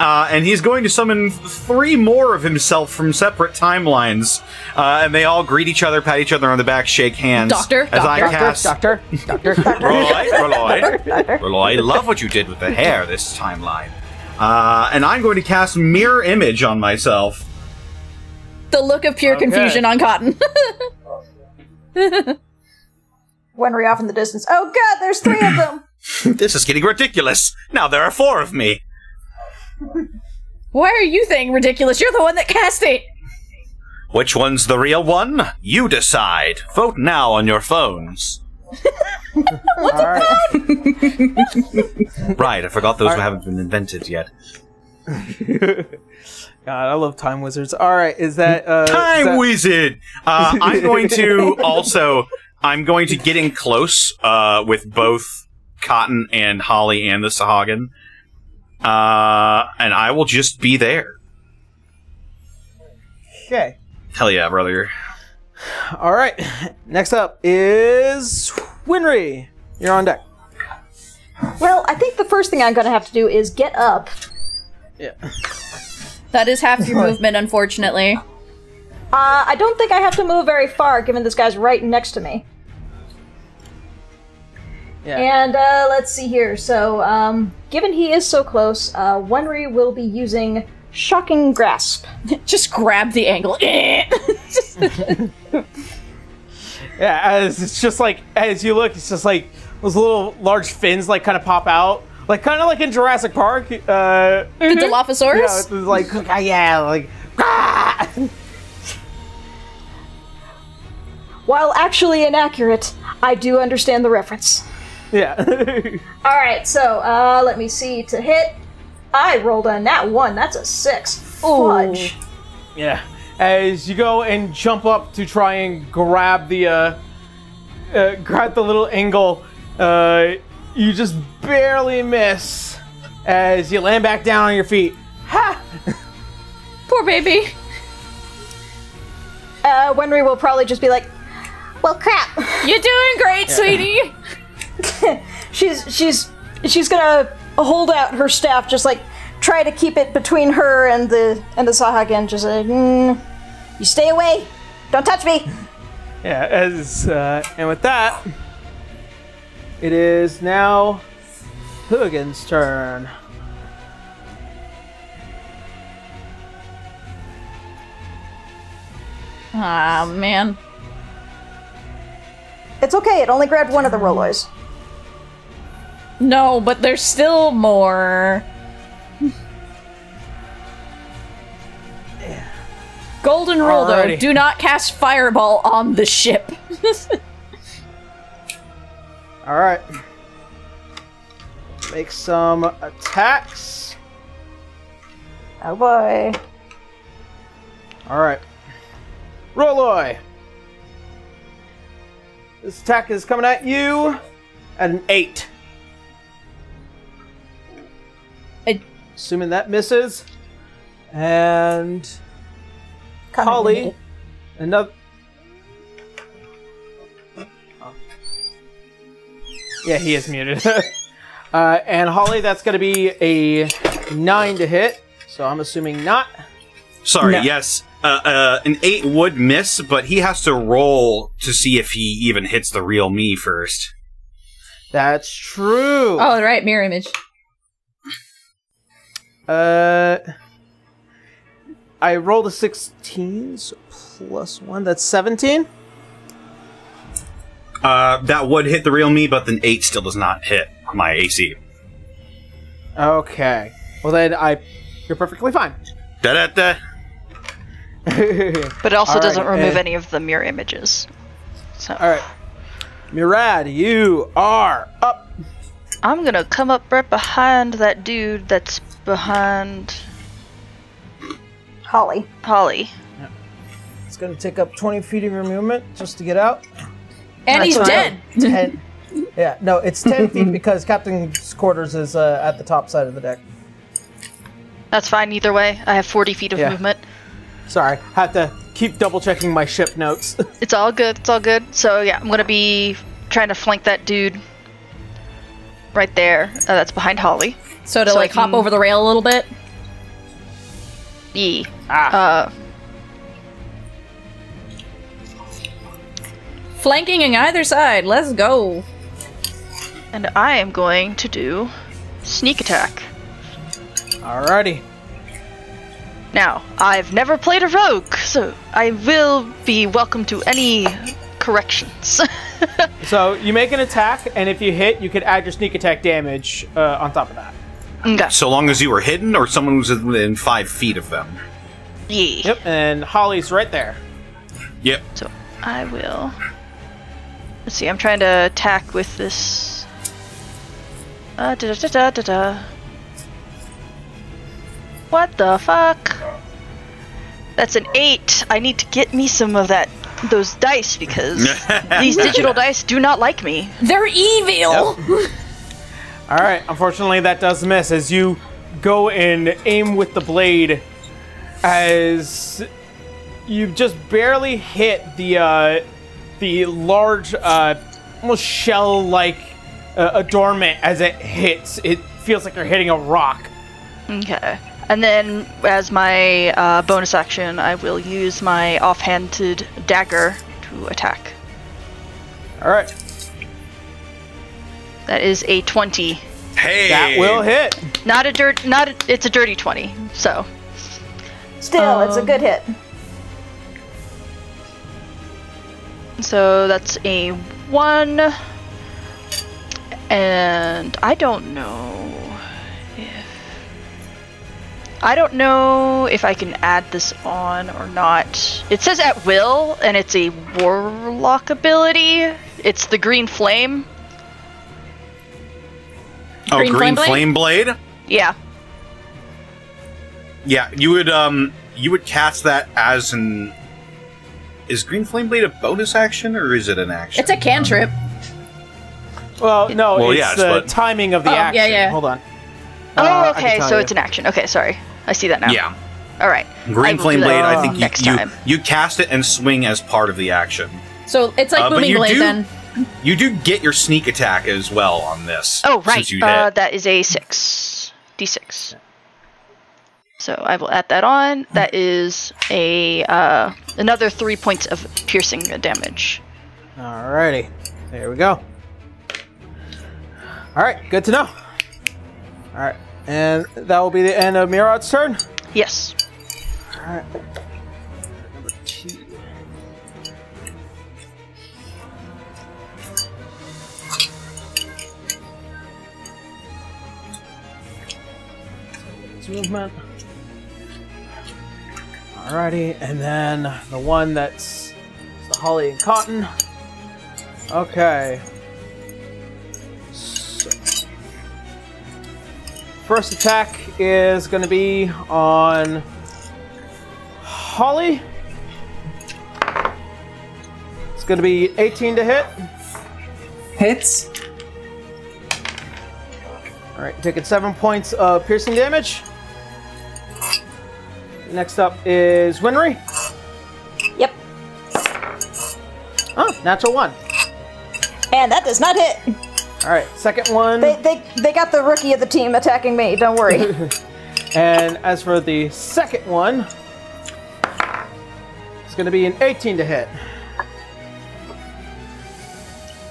uh, and he's going to summon three more of himself from separate timelines. Uh, and they all greet each other, pat each other on the back, shake hands. Doctor, as I Doctor, cast. doctor, doctor, doctor. <laughs> Roy, Roy, <laughs> Roy, love what you did with the hair this timeline. Uh, and I'm going to cast Mirror Image on myself. The look of pure Okay. confusion on Cotton. <laughs> <laughs> Winry off in the distance. Oh god, there's three of them. <laughs> This is getting ridiculous. Now there are four of me. Why are you saying ridiculous? You're the one that cast it. Which one's the real one? You decide. Vote now on your phones. <laughs> All right. Right, I forgot those haven't been invented yet. God, I love time wizards. All right, is that uh, Time is that- Wizard! Uh, <laughs> I'm going to also. I'm going to get in close uh, with both Cotton and Holly and the Sahuagin. Uh, and I will just be there. Okay. Hell yeah, brother. All right. Next up is Winry. You're on deck. Well, I think the first thing I'm going to have to do is get up. Yeah. That is half your <laughs> movement, unfortunately. Uh, I don't think I have to move very far, given this guy's right next to me. Yeah. And uh, let's see here. So, um, given he is so close, uh, Winry will be using Shocking Grasp. <laughs> Just grab the angle. <laughs> Yeah, as it's just like as you look, it's just like those little large fins like kind of pop out, like kind of like in Jurassic Park. Uh, the Dilophosaurus? yeah, it's like <laughs> yeah, like ah! <laughs> While actually inaccurate, I do understand the reference. yeah. <laughs> Alright, so, uh, let me see. To hit, I rolled a nat 1. That's a 6. Fudge. Yeah. As you go and jump up to try and grab the uh, uh grab the little angle, uh you just barely miss as you land back down on your feet. Ha! Poor baby. Uh, Winry will probably just be like, well, crap. You're doing great, sweetie. <laughs> she's she's she's gonna hold out her staff, just like try to keep it between her and the and the Sahuagin. Just like, mm, you stay away, don't touch me. Yeah, as uh, and with that, it is now Hooligan's turn. Ah, man. It's okay. It only grabbed one of the Roloys. No, but there's still more. Golden rule, though: Alrighty. do not cast fireball on the ship. <laughs> All right. Make some attacks. Oh boy. All right. Roloy. This attack is coming at you at an eight. I- Assuming that misses. And Holly, another. Yeah, he is muted. <laughs> uh, and Holly, that's going to be a nine to hit. So I'm assuming not. Sorry, No. yes. Uh, uh, an eight would miss, but he has to roll to see if he even hits the real me first. That's true. oh, right, mirror image. Uh, I rolled a 16, so plus one. That's 17. Uh, that would hit the real me, but then eight still does not hit my AC. Okay. Well then, I you're perfectly fine. Da da da. But it also All doesn't right, remove eh. any of the mirror images. So All right, Murad, you are up. I'm gonna come up right behind that dude that's behind Holly. Holly. It's gonna take up 20 feet of your movement just to get out. And he's dead. <laughs> Ten. yeah, no, it's 10 feet <laughs> because Captain's quarters is uh, at the top side of the deck. That's fine either way. I have 40 feet of Yeah. movement. Sorry, I have to keep double checking my ship notes. <laughs> It's all good. It's all good. So yeah, I'm gonna be trying to flank that dude right there. Uh, that's behind Holly. So to So I like hop can- over the rail a little bit. Yee. ah, Uh, Flanking on either side. Let's go. and I am going to do sneak attack. alrighty. Now, I've never played a rogue, so I will be welcome to any corrections. <laughs> So you make an attack, and if you hit, you could add your sneak attack damage uh, on top of that. okay. So long as you were hidden, or someone was within five feet of them. Yee. Yep, and Holly's right there. Yep. So I will. Let's see. I'm trying to attack with this. Uh, da da da da da da. What the fuck? That's an eight. I need to get me some of that, those dice because <laughs> these digital dice do not like me. They're evil. <laughs> All right. Unfortunately, that does miss as you go and aim with the blade, as you just barely hit the uh, the large, uh, almost shell-like uh, adornment as it hits. It feels like you're hitting a rock. Okay. And then, as my uh, bonus action, I will use my offhanded dagger to attack. All right. That is a 20. Hey, That will hit. Not a dirt. Not a, it's a dirty 20. So Still, it's a Um, good hit. So that's a one. And I don't know if I don't know if I can add this on or not. It says at will, and it's a warlock ability. It's the green flame. oh, Green green, flame flame blade. Yeah. Yeah, you would um you would cast that as an. Is green flame blade a bonus action or is it an action? It's a cantrip. Well, no, Well, it's yes, the but- timing of the Oh, yeah, action. yeah. Hold on. Oh, Uh, I can okay. tell So you. it's an action. Okay, sorry. I see that now. yeah. All right. I Green will flame that blade. I think you, next you time. you cast it and swing as part of the action. So it's like Uh, but booming you blade do- then. You do get your sneak attack as well on this. Oh, right. Since you Uh, that is a six. D6. So I will add that on. That is a uh, another three points of piercing damage. Alrighty. There we go. Alright, good to know. Alright. And that will be the end of Murad's turn. Yes. Alright. Number two. Movement. Alrighty, and then the one that's the Holly and Cotton. Okay. So, first attack is going to be on Holly. It's going to be 18 to hit. Hits. All right, taking seven points of piercing damage. Next up is Winry. Yep. Oh, natural one. And that does not hit. All right, second one. They, they, they got the rookie of the team attacking me, don't worry. <laughs> <laughs> And as for the second one, it's going to be an 18 to hit.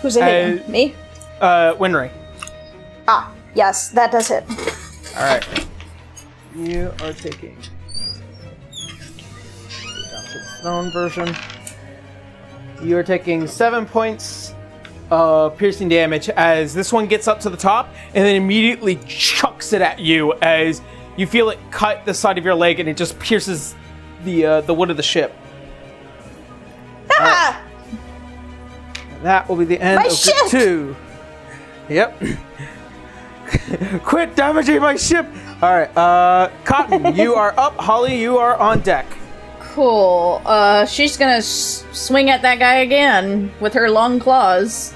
Who's it hitting? Uh, Me? Uh, Winry. Ah, yes, that does hit. All right. You are taking. Down to the throne version. You are taking seven points of piercing damage as this one gets up to the top and then immediately chucks it at you as you feel it cut the side of your leg and it just pierces the uh, the wood of the ship. Ah! That will be the end My of ship! two. Yep. <laughs> Quit damaging my ship. All right, uh, Cotton, you are up. Holly, you are on deck. Cool. Uh, she's gonna s- swing at that guy again with her long claws.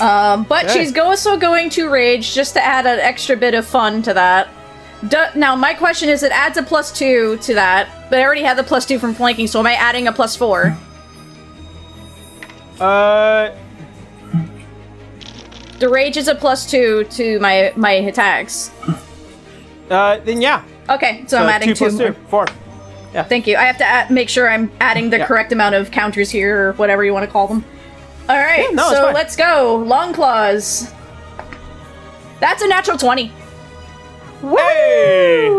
Um, but Okay. she's go- also going to rage just to add an extra bit of fun to that. Do- now, my question is, it adds a plus two to that, but I already had the plus two from flanking, so am I adding a plus four? Uh, the rage is a plus two to my my attacks. uh, then yeah. Okay, so, I'm adding two plus more. two, four. Thank you. I have to add, make sure I'm adding the Yeah. correct amount of counters here, or whatever you want to call them. All right, Yeah, no, so let's go. Long claws. That's a natural twenty. Hey! <laughs>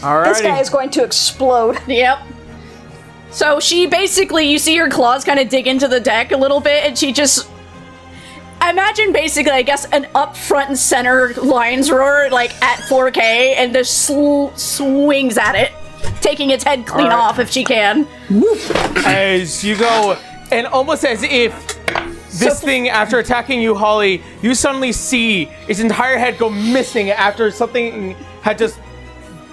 Alrighty. This guy is going to explode. <laughs> Yep. So she basically, you see her claws kind of dig into the deck a little bit, and she just. Imagine basically, I guess, an up front and center lion's roar, like at 4K, and just sw- swings at it, taking its head clean Alright. off if she can. as you go, and almost as if this thing, after attacking you, Holly, you suddenly see its entire head go missing after something had just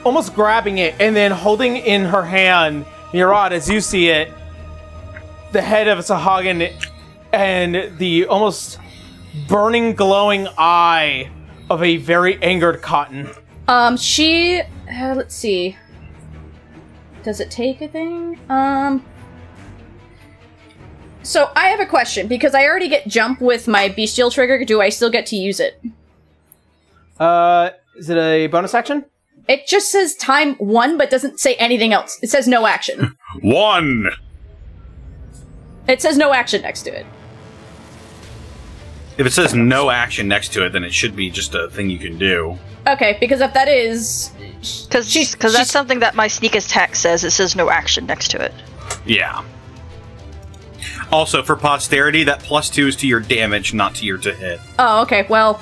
almost grabbing it and then holding in her hand, Murad, as you see it, the head of Sahuagin and the almost burning, glowing eye of a very angered Cotton. Um, she. Uh, let's see. Does it take a thing? Um. So I have a question because I already get jump with my bestial trigger. Do I still get to use it? Uh, is it a bonus action? It just says time one, but doesn't say anything else. It says no action. One. it says no action next to it. If it says no action next to it, then it should be just a thing you can do. Okay, because if that is, Because She's- that's something that my sneak attack says. It says no action next to it. Yeah. Also, for posterity, that plus two is to your damage, not to your to hit. oh, okay. Well,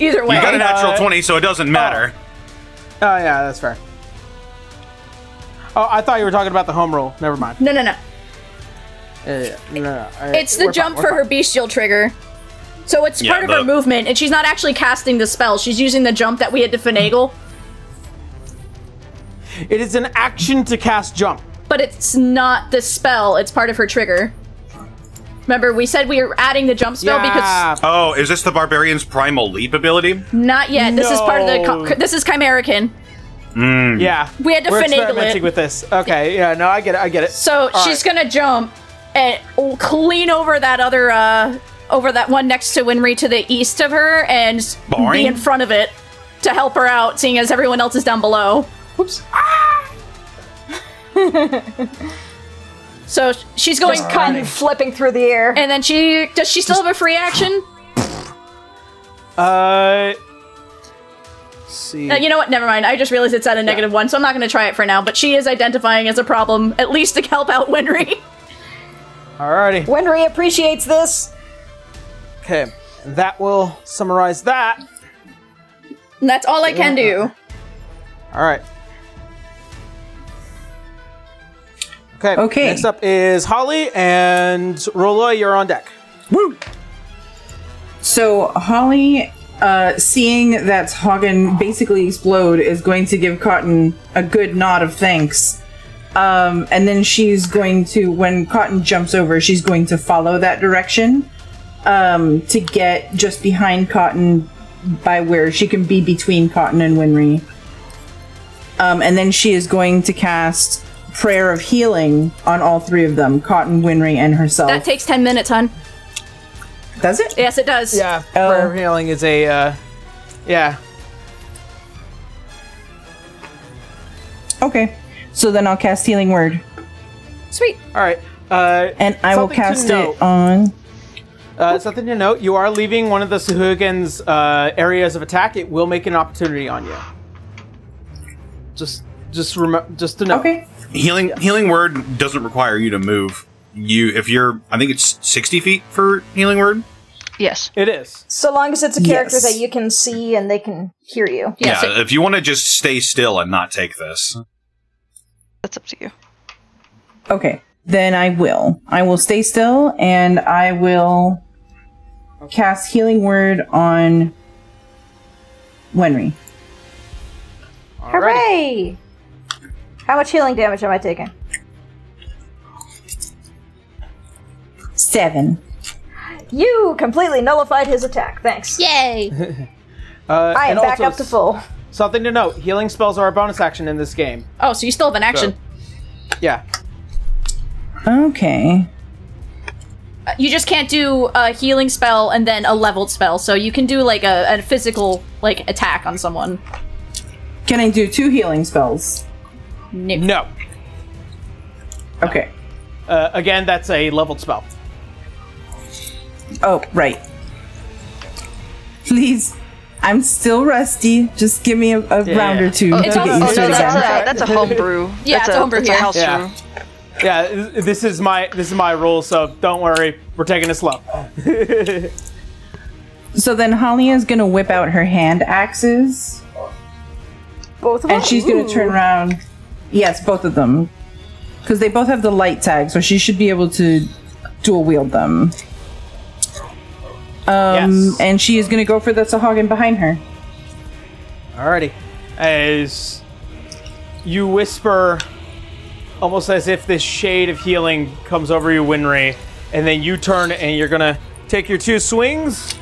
either way, You got a natural Uh, 20, so it doesn't matter. Oh yeah, that's fair. Oh, I thought you were talking about the home roll. Never mind. no, no, no. Yeah, yeah, no, no, no. It's the We're jump fine, for we're her fine. bestial trigger. So it's Yeah, part of her movement, and she's not actually casting the spell. She's using the jump that we had to finagle, It is an action to cast jump. but it's not the spell. It's part of her trigger. Remember, we said we were adding the jump spell yeah. Oh, is this the Barbarian's Primal Leap ability? not yet. This is part of the. This is Chimerican. yeah. We had to We're finagle experimenting it. with this. Okay. Yeah. No, I get it. I get it. So All she's right. gonna jump and clean over that other, uh, over that one next to Winry to the east of her and Boing. be in front of it to help her out, seeing as everyone else is down below. Whoops. <laughs> So she's going Cotton flipping through the air. And then she does she still have a free action? Uh. see. Uh, you know what? Never mind. I just realized it's at a negative one, so I'm not going to try it for now. But she is identifying as a problem, at least to help out Winry. <laughs> Alrighty. Winry appreciates this. Okay. That will summarize that. And that's all I can do. All right. Okay. Okay. Next up is Holly and Roloy. You're on deck. Woo! So Holly, uh, seeing that Hagen basically explode, is going to give Cotton a good nod of thanks. Um, and then she's going to, when Cotton jumps over, she's going to follow that direction um, to get just behind Cotton by where she can be between Cotton and Winry. Um, and then she is going to cast Prayer of Healing on all three of them Cotton, Winry, and herself. That takes 10 minutes, hon. Does it? Yes, it does. Yeah. Oh. Prayer of healing is a. Uh, yeah. Okay. So then I'll cast Healing Word. Sweet. All right. Uh, And I will cast it on. Uh, something to note: you are leaving one of the Sahuagins' uh, areas of attack. It will make an opportunity on you. Just, just remember, just to know. Okay. Healing Healing Word doesn't require you to move. You, if you're, I think it's 60 feet for Healing Word. Yes. It is. So long as it's a character Yes. that you can see and they can hear you. Yeah, yeah, so- if you want to just stay still and not take this. That's up to you. Okay. Then I will. I will stay still and I will cast Healing Word on Winry. Alrighty. Hooray! How much healing damage am I taking? Seven. You completely nullified his attack. Thanks. Yay! <laughs> Uh, I am back also up to full. Something to note: healing spells are a bonus action in this game. Oh, so you still have an action. Yeah. Okay. You just can't do a healing spell and then a leveled spell. So you can do like a, a physical like attack on someone. Can I do two healing spells? No. No. Okay. Uh, again, that's a leveled spell. Oh, right. Please. I'm still rusty. Just give me a, a Yeah. round or two Oh, to It's get all- oh, used no, to it that's again. a, that's a homebrew. Yeah, that's it's a homebrew that's a house Yeah. brew. Yeah, this is my this is my rule, so don't worry. We're taking it slow. <laughs> So then Holly is gonna whip out her hand axes Both of them. and she's gonna turn around. Yes, both of them, because they both have the light tag, so she should be able to dual wield them. Um, Yes. and she is gonna go for the Sahuagin behind her. Alrighty. As you whisper, almost as if this shade of healing comes over you, Winry, and then you turn and you're gonna take your two swings.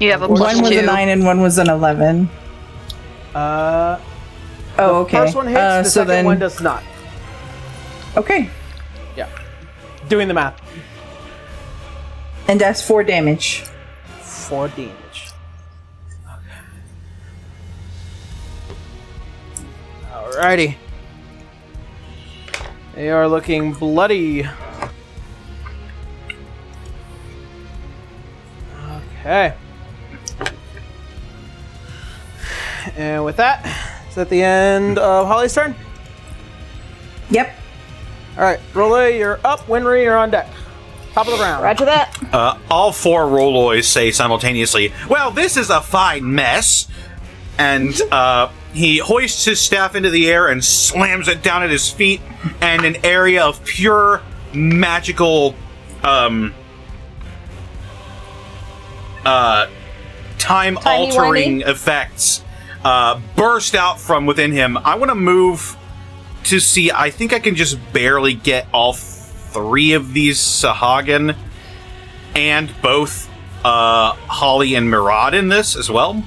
You have a plus One was two. a nine and one was an eleven. Uh, Oh, okay. first one hits, Uh, the so second then, one does not. okay, Yeah. Doing the math. and that's four damage. Four damage. Alrighty. They are looking bloody. Okay. And with that, is that the end of Holly's turn? Yep. All right, Roloy, you're up. Winry, you're on deck. Top of the round. Roger that. Uh, all four Roloys say simultaneously, Well, this is a fine mess. And uh, he hoists his staff into the air and slams it down at his feet, and an area of pure magical um, uh, time altering effects uh, burst out from within him. I want to move to see. I think I can just barely get all three of these Sahuagin and both uh, Holly and Murad in this as well.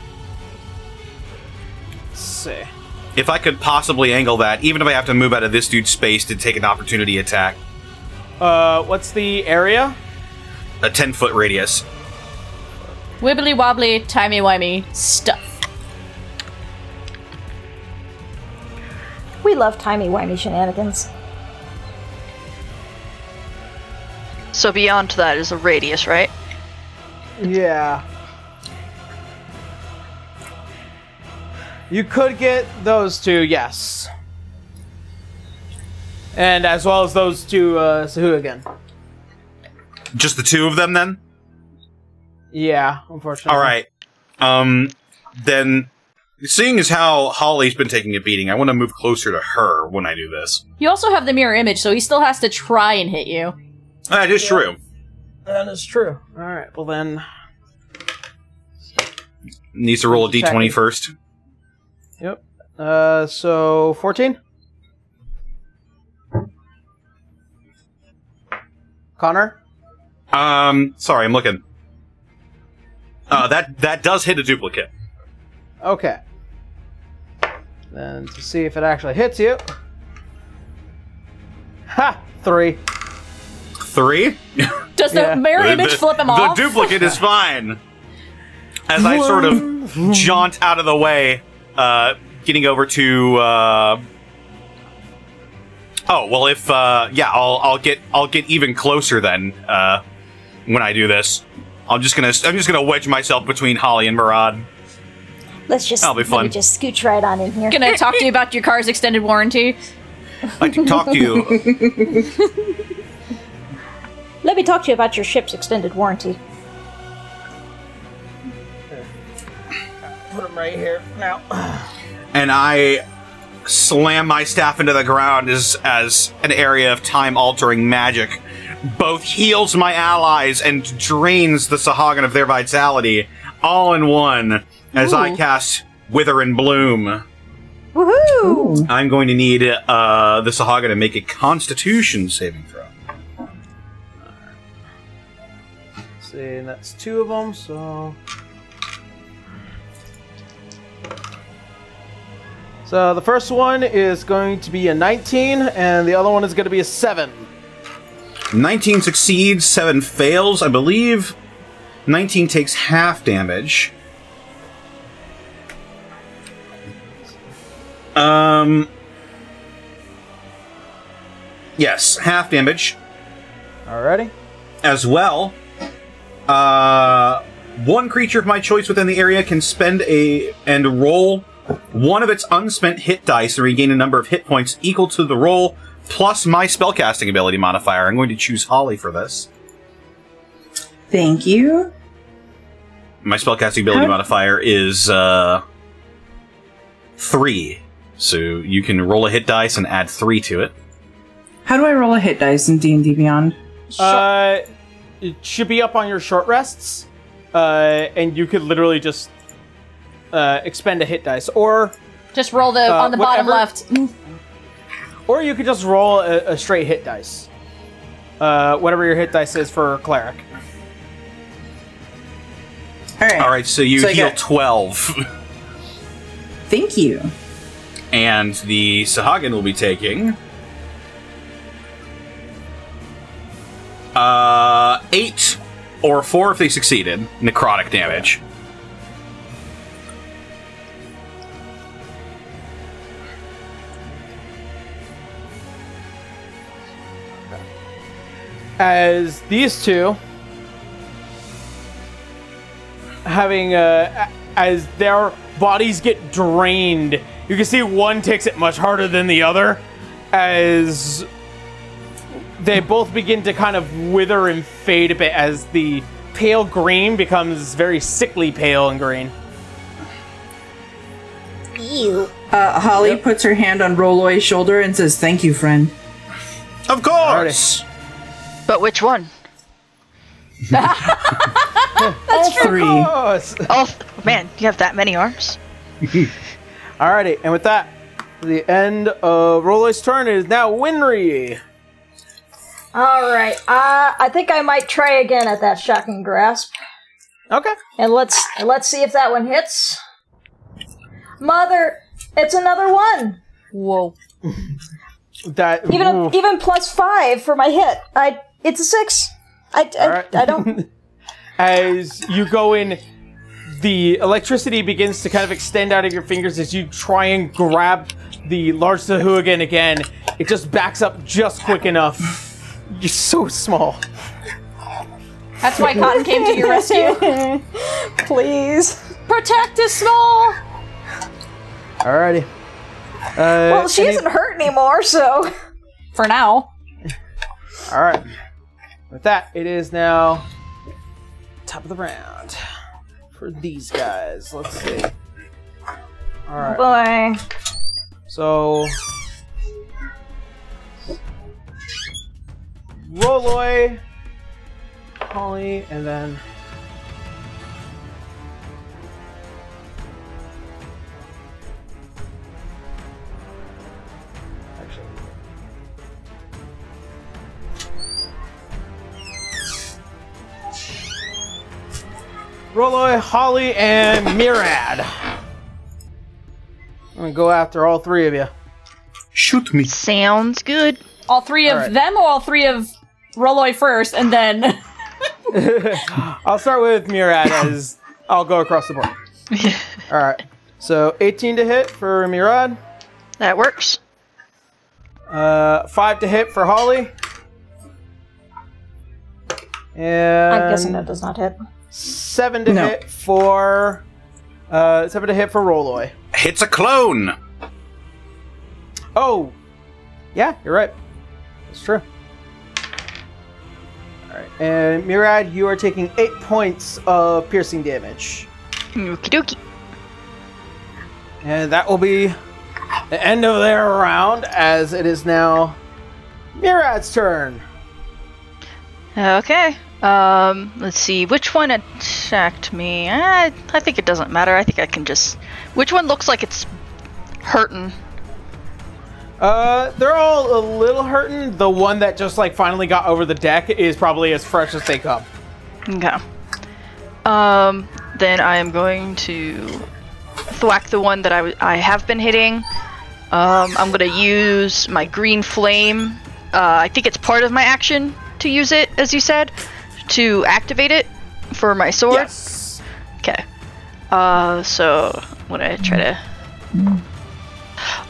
Let's see. If I could possibly angle that, even if I have to move out of this dude's space to take an opportunity attack, Uh, what's the area? a 10 foot radius. Wibbly wobbly, timey wimey stuff. We love timey-wimey shenanigans. So beyond that is a radius, right? Yeah. You could get those two, yes. And as well as those two, uh, Sahuagin. Just the two of them then? Yeah, unfortunately. All right. Um, then, seeing as how Holly's been taking a beating, I want to move closer to her when I do this. You also have the mirror image, so he still has to try and hit you. That is true. That is true. All right. Well then, Needs to roll a d20 Checking. first. Yep. Uh, so fourteen. Connor. Um, sorry, I'm looking. Uh, that that does hit a duplicate. Okay. Then to see if it actually hits you. Ha! Three. Three. Does Yeah. the mirror The- image the- flip him off? the duplicate is <laughs> fine. As I sort of jaunt out of the way, uh, getting over to. Uh, oh well, if uh, yeah, I'll I'll get I'll get even closer then uh, when I do this. I'm just gonna I'm just gonna wedge myself between Holly and Murad. Let's just That'll be let me fun. just scooch right on in here. Can I talk to you about your car's extended warranty. I can talk to you. <laughs> Let me talk to you about your ship's extended warranty. Put him right here now. And I slam my staff into the ground as as an area of time altering magic both heals my allies and drains the Sahuagin of their vitality all in one as I cast Wither and Bloom. Woohoo! I'm going to need uh, the Sahuagin to make a Constitution saving throw. see, and that's two of them. So. So the first one is going to be a 19, and the other one is going to be a 7. 19 succeeds, 7 fails, I believe. 19 takes half damage. Um. Yes, half damage Alrighty. as well. Uh, one creature of my choice within the area can spend a and roll one of its unspent hit dice and regain a number of hit points equal to the roll plus my spellcasting ability modifier. I'm going to choose Holly for this. Thank you. My spellcasting ability How- modifier is uh, three, so you can roll a hit dice and add three to it. How do I roll a hit dice in D and D Beyond? Uh, it should be up on your short rests, uh, and you could literally just uh, expend a hit dice, or Just roll the Uh, on the bottom left. or you could just roll a, a straight hit dice. Uh, whatever your hit dice is for cleric. All right. All right, so you So heal got- twelve, Thank you. and the Sahuagin will be taking uh eight or four if they succeeded necrotic damage. As these two having uh, as their bodies get drained. You can see one takes it much harder than the other, as they both begin to kind of wither and fade a bit as the pale green becomes very sickly pale and green. Ew. Uh, Holly puts her hand on Roloy's shoulder and says, "Thank you, friend." Of course. But which one? <laughs> All three. Oh, it's- Oh man, you have that many arms. <laughs> Alrighty, and with that, the end of Roloy's turn is now Winry. All right. Uh, I think I might try again at that shocking grasp, Okay. and let's let's see if that one hits. Mother, it's another one. Whoa. That Even a, even plus five for my hit. I it's a six. I I, Alright. I don't. <laughs> as you go in, the electricity begins to kind of extend out of your fingers as you try and grab the large Sahuagin again. It just backs up just quick enough. You're so small. That's why Cotton came to your rescue. <laughs> Please. Protect us small. Alrighty. Uh, Well, she any- isn't hurt anymore, so. For now. All right. With that, it is now top of the round for these guys. Let's see. All right. Boy. So, Roloy, Holly, and then. Roloy, Holly, and Murad. I'm gonna go after all three of you. Shoot me. Sounds good. All three of Alright. them or all three of Roloy first and then <laughs> <laughs> I'll start with Murad as I'll go across the board. <laughs> All right. So 18 to hit for Murad, That works. uh, 5 to hit for Holly. And I'm guessing that does not hit. 7 to No. hit for uh, 7 to hit for Roloy. Hits a clone. Oh. Yeah, you're right. That's true. All right. And Murad, you are taking 8 points of piercing damage. Okie dokie. And that will be the end of their round, as it is now Murad's turn. Okay. Um, let's see. Which one attacked me? I, I think it doesn't matter. I think I can just. Which one looks like it's hurting? Uh, they're all a little hurting. The one that just like finally got over the deck is probably as fresh as they come. Okay. Um, then I am going to thwack the one that I, w- I have been hitting. Um, I'm gonna use my green flame. Uh, I think it's part of my action to use it, as you said, to activate it for my sword. Yes. Okay. Uh, so I'm gonna try to.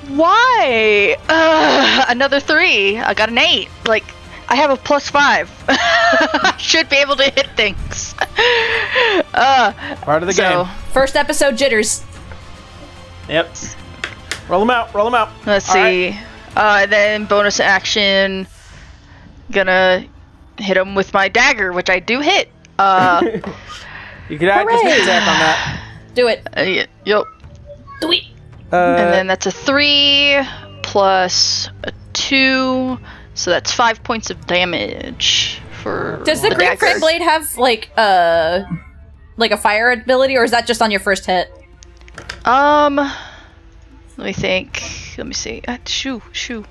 Why? Uh, another three. I got an eight. Like I have a plus five. I <laughs> should be able to hit things. <laughs> uh, Part of the so game. first episode jitters. Yep. Roll them out. Roll them out. let's All see. Uh, then bonus action. Gonna hit him with my dagger, which I do hit. Uh, <laughs> You could add just an attack on that. Do it. uh, y- yep. Do it. Uh, and then that's a three plus a two, so that's five points of damage for. Does the, green dagger. flame blade have like a like a fire ability, or is that just on your first hit? Um, let me think. Let me see. Uh, shoo, shoo.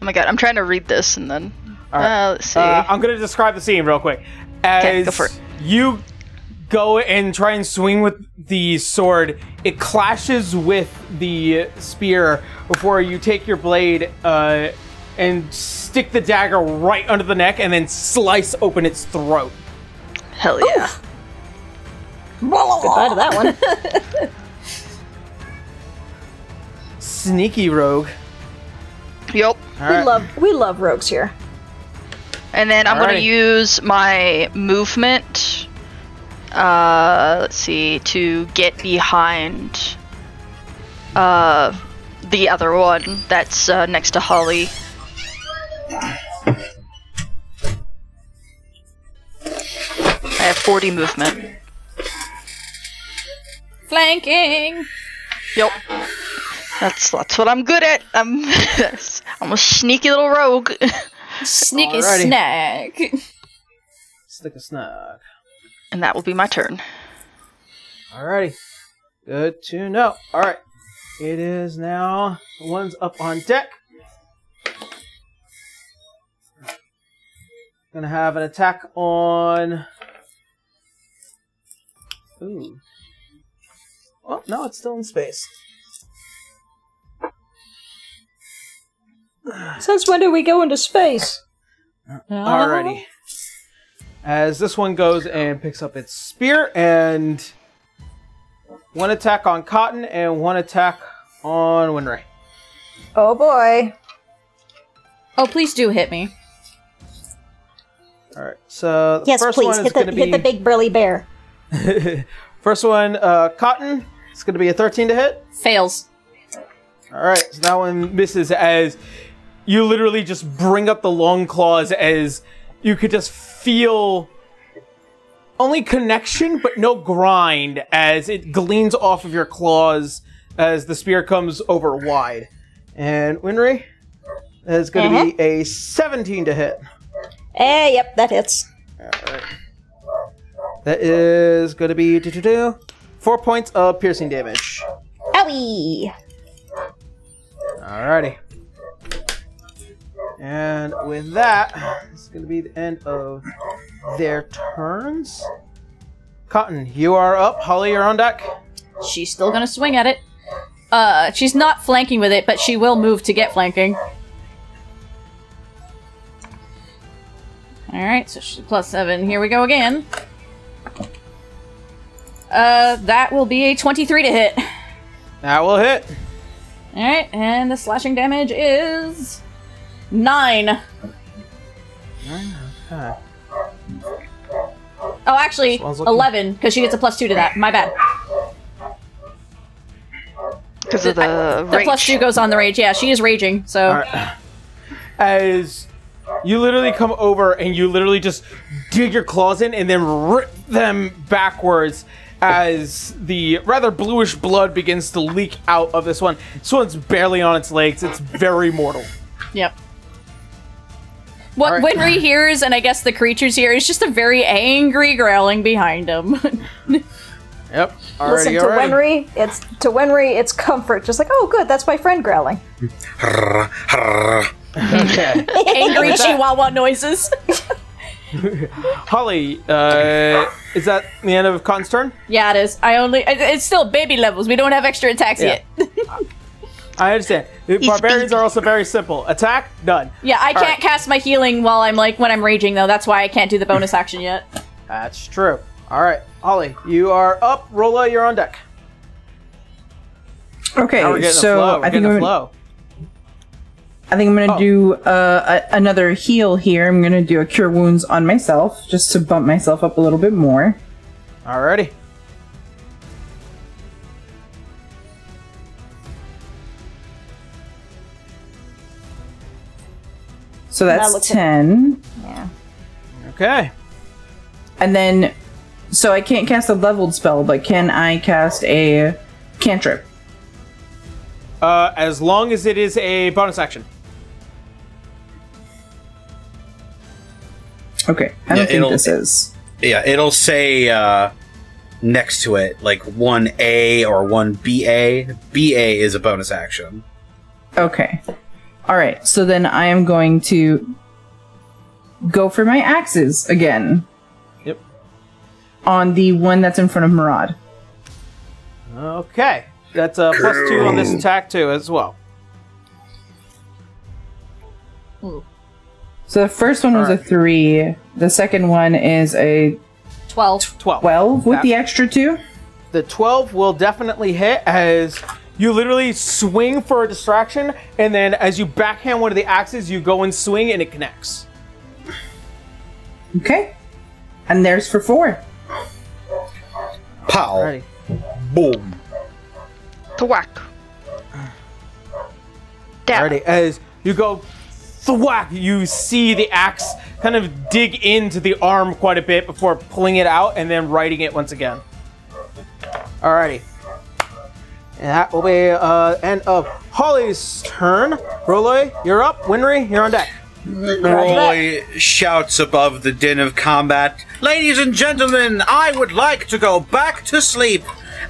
Oh my god, I'm trying to read this and then. All right. Uh, let's see. Uh, I'm going to describe the scene real quick. As Okay, go for it. you go and try and swing with the sword, it clashes with the spear before you take your blade uh, and stick the dagger right under the neck and then slice open its throat. Hell yeah. Goodbye to that one. <laughs> Sneaky rogue. Yep. All we love we love rogues here. And then I'm gonna use my movement. Uh, uh, let's see, to get behind uh, the other one that's uh, next to Holly. I have 40 movement. Flanking. Yep. That's that's what I'm good at. I'm <laughs> I'm a sneaky little rogue. <laughs> Sneaky Alrighty. snack. Stick a snug. and that will be my turn. Alrighty. Good to know. Alright. It is now the one's up on deck. Gonna have an attack on. Ooh. Oh, no, it's still in space. Since when do we go into space? Alrighty. As this one goes and picks up its spear and one attack on Cotton and one attack on Winry. Oh boy. Oh, please do hit me. All right. So the Yes, first please one is hit going the to be hit the big burly bear. <laughs> first one. Uh, Cotton. It's going to be a 13 to hit. Fails. All right. So that one misses as you literally just bring up the long claws as you could just feel only connection but no grind as it gleans off of your claws as the spear comes over wide. And Winry is going to be a 17 to hit. Eh, yep, that hits. That is going to be four points of piercing damage. Owie! Alrighty. And with that, it's going to be the end of their turns. Cotton, you are up. Holly, you're on deck. She's still gonna swing at it. Uh, she's not flanking with it, but she will move to get flanking. Alright, so she's plus seven. Here we go again. Uh, that will be a 23 to hit. That will hit. Alright, and the slashing damage is. Nine. Okay. Oh, actually, looking- 11, because she gets a plus two to that. My bad. Because of the, The rage. plus two goes on the rage. Yeah, she is raging, so. Alright. As you literally come over and you literally just dig your claws in and then rip them backwards as the rather bluish blood begins to leak out of this one. This one's barely on its legs. It's very mortal. Yep. What Alright. Winry hears, and I guess the creatures hear, is just a very angry growling behind him. <laughs> Yep. Alrighty, Listen to alrighty. Winry. It's to Winry. It's comfort. Just like, oh, good. That's my friend growling. <laughs> Okay. angry chihuahua noises. <laughs> Holly, uh, is that the end of Con's turn? yeah, it is. I only. It's still baby levels. We don't have extra attacks Yeah. yet. I understand. The barbarians are also very simple. Attack, done. yeah, I can't Alright. cast my healing while I'm like when I'm raging though. That's why I can't do the bonus action yet. That's true. All right, Holly, you are up. Roloy, you're on deck. Okay, Now we're so a flow. We're I think I'm gonna, flow. I think I'm gonna Oh. do uh, a, another heal here. I'm gonna do a cure wounds on myself just to bump myself up a little bit more. Alrighty. So that's looks- ten, Yeah. Okay. and then so I can't cast a leveled spell, but can I cast a cantrip? Uh, as long as it is a bonus action. Okay, I don't think it'll- this is. Yeah, it'll say uh, next to it like one A or one BA. BA is a bonus action. Okay. All right. So then I am going to go for my axes again Yep. on the one that's in front of Murad. Okay. That's a plus two on this attack too, as well. So the first one was a three. The second one is a Twelve. Twelve. twelve with That- the extra two. The 12 will definitely hit as you literally swing for a distraction, and then as you backhand one of the axes, you go and swing and it connects. Okay. And there's for four. Pow. Alrighty. Boom. To whack. Alrighty, as you go thwack, you see the axe kind of dig into the arm quite a bit before pulling it out and then righting it once again. Alrighty. And that will be uh end of Holly's turn. Roloy, you're up. Winry, you're on deck. Roy shouts above the din of combat, Ladies and gentlemen, I would like to go back to sleep.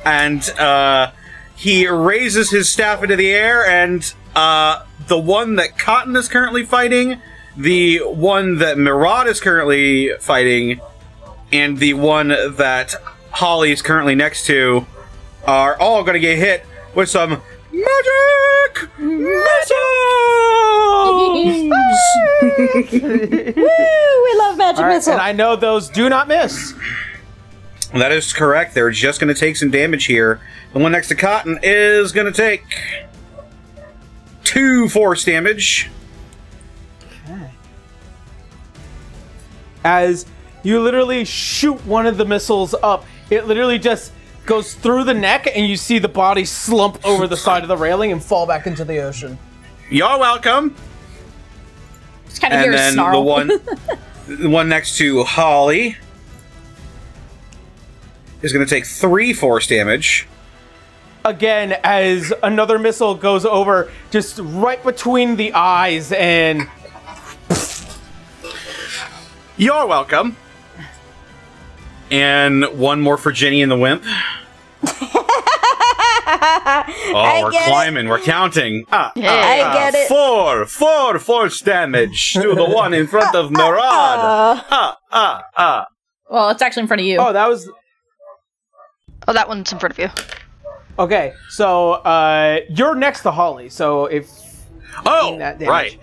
And uh, he raises his staff into the air, and uh, the one that Cotton is currently fighting, the one that Murad is currently fighting, and the one that Holly is currently next to are all going to get hit with some magic missiles. <laughs> Woo! We love magic Alright, missile. and I know those do not miss. That is correct. They're just going to take some damage here. The one next to Cotton is going to take two force damage. as you literally shoot one of the missiles up. It literally just goes through the neck, and you see the body slump over the side of the railing and fall back into the ocean. You're welcome. Just kind of And hear a then snarl. the one, <laughs> the one next to Holly is going to take three force damage. Again, as another missile goes over just right between the eyes, and You're welcome. And one more for Jenny and the Wimp. <laughs> Oh, we're get it. climbing. We're counting. Ah, Yeah. I ah, get it. Four, four force damage to the <laughs> one in front of Murad. <laughs> Ah, ah, ah. well, it's actually in front of you. oh, that was Oh, that one's in front of you. okay. So uh, you're next to Holly. So if Oh, that damage. right.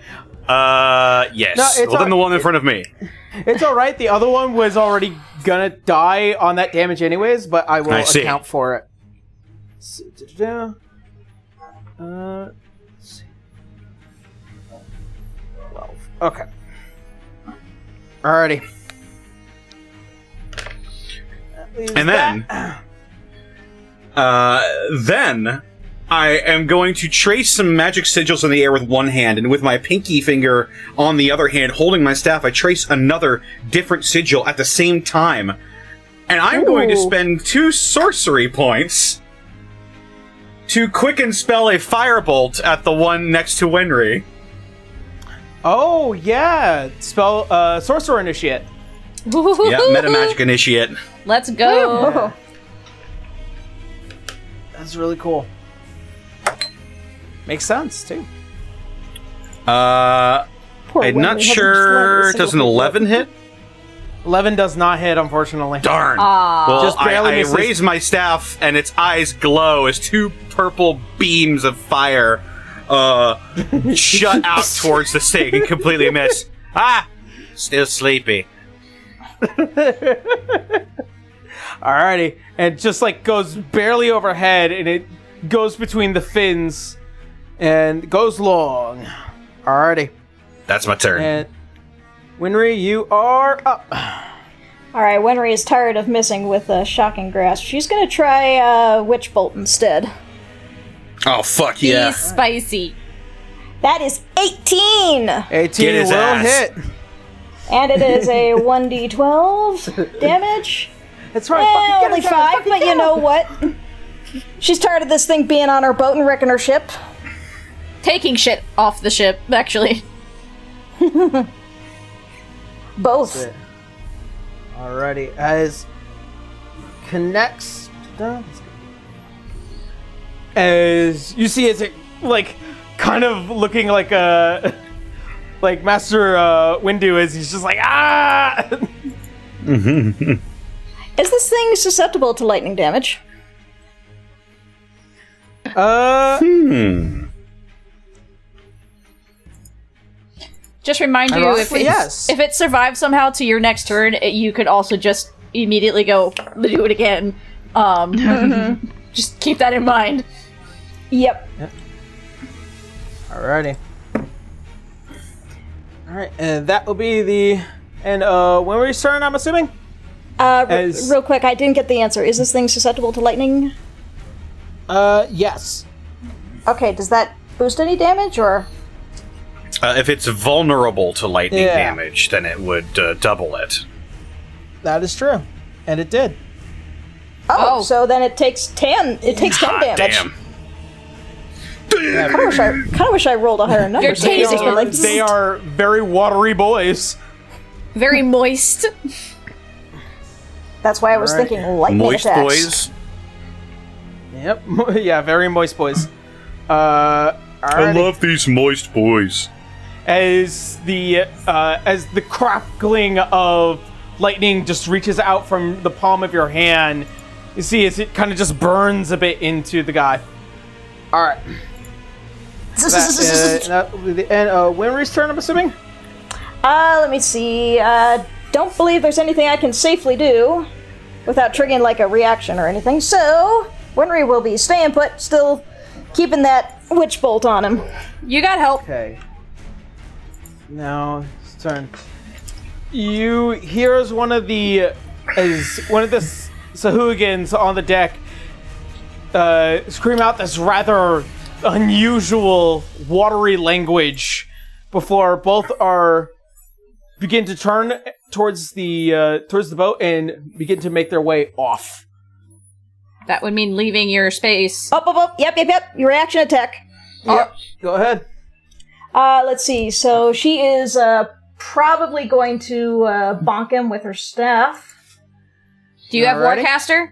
Uh, yes. No, it's well, then all- the one in front of me. it's all right, the other one was already gonna die on that damage anyways, but I will I account for it. Uh, see. 12. Okay. Alrighty. And then, that. <clears throat> uh, then I am going to trace some magic sigils in the air with one hand, and with my pinky finger on the other hand, holding my staff, I trace another different sigil at the same time. And I'm going to spend two sorcery points to quicken spell a firebolt at the one next to Winry. Oh yeah, spell uh, sorcerer initiate. Yeah, meta magic initiate. Let's go. Whoa. <laughs> That's really cool. Makes sense too. Uh, Poor I'm not hasn't just let sure. a Does an 11 hit? Eleven does not hit, unfortunately. Darn. Ah. Well, Just barely I, I raise my staff, and its eyes glow as two purple beams of fire uh, shut <laughs> out towards the thing and completely miss. <laughs> Ah! Still sleepy. <laughs> Alrighty, and just like goes barely overhead, and it goes between the fins, and goes long. Alrighty, That's my turn. and Winry, you are up. All right, Winry is tired of missing with a shocking grasp. She's gonna try uh, Witch Bolt instead. oh, fuck yeah! He's yeah. spicy. That is 18! 18 Get his will ass. hit. And it is a <laughs> 1d12 damage. That's right. Eh, only five, but you know what? She's tired of this thing being on her boat and wrecking her ship. Taking shit off the ship, actually. <laughs> Both. Alrighty, as connects. As you see, as it like kind of looking like a <laughs> like Master uh, Windu is. he's just like ah. <laughs> Is this thing susceptible to lightning damage? uh, Hmm. Just remind you if yes. if it survives somehow to your next turn, it, you could also just immediately go do it again. Um, <laughs> just keep that in mind. Yep. yep. Alrighty. Alright, and that will be the. And uh, when we're starting, I'm assuming? Uh, r- As- real quick, I didn't get the answer. Is this thing susceptible to lightning? Uh, yes. Okay, does that boost any damage or? Uh, if it's vulnerable to lightning Yeah. damage, then it would uh, double it. That is true. And it did. Oh, Oh. so then it takes ten. It takes ten Hot damage. damn. Kind of wish I, kind of wish I rolled a higher number. You're so I tasing just been it. like, They are very watery boys. Very moist. That's why I was Alright. thinking lightning Moist attacks. boys. Yep. <laughs> yeah, very moist boys. Uh, love these moist boys. As the uh, as the crackling of lightning just reaches out from the palm of your hand, you see as it kind of just burns a bit into the guy. All right, <laughs> that, uh, that will be the end. Uh, Winry's turn, I'm assuming. Uh, let me see. Uh, don't believe there's anything I can safely do without triggering like a reaction or anything. So, Winry will be staying put, still keeping that witch bolt on him. You got help. Okay. Now it's turn. You hear as one of the as one of the S- Sahuagins on the deck uh, scream out this rather unusual watery language before both are begin to turn towards the uh, towards the boat and begin to make their way off. That would mean leaving your space. Up, up, up. Yep, yep, yep. Your reaction attack. Yep. Go ahead. Uh, let's see. So she is uh, probably going to uh, bonk him with her staff. Do you have Alrighty. Warcaster?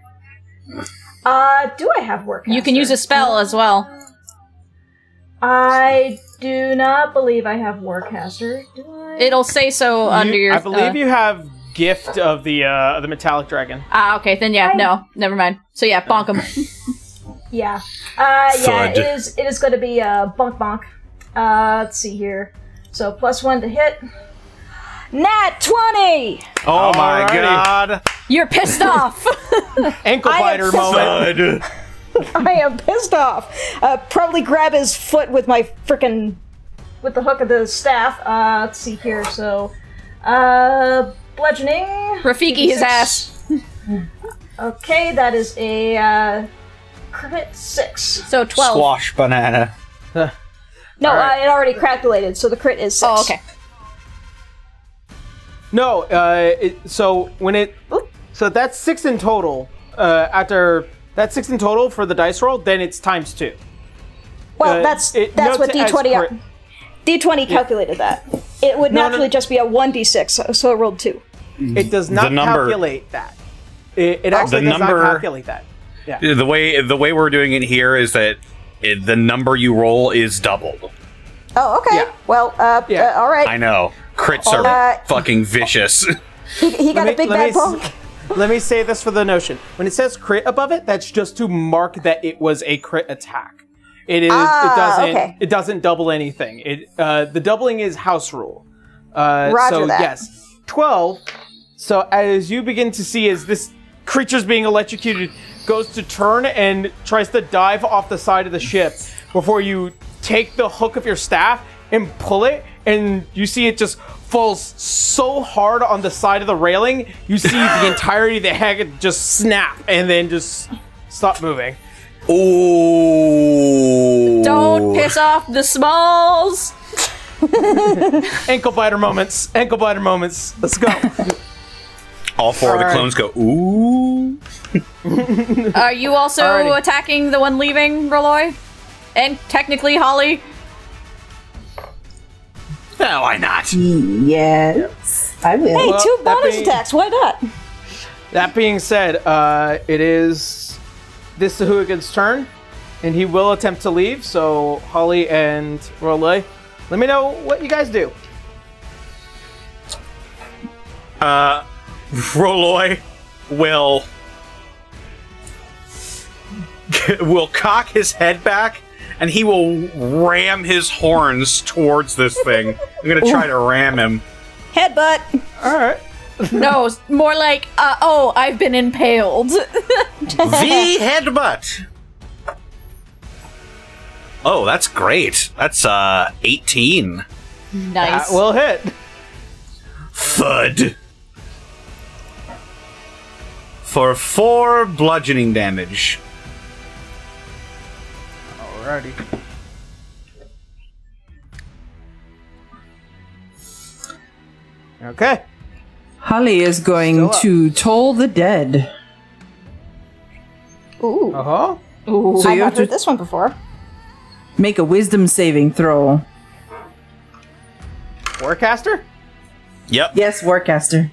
Uh, do I have work? You can use a spell as well. I do not believe I have Warcaster. Do I? It'll say so under You- your. I believe uh, you have gift of the uh, the metallic dragon. Ah, okay. Then yeah, no, never mind. So yeah, bonk him. <laughs> Yeah. Uh, yeah, Thud. it is. It is going to be uh, bonk bonk. Uh, let's see here. So plus one to hit. Nat twenty. Oh my Alrighty. god. You're pissed <laughs> off. Ankle I am biter pissed moment. Thud. <laughs> I am pissed off. Uh, probably grab his foot with my frickin' with the hook of the staff. Uh, let's see here. So, uh, bludgeoning. Rafiki his ass. <laughs> Okay, that is a uh, crit six. So twelve. Squash banana. No, Alright. uh, it already calculated, so the crit is six. Oh, okay. No, uh, it, so when it, so that's six in total. Uh, after that's six in total for the dice roll, then it's times two. Well, Uh, that's it that's what notes it as D20 D20 calculated that. It would No, no, naturally no. just be a 1d6, so, so it rolled 2. It does not number- calculate that. It, it actually does number- not calculate that. Yeah. The way the way we're doing it here is that it, the number you roll is doubled. Oh, okay. Yeah. Well, uh, Yeah. uh, all right. I know. Crits are Uh, fucking vicious. <laughs> He, he got Let a me- big let bad me bonk. Let me say this for the notion: when it says crit above it, that's just to mark that it was a crit attack. It is. Ah, it doesn't. okay. It doesn't double anything. It. Uh, the doubling is house rule. Uh, Roger so that. yes, twelve. So as you begin to see, as this creature's being electrocuted, goes to turn and tries to dive off the side of the ship before you take the hook of your staff and pull it, and you see it just falls so hard on the side of the railing. You see the <laughs> entirety of the head just snap and then just stop moving. Ooh. Don't piss off the smalls. <laughs> Ankle biter moments. Ankle biter moments. Let's go. <laughs> All four of the Alright. clones go. Ooh. <laughs> Are you also Alrighty. attacking the one leaving, Roloy? And technically Holly? No, why not? Yes, I will. Hey, Well, two that bonus being- attacks. Why not? That being said, uh, it is this Sahuagin's turn, and he will attempt to leave. So Holly and Roloy, let me know what you guys do. Uh, Roloy will will cock his head back and he will ram his horns towards this thing. I'm gonna try to ram him. Headbutt. All right. No, more like, uh, oh, I've been impaled. <laughs> the headbutt. Oh, that's great. That's uh 18. nice. That will hit. Thud. For four bludgeoning damage. Alrighty. Okay. Holly is going Still to toll the dead. Ooh, Uh huh. Ooh. So I've you not have to heard this one before. make a wisdom saving throw. Warcaster? Yep. Yes, Warcaster.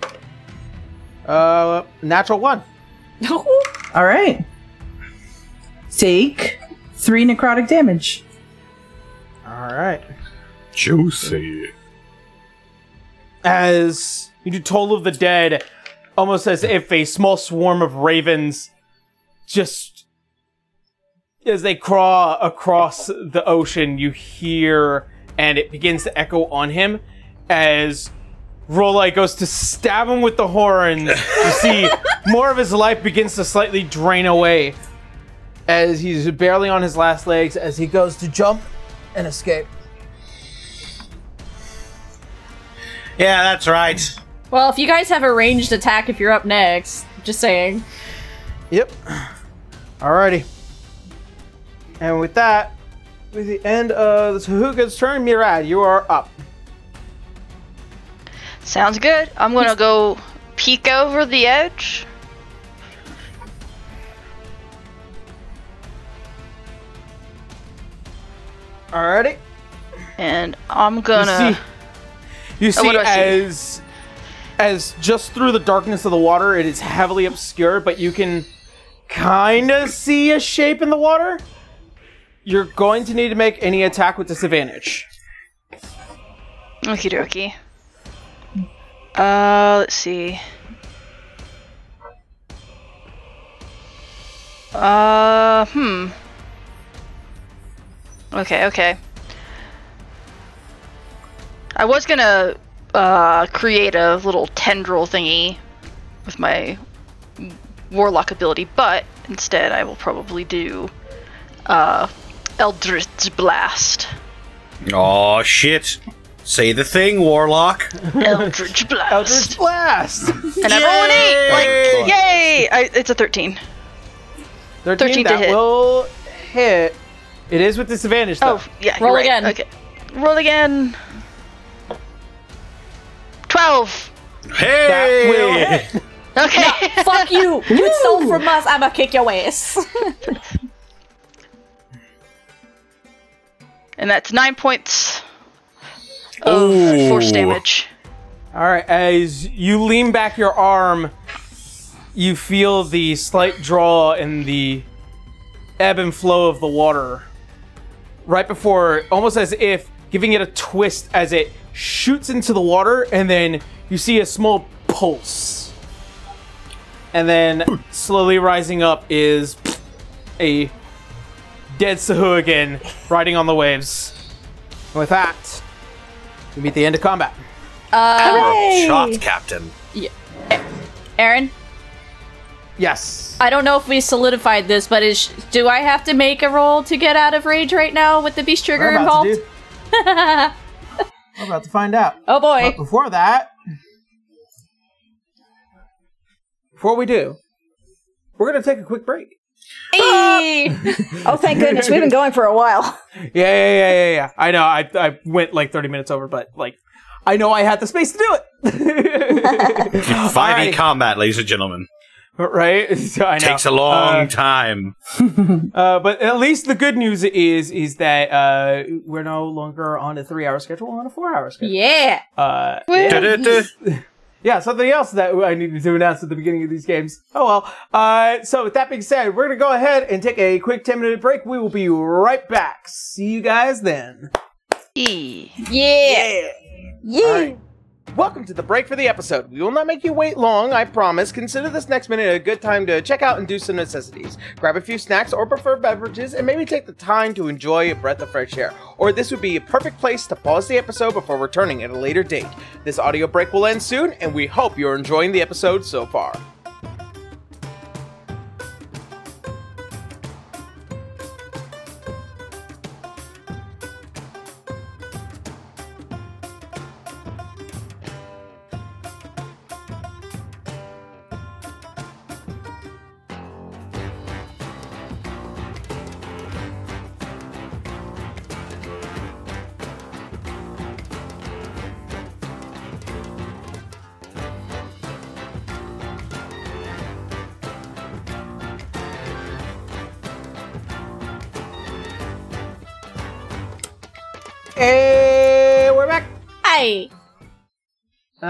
Uh, natural one. <laughs> All right. Take three necrotic damage. Alright. Juicy. As you do Toll of the Dead, almost as if a small swarm of ravens just. As they crawl across the ocean, you hear, and it begins to echo on him as Roloy goes to stab him with the horns. You <laughs> see more of his life begins to slightly drain away as he's barely on his last legs as he goes to jump and escape. Yeah, that's right. Well, if you guys have a ranged attack, if you're up next, just saying. Yep. Alrighty. And with that, with the end of the Tahuga's turn, Murad, you are up. Sounds good. I'm gonna go peek over the edge. Alrighty. And I'm gonna. see, you Oh, see do I see? as as just through the darkness of the water, it is heavily obscured, but you can kind of see a shape in the water. You're going to need to make any attack with disadvantage. Okie dokie. Uh, let's see. Uh, hmm. Okay, okay. I was gonna uh, create a little tendril thingy with my warlock ability, but instead I will probably do uh, Eldritch Blast. Oh shit. Say the thing, Warlock. Eldritch Blast. Eldritch Blast! And I roll an eight. Like, yay! I, it's a thirteen. 13, 13 to that hit. will hit. It is with disadvantage, though. Oh, yeah. Roll right. again. Okay. Roll again. Twelve. Hey! That will hit. <laughs> Okay. Fuck you! <laughs> You stole from us, I'ma kick your ass. <laughs> and that's nine points of Ooh. force damage. All right, as you lean back your arm, you feel the slight draw in the ebb and flow of the water. Right before, almost as if giving it a twist as it shoots into the water, and then you see a small pulse. And then slowly rising up is a dead Sahuagin riding on the waves. And with that, we meet the end of combat. Uh, Shot, Captain. Yeah. Aaron, Yes. I don't know if we solidified this, but is do I have to make a roll to get out of rage right now with the beast trigger We're about involved? to do. We're about to find out. <laughs> Oh boy. But before that, before we do, we're gonna take a quick break. Hey! Oh, thank goodness. We've been going for a while. <laughs> Yeah, yeah, yeah, yeah, yeah. I know. I I went like thirty minutes over, but like, I know I had the space to do it. <laughs> 5e Alrighty. combat, ladies and gentlemen. right? <laughs> I know. Takes a long Uh, time. Uh, but at least the good news is is that uh, we're no longer on a three-hour schedule, we're on a four-hour schedule. yeah. Uh, Da-da-da. Yeah, something else that I needed to announce at the beginning of these games. Oh well. Uh, so with that being said, we're gonna go ahead and take a quick ten-minute break. We will be right back. See you guys then. E. Yeah. Yeah. Welcome to the break for the episode. We will not make you wait long, I promise. Consider this next minute a good time to check out and do some necessities. Grab a few snacks or preferred beverages and maybe take the time to enjoy a breath of fresh air. Or this would be a perfect place to pause the episode before returning at a later date. This audio break will end soon, and we hope you're enjoying the episode so far.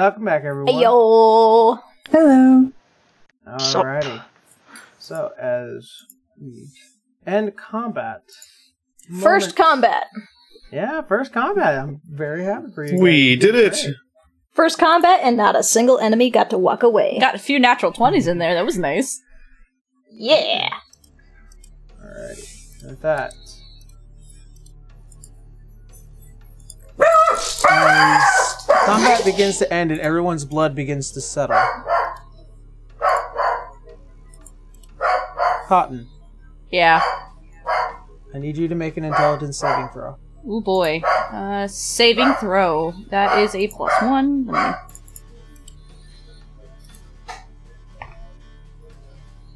Welcome back, everyone. Yo. Hello. Alrighty. So as we end combat. First combat. yeah, first combat. I'm very happy for you. We guys. did it. Great. First combat, and not a single enemy got to walk away. got a few natural twenties in there. That was nice. yeah. Alrighty. With that. As combat begins to end and everyone's blood begins to settle. Cotton, Yeah. I need you to make an intelligence saving throw. Oh boy. Uh, saving throw. That is a plus one. Let me.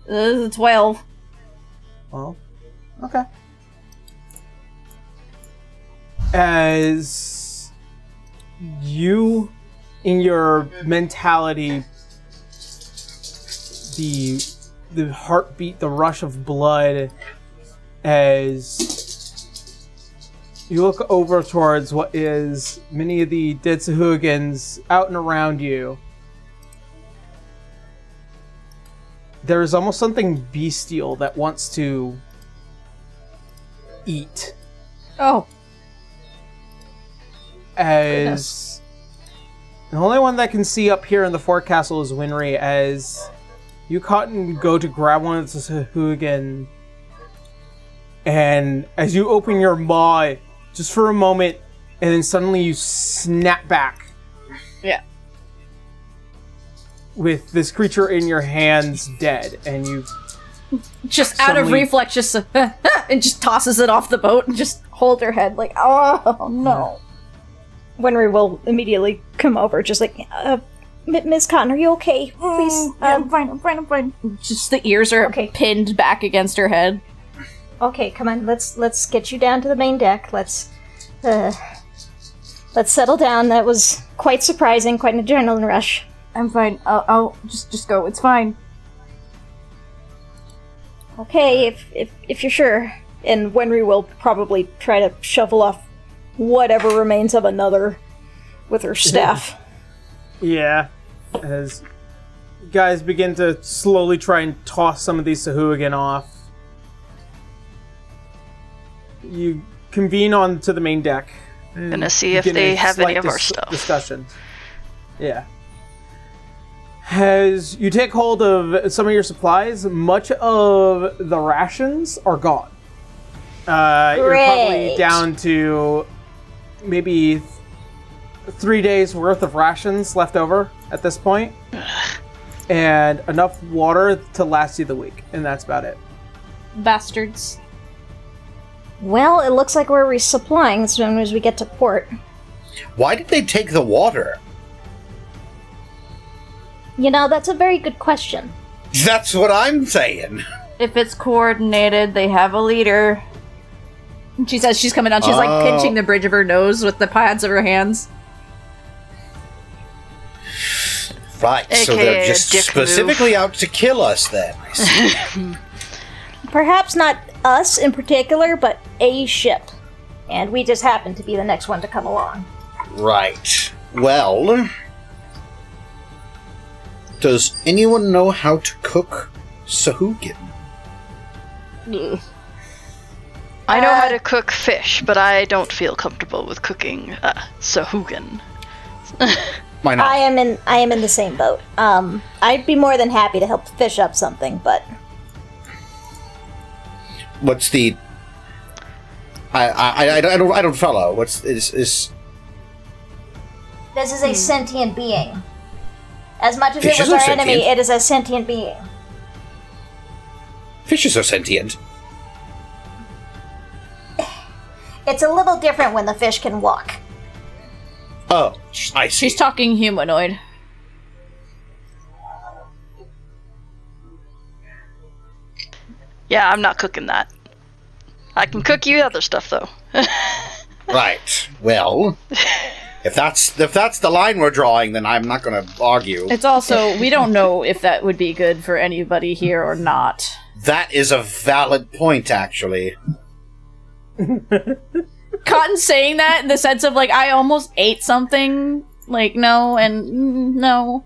This is a twelve. Well, okay. As you, in your mentality, the the heartbeat, the rush of blood, as you look over towards what is many of the dead Sahuagins out and around you. There is almost something bestial that wants to eat Oh. As the only one that can see up here in the forecastle is Winry as you cotton go to grab one of the Sahuagin and as you open your maw just for a moment and then suddenly you snap back Yeah. with this creature in your hands dead and you Just out of reflex, just uh, <laughs> and just tosses it off the boat and just hold her head like, oh no. Winry will immediately come over, just like, uh, M- Miss Cotton, are you okay? Please. Mm, yeah, I'm Um, fine. I'm fine. I'm fine. Just the ears are Okay. pinned back against her head. okay, come on. Let's let's get you down to the main deck. Let's uh, let's settle down. That was quite surprising, quite an adrenaline rush. I'm fine. I'll, I'll just just go. It's fine. Okay, if if if you're sure. And Winry will probably try to shovel off whatever remains of another with her <laughs> staff. Yeah. As guys begin to slowly try and toss some of these Sahuagin off. You convene on to the main deck. and Gonna see if they have any slight of our dis- stuff. Discussion. Yeah. As you take hold of some of your supplies, much of the rations are gone. Uh, you're probably down to maybe th- three days worth of rations left over at this point, and enough water to last you the week, and that's about it. Bastards. Well, it looks like we're resupplying as soon as we get to port. Why did they take the water? You know, that's a very good question. That's what I'm saying. If it's coordinated, they have a leader. She says she's coming down. She's like Oh. pinching the bridge of her nose with the pads of her hands. Right, so they're just dick specifically out to kill us then. <laughs> Perhaps not us in particular, but a ship. And we just happen to be the next one to come along. right. Well, does anyone know how to cook Sahuagin? Mm. I know how Uh, to cook fish, but I don't feel comfortable with cooking uh, Sahuagin. <laughs> Why not? I am in I am in the same boat. Um I'd be more than happy to help fish up something, but What's the? I I, I, I don't I don't follow. What's is is this is a sentient being. As much as Fish it was our sentient. enemy, it is a sentient being. fishes are sentient? It's a little different when the fish can walk. Oh, I see. She's talking humanoid. Yeah, I'm not cooking that. I can cook you other stuff though. <laughs> right. Well, if that's if that's the line we're drawing, then I'm not going to argue. It's also we don't know if that would be good for anybody here or not. That is a valid point, actually. <laughs> Cotton saying that in the sense of like I almost ate something. Like no and mm, no.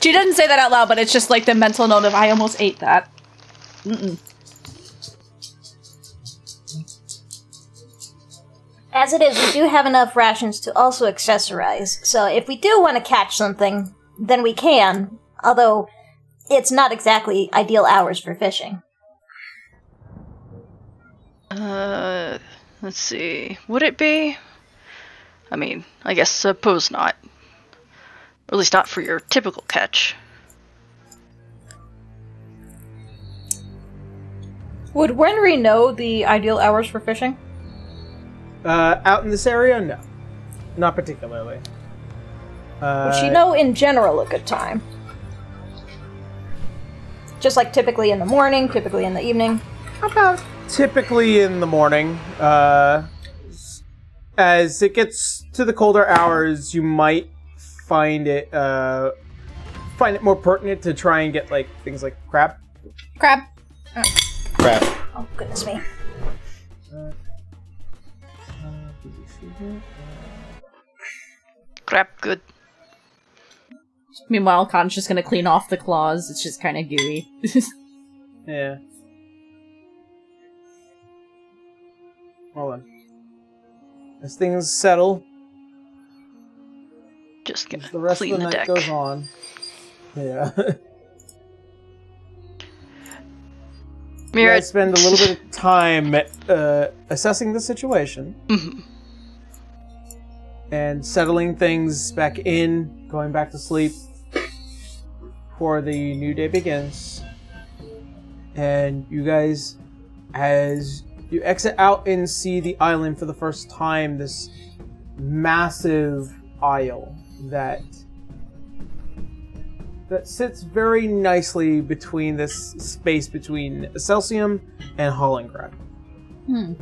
She doesn't say that out loud, but it's just like the mental note of I almost ate that. Mm-mm. As it is, we do have enough rations to also accessorize. So if we do want to catch something, then we can. Although it's not exactly ideal hours for fishing. Uh, let's see. Would it be? I mean, I guess suppose not. Or at least not for your typical catch. Would Winry know the ideal hours for fishing? Uh, out in this area, no, not particularly. Uh, Would she know in general a good time? Just like typically in the morning, typically in the evening. about typically in the morning. Uh, as it gets to the colder hours, you might find it uh, find it more pertinent to try and get like things like crab. Crab. Crap. Oh goodness me. Crap, good. Meanwhile, Cotton's just gonna clean off the claws. It's just kind of gooey. <laughs> Yeah. Hold on. As things settle, Just gonna the rest clean of the, the, night deck. goes on. Yeah. <laughs> Mira, spend a little bit of time uh, assessing the situation Mhm. and settling things back in, going back to sleep before the new day begins. And you guys, as you exit out and see the island for the first time, this massive isle that that sits very nicely between this space between Celsium and Hollingrad. hmm.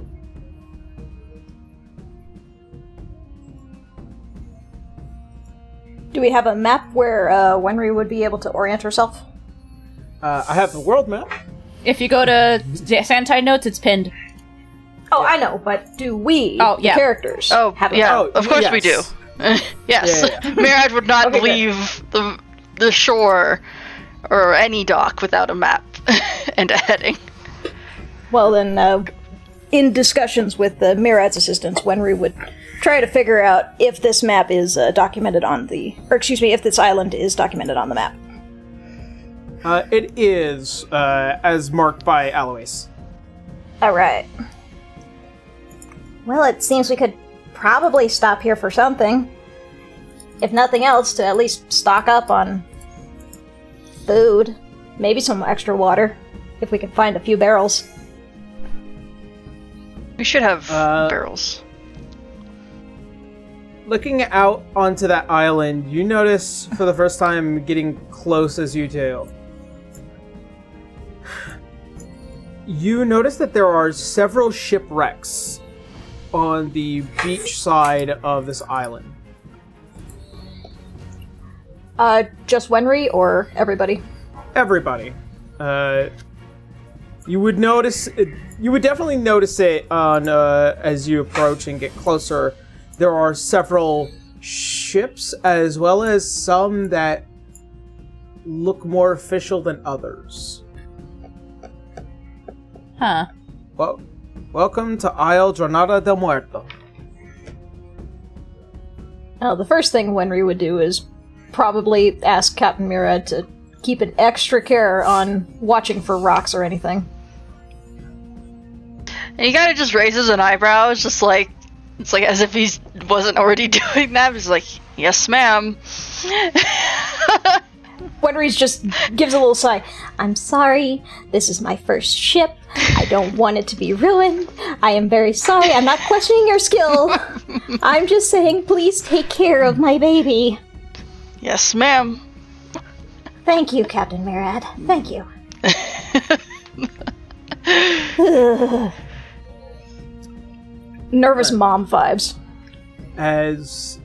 Do we have a map where uh, Winry would be able to orient herself? Uh, I have the world map. If you go to Sandtide Notes, it's pinned. Oh, I know, but do we, Oh, the yeah. characters, Oh, have a yeah, Oh, of course we do. yes. <laughs> yes, Yeah, Murad would not Okay, good. leave the the shore or any dock without a map <laughs> and a heading. Well, then, uh, in discussions with the Murad's assistants, Winry would try to figure out if this map is uh, documented on the, or excuse me, if this island is documented on the map. Uh, it is uh, as marked by Alois. All right. Well, it seems we could probably stop here for something. If nothing else, to at least stock up on food, maybe some extra water, if we can find a few barrels. We should have Uh, barrels. Looking out onto that island, you notice for the first time getting close as you do. <sighs> You notice that there are several shipwrecks on the beach side of this island. Uh, just Winry or everybody? everybody. Uh, you would notice. You would definitely notice it on uh, as you approach and get closer. There are several ships, as well as some that look more official than others. Huh. Well, welcome to Isle Granada del Muerto. Now, the first thing Winry would do is probably ask Captain Mira to keep an extra care on watching for rocks or anything. And he kind of just raises an eyebrow. It's just like it's like as if he wasn't already <laughs> doing that. He's like, "Yes, ma'am." <laughs> Winry's just gives a little sigh. I'm sorry. This is my first ship. I don't <laughs> want it to be ruined. I am very sorry. I'm not questioning your skill. <laughs> I'm just saying, please take care of my baby. yes, ma'am. Thank you, Captain Murad. Thank you. <laughs> Nervous mom vibes. As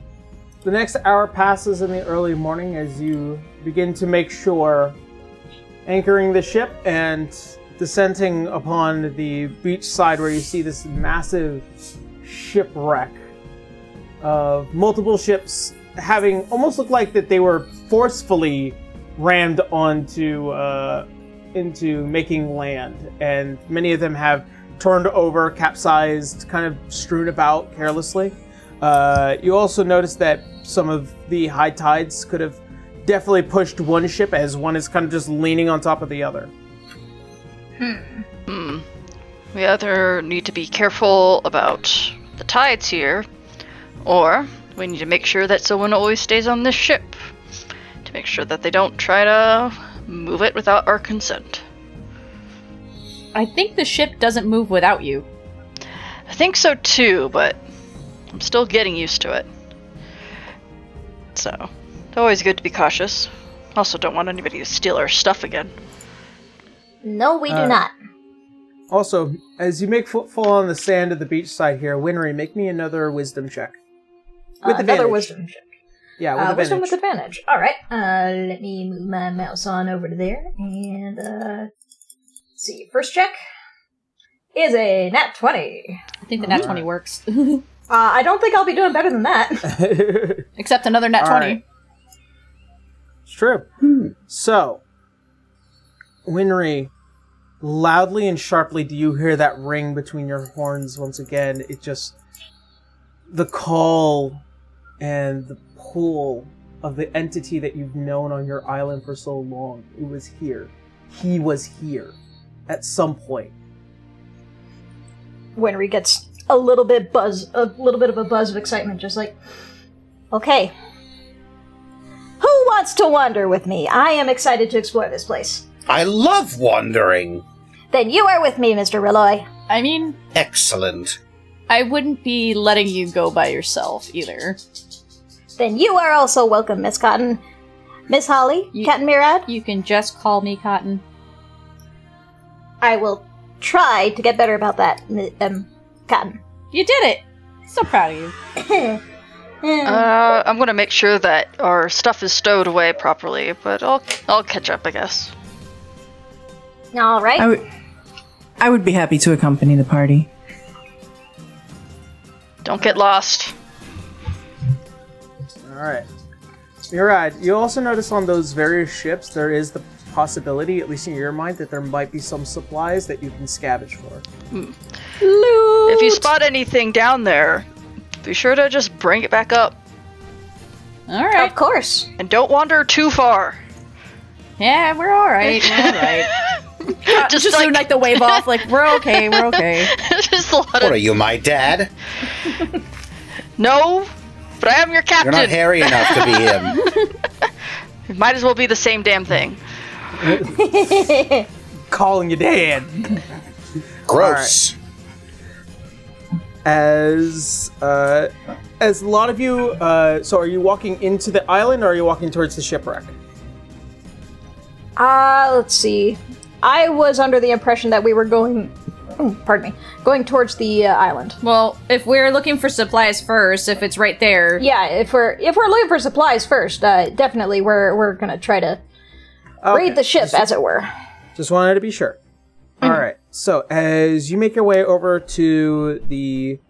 the next hour passes in the early morning, as you begin to make sure anchoring the ship and descending upon the beach side where you see this massive shipwreck of multiple ships having almost looked like that they were forcefully rammed onto uh, into making land, and many of them have turned over, capsized, kind of strewn about carelessly. Uh, you also notice that some of the high tides could have definitely pushed one ship as one is kind of just leaning on top of the other. Hmm. We either need to be careful about the tides here, or we need to make sure that someone always stays on this ship to make sure that they don't try to move it without our consent. I think the ship doesn't move without you. I think so too, but I'm still getting used to it. So, it's always good to be cautious. Also, don't want anybody to steal our stuff again. No, we do Uh, not. Also, as you make footfall on the sand of the beach side here, Winry, make me another wisdom check. With Uh, another wisdom check. Yeah, with Uh, wisdom advantage. with advantage. All right. Uh, let me move my mouse on over to there and uh, let's see. First check is a nat twenty. I think the nat 20 works. <laughs> Uh, I don't think I'll be doing better than that. <laughs> Except another nat All 20. right. True. Hmm. So, Winry, loudly and sharply do you hear that ring between your horns once again. It just. The call and the pull of the entity that you've known on your island for so long. It was here. He was here. At some point. Winry gets a little bit buzz, a little bit of a buzz of excitement, just like, okay. Who wants to wander with me? I am excited to explore this place. I love wandering. Then you are with me, Mr. Roloy. I mean, Excellent. I wouldn't be letting you go by yourself either. Then you are also welcome, Miss Cotton. Miss Holly, You- Captain Murad, You can just call me Cotton. I will try to get better about that, mi- um, Cotton. You did it! So proud of you. <coughs> Uh, I'm gonna make sure that our stuff is stowed away properly, but I'll I'll catch up, I guess. All right. I would, I would be happy to accompany the party. Don't get lost. Alright. You're right. You also notice on those various ships there is the possibility, at least in your mind, that there might be some supplies that you can scavenge for. If you spot anything down there, be sure to just bring it back up, Alright. of course. and don't wander too far. Yeah, we're alright. <laughs> We're alright. just just like, doing like the wave off, like, we're okay, we're okay. <laughs> just a lot What of are you, my dad? no, but I am your captain. You're not hairy enough to be him. It <laughs> might as well be the same damn thing. Calling you dad! Gross. As uh, as a lot of you, uh, so are you walking into the island or are you walking towards the shipwreck? Uh, let's see. I was under the impression that we were going. oh, pardon me. Going towards the uh, island. Well, if we're looking for supplies first, if it's right there, Yeah, if we're if we're looking for supplies first, uh, definitely we're we're gonna try to raid the ship, as it were. Just wanted to be sure. All right. So as you make your way over to the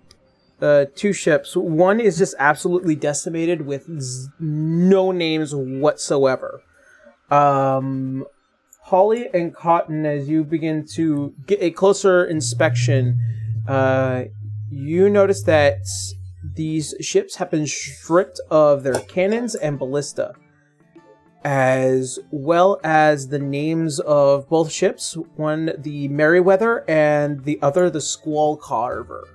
uh, two ships, one is just absolutely decimated with z- no names whatsoever. Um, Holly and Cotton, as you begin to get a closer inspection, uh, you notice that these ships have been stripped of their cannons and ballista as well as the names of both ships one the Merryweather and the other the Squall Carver.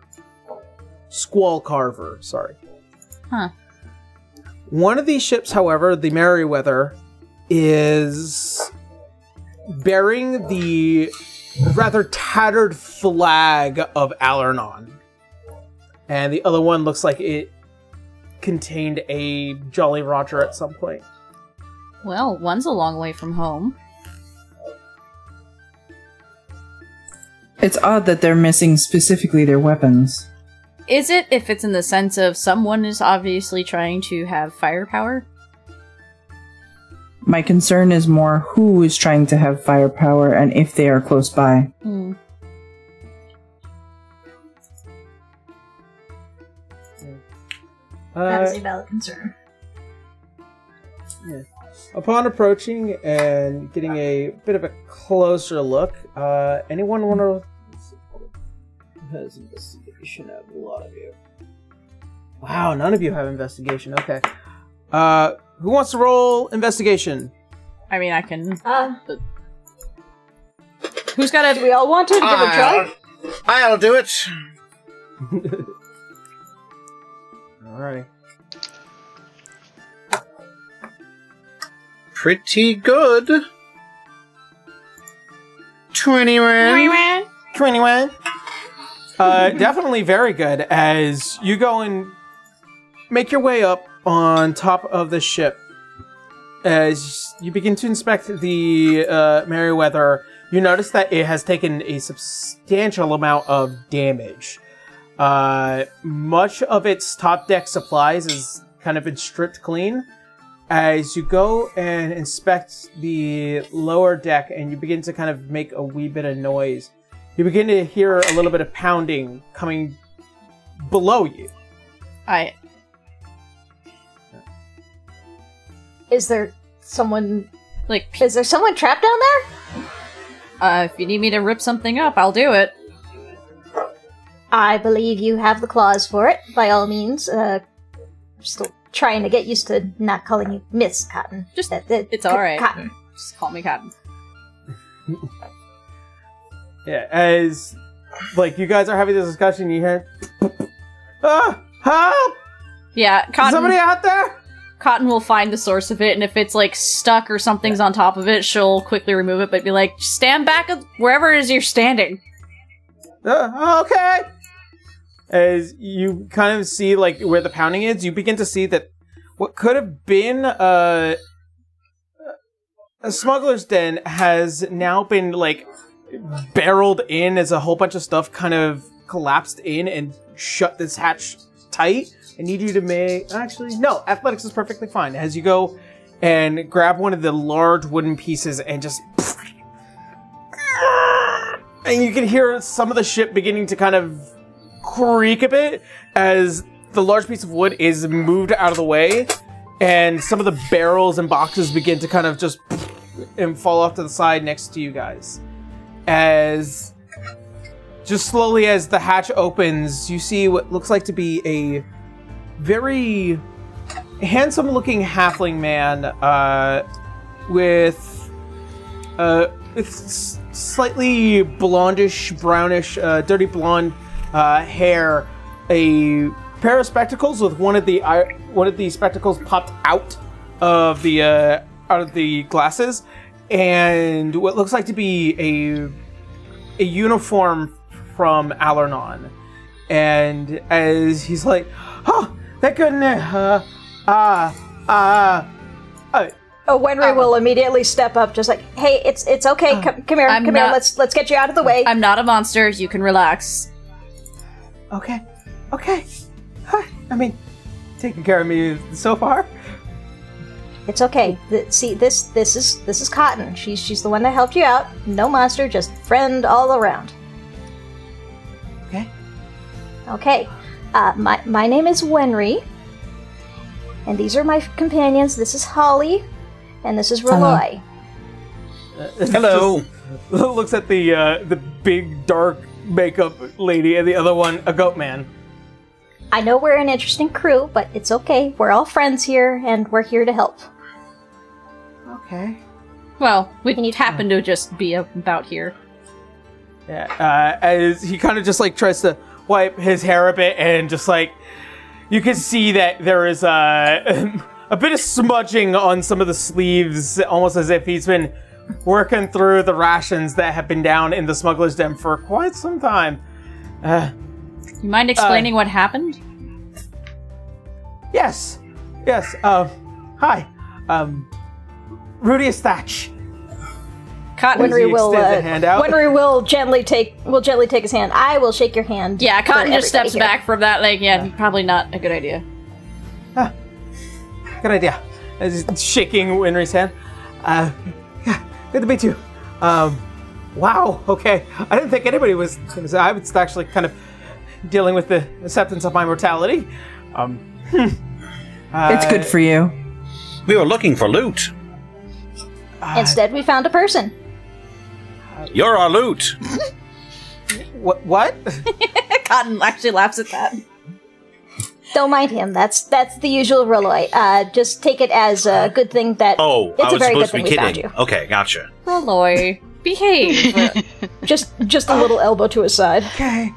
Squall Carver, sorry. Huh. One of these ships, however, the Merryweather, is bearing the rather tattered flag of Alernon. And the other one looks like it contained a Jolly Roger at some point. Well, one's a long way from home. It's odd that they're missing specifically their weapons. Is it if it's in the sense of someone is obviously trying to have firepower? My concern is more who is trying to have firepower and if they are close by. Hmm. That is Uh, a valid concern. Upon approaching and getting a bit of a closer look, uh, anyone want to? Has investigation? I have a lot of you. Wow, none of you have investigation. Okay. Uh, who wants to roll investigation? I mean, I can. Uh, Who's got do a? we all want to give it a try? I'll, I'll do it. <laughs> Alrighty. Pretty good. 21. 21. Uh, <laughs> definitely very good as you go and make your way up on top of the ship. As you begin to inspect the uh, Merryweather, you notice that it has taken a substantial amount of damage. Uh, much of its top deck supplies has kind of been stripped clean. As you go and inspect the lower deck and you begin to kind of make a wee bit of noise, you begin to hear a little bit of pounding coming below you. I. Is there someone? Like, Is there someone trapped down there? uh, if you need me to rip something up, I'll do it. I believe you have the claws for it. By all means. Uh, still trying to get used to not calling you Miss Cotton. Just- that, that, it's all right. Cotton. Just call me Cotton. <laughs> Yeah, as like you guys are having this discussion, you hear, ah, help! Yeah, Cotton. Somebody out there? Cotton will find the source of it, and if it's like stuck or something's on top of it, she'll quickly remove it, but be like, "Stand back of wherever it is you're standing." Uh, okay. As you kind of see like where the pounding is, you begin to see that what could have been a, a smuggler's den has now been like barreled in as a whole bunch of stuff kind of collapsed in and shut this hatch tight. I need you to make actually no athletics is perfectly fine as you go and grab one of the large wooden pieces and just <laughs> and you can hear some of the ship beginning to kind of creak a bit as the large piece of wood is moved out of the way and some of the barrels and boxes begin to kind of just and fall off to the side next to you guys. As just slowly as the hatch opens you see what looks like to be a very handsome looking halfling man uh, with uh, with slightly blondish, brownish, uh, dirty blonde uh, hair, a pair of spectacles with one of the eye- one of the spectacles popped out of the uh, out of the glasses, and what looks like to be a a uniform from Alernon. And as he's like, "Oh, thank goodness! Uh, ah, ah, uh, Oh, Winry will immediately step up, just like, "Hey, it's it's okay. Come, come here, I'm come here. Let's let's get you out of the way." I'm not a monster. You can relax. Okay. Okay. I mean, taking care of me so far. It's okay. Th- see, this this is this is Cotton. She's she's the one that helped you out. No monster, just friend all around. Okay. Okay. Uh, my my name is Winry, and these are my companions. This is Holly, and this is Roloy. <laughs> Hello. Just <laughs> looks at the uh, the big dark makeup lady and the other one, a goat man. I know we're an interesting crew, but it's okay. We're all friends here, and we're here to help. Okay. Well, we Can you- happen to just be about here. Yeah. Uh, as he kind of just like tries to wipe his hair a bit and just like you can see that there is uh, <laughs> a bit of smudging on some of the sleeves, almost as if he's been working through the rations that have been down in the smuggler's den for quite some time. Uh, You mind explaining what happened? Yes, yes. Um, hi. Um, Rudius Thatch. Cotton. Winry- Winry will extends uh, hand out. Winry will gently take will gently take his hand. I will shake your hand. Yeah, Cotton just steps here. back from that. Like, yeah, probably not a good idea. Good idea. As shaking Winry's hand. Uh, yeah, good to meet you. Um, wow. Okay, I didn't think anybody was. gonna say- I was actually kind of dealing with the acceptance of my mortality. Um, It's good for you. We were looking for loot. Instead, we found a person. You're our loot. <laughs> what? What? <laughs> Cotton actually laughs at that. Don't mind him. That's that's the usual Roloy. Uh, just take it as a good thing that. Oh, it's I a was very good supposed to thing be we found kidding. you. Okay, gotcha. Roloy, behave. <laughs> Just just a little elbow to his side. okay.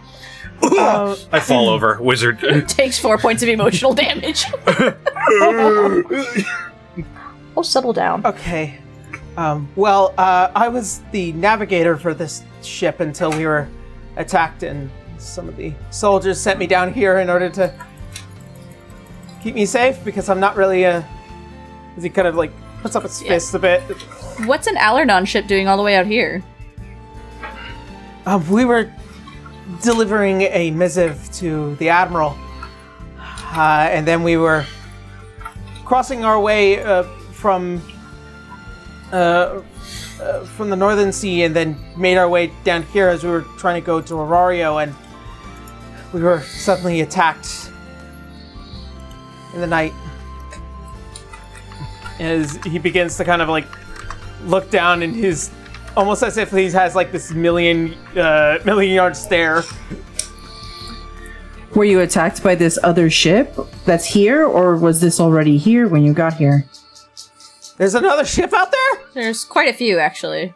Uh, I fall over, wizard. <laughs> Takes four points of emotional damage. <laughs> Oh, settle down. okay. Um, well, uh, I was the navigator for this ship until we were attacked, and some of the soldiers sent me down here in order to keep me safe because I'm not really a. As he kind of like puts up his fist a bit. What's an Alernon ship doing all the way out here? Um, we were delivering a missive to the admiral, uh, and then we were crossing our way uh, from uh, uh, from the northern sea, and then made our way down here as we were trying to go to Aurario, and we were suddenly attacked in the night. As he begins to kind of like look down in his almost as if he has like this million uh, million yard stare. Were you attacked by this other ship that's here, or was this already here when you got here? There's another ship out there. There's quite a few, actually.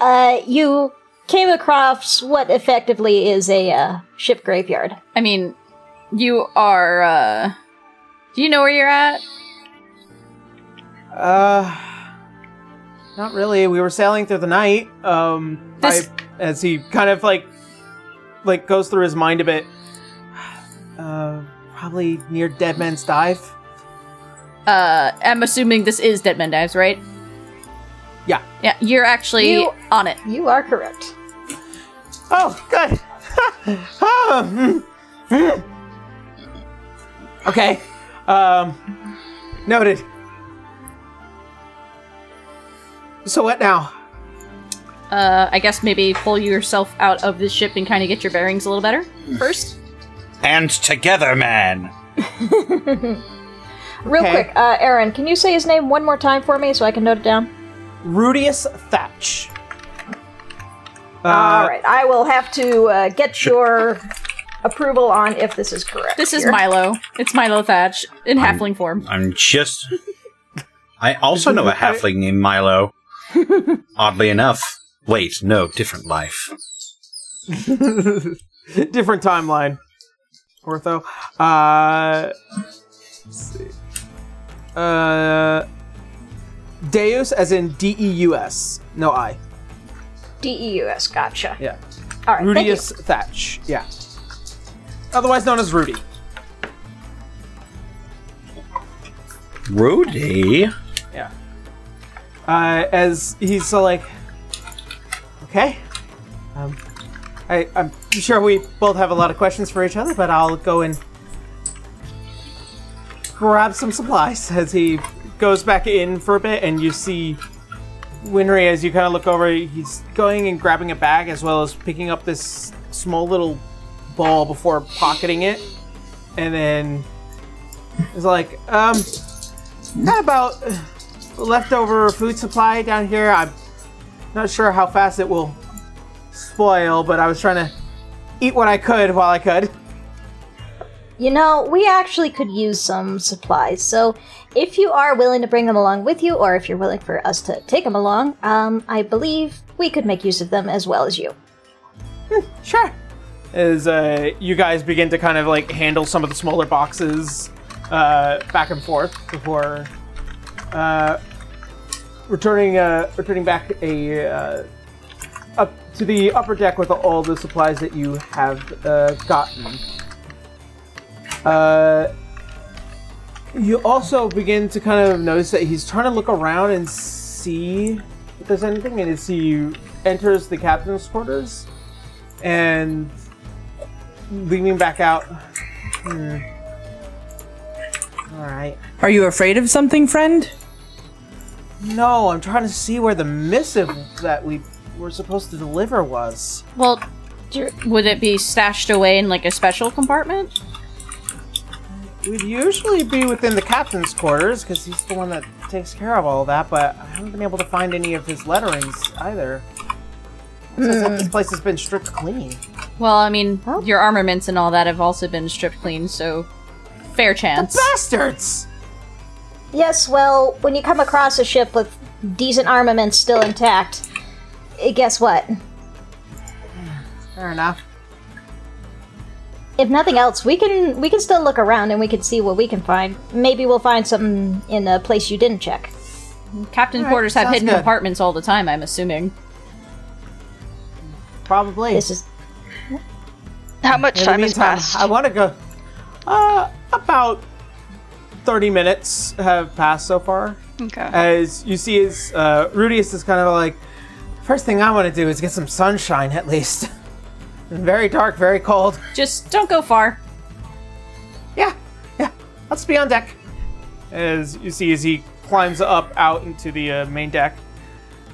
Uh, you came across what effectively is a uh, ship graveyard. I mean, you are, uh. Do you know where you're at? Uh, not really. We were sailing through the night. Um, This- I, as he kind of like like goes through his mind a bit. Uh, probably near Dead Man's Dive. Uh, I'm assuming this is Dead Men Dives, right? Yeah. Yeah, you're actually You- on it. You are correct. Oh, good. Ah, mm, mm. okay. Um, noted. So what now? Uh, I guess maybe pull yourself out of the ship and kind of get your bearings a little better first. And together, man. <laughs> Real Okay. quick, uh, Aaron, can you say his name one more time for me so I can note it down? Rudius Thatch. Uh, All right, I will have to uh, get your approval on if this is correct. This is here. Milo. It's Milo Thatch in halfling form. I'm just. I also know a <laughs> halfling named Milo. Oddly enough. Wait, no, different life. <laughs> Different timeline. Ortho. Uh, let's see. Uh, Deus, as in D E U S. No I. D-E-U-S, gotcha. Yeah. All right, thank you. Rudius Thatch. Yeah. Otherwise known as Rudy. Rudy? Yeah. Uh, as he's so like, okay. Um, I, I'm sure we both have a lot of questions for each other, but I'll go and grab some supplies as he goes back in for a bit, and you see Winry as you kind of look over. He's going and grabbing a bag as well as picking up this small little ball before pocketing it, and then is like, um, how about leftover food supply down here? I'm not sure how fast it will spoil, but I was trying to eat what I could while I could. You know, we actually could use some supplies, so if you are willing to bring them along with you, or if you're willing for us to take them along, um, I believe we could make use of them as well as you. Sure. As uh, you guys begin to kind of like handle some of the smaller boxes uh, back and forth before uh, returning uh, returning back a uh, up to the upper deck with all the supplies that you have uh, gotten. You also begin to kind of notice that he's trying to look around and see if there's anything, and as he enters the captain's quarters and leaving back out. Hmm. All right. Are you afraid of something, friend? No, I'm trying to see where the missive that we were supposed to deliver was. Well, You're- Would it be stashed away in like a special compartment? We'd usually be within the captain's quarters because he's the one that takes care of all that, but I haven't been able to find any of his letterings either. It says that this place has been stripped clean. Well, I mean, your armaments and all that have also been stripped clean, so fair chance. Bastards! Yes, well, when you come across a ship with decent armaments still intact, eh, guess what? Fair enough. If nothing else, we can we can still look around and we can see what we can find. Maybe we'll find something in a place you didn't check. Captain Alright, quarters have hidden good. compartments all the time, I'm assuming. Probably. This is How much In the time has passed? I want to go. Uh, about 30 minutes have passed so far. okay. As you see, is uh, Rudius is kind of like, first thing I want to do is get some sunshine at least. <laughs> very dark, very cold. Just don't go far. Yeah, yeah. Let's be on deck. As you see, as he climbs up out into the uh, main deck.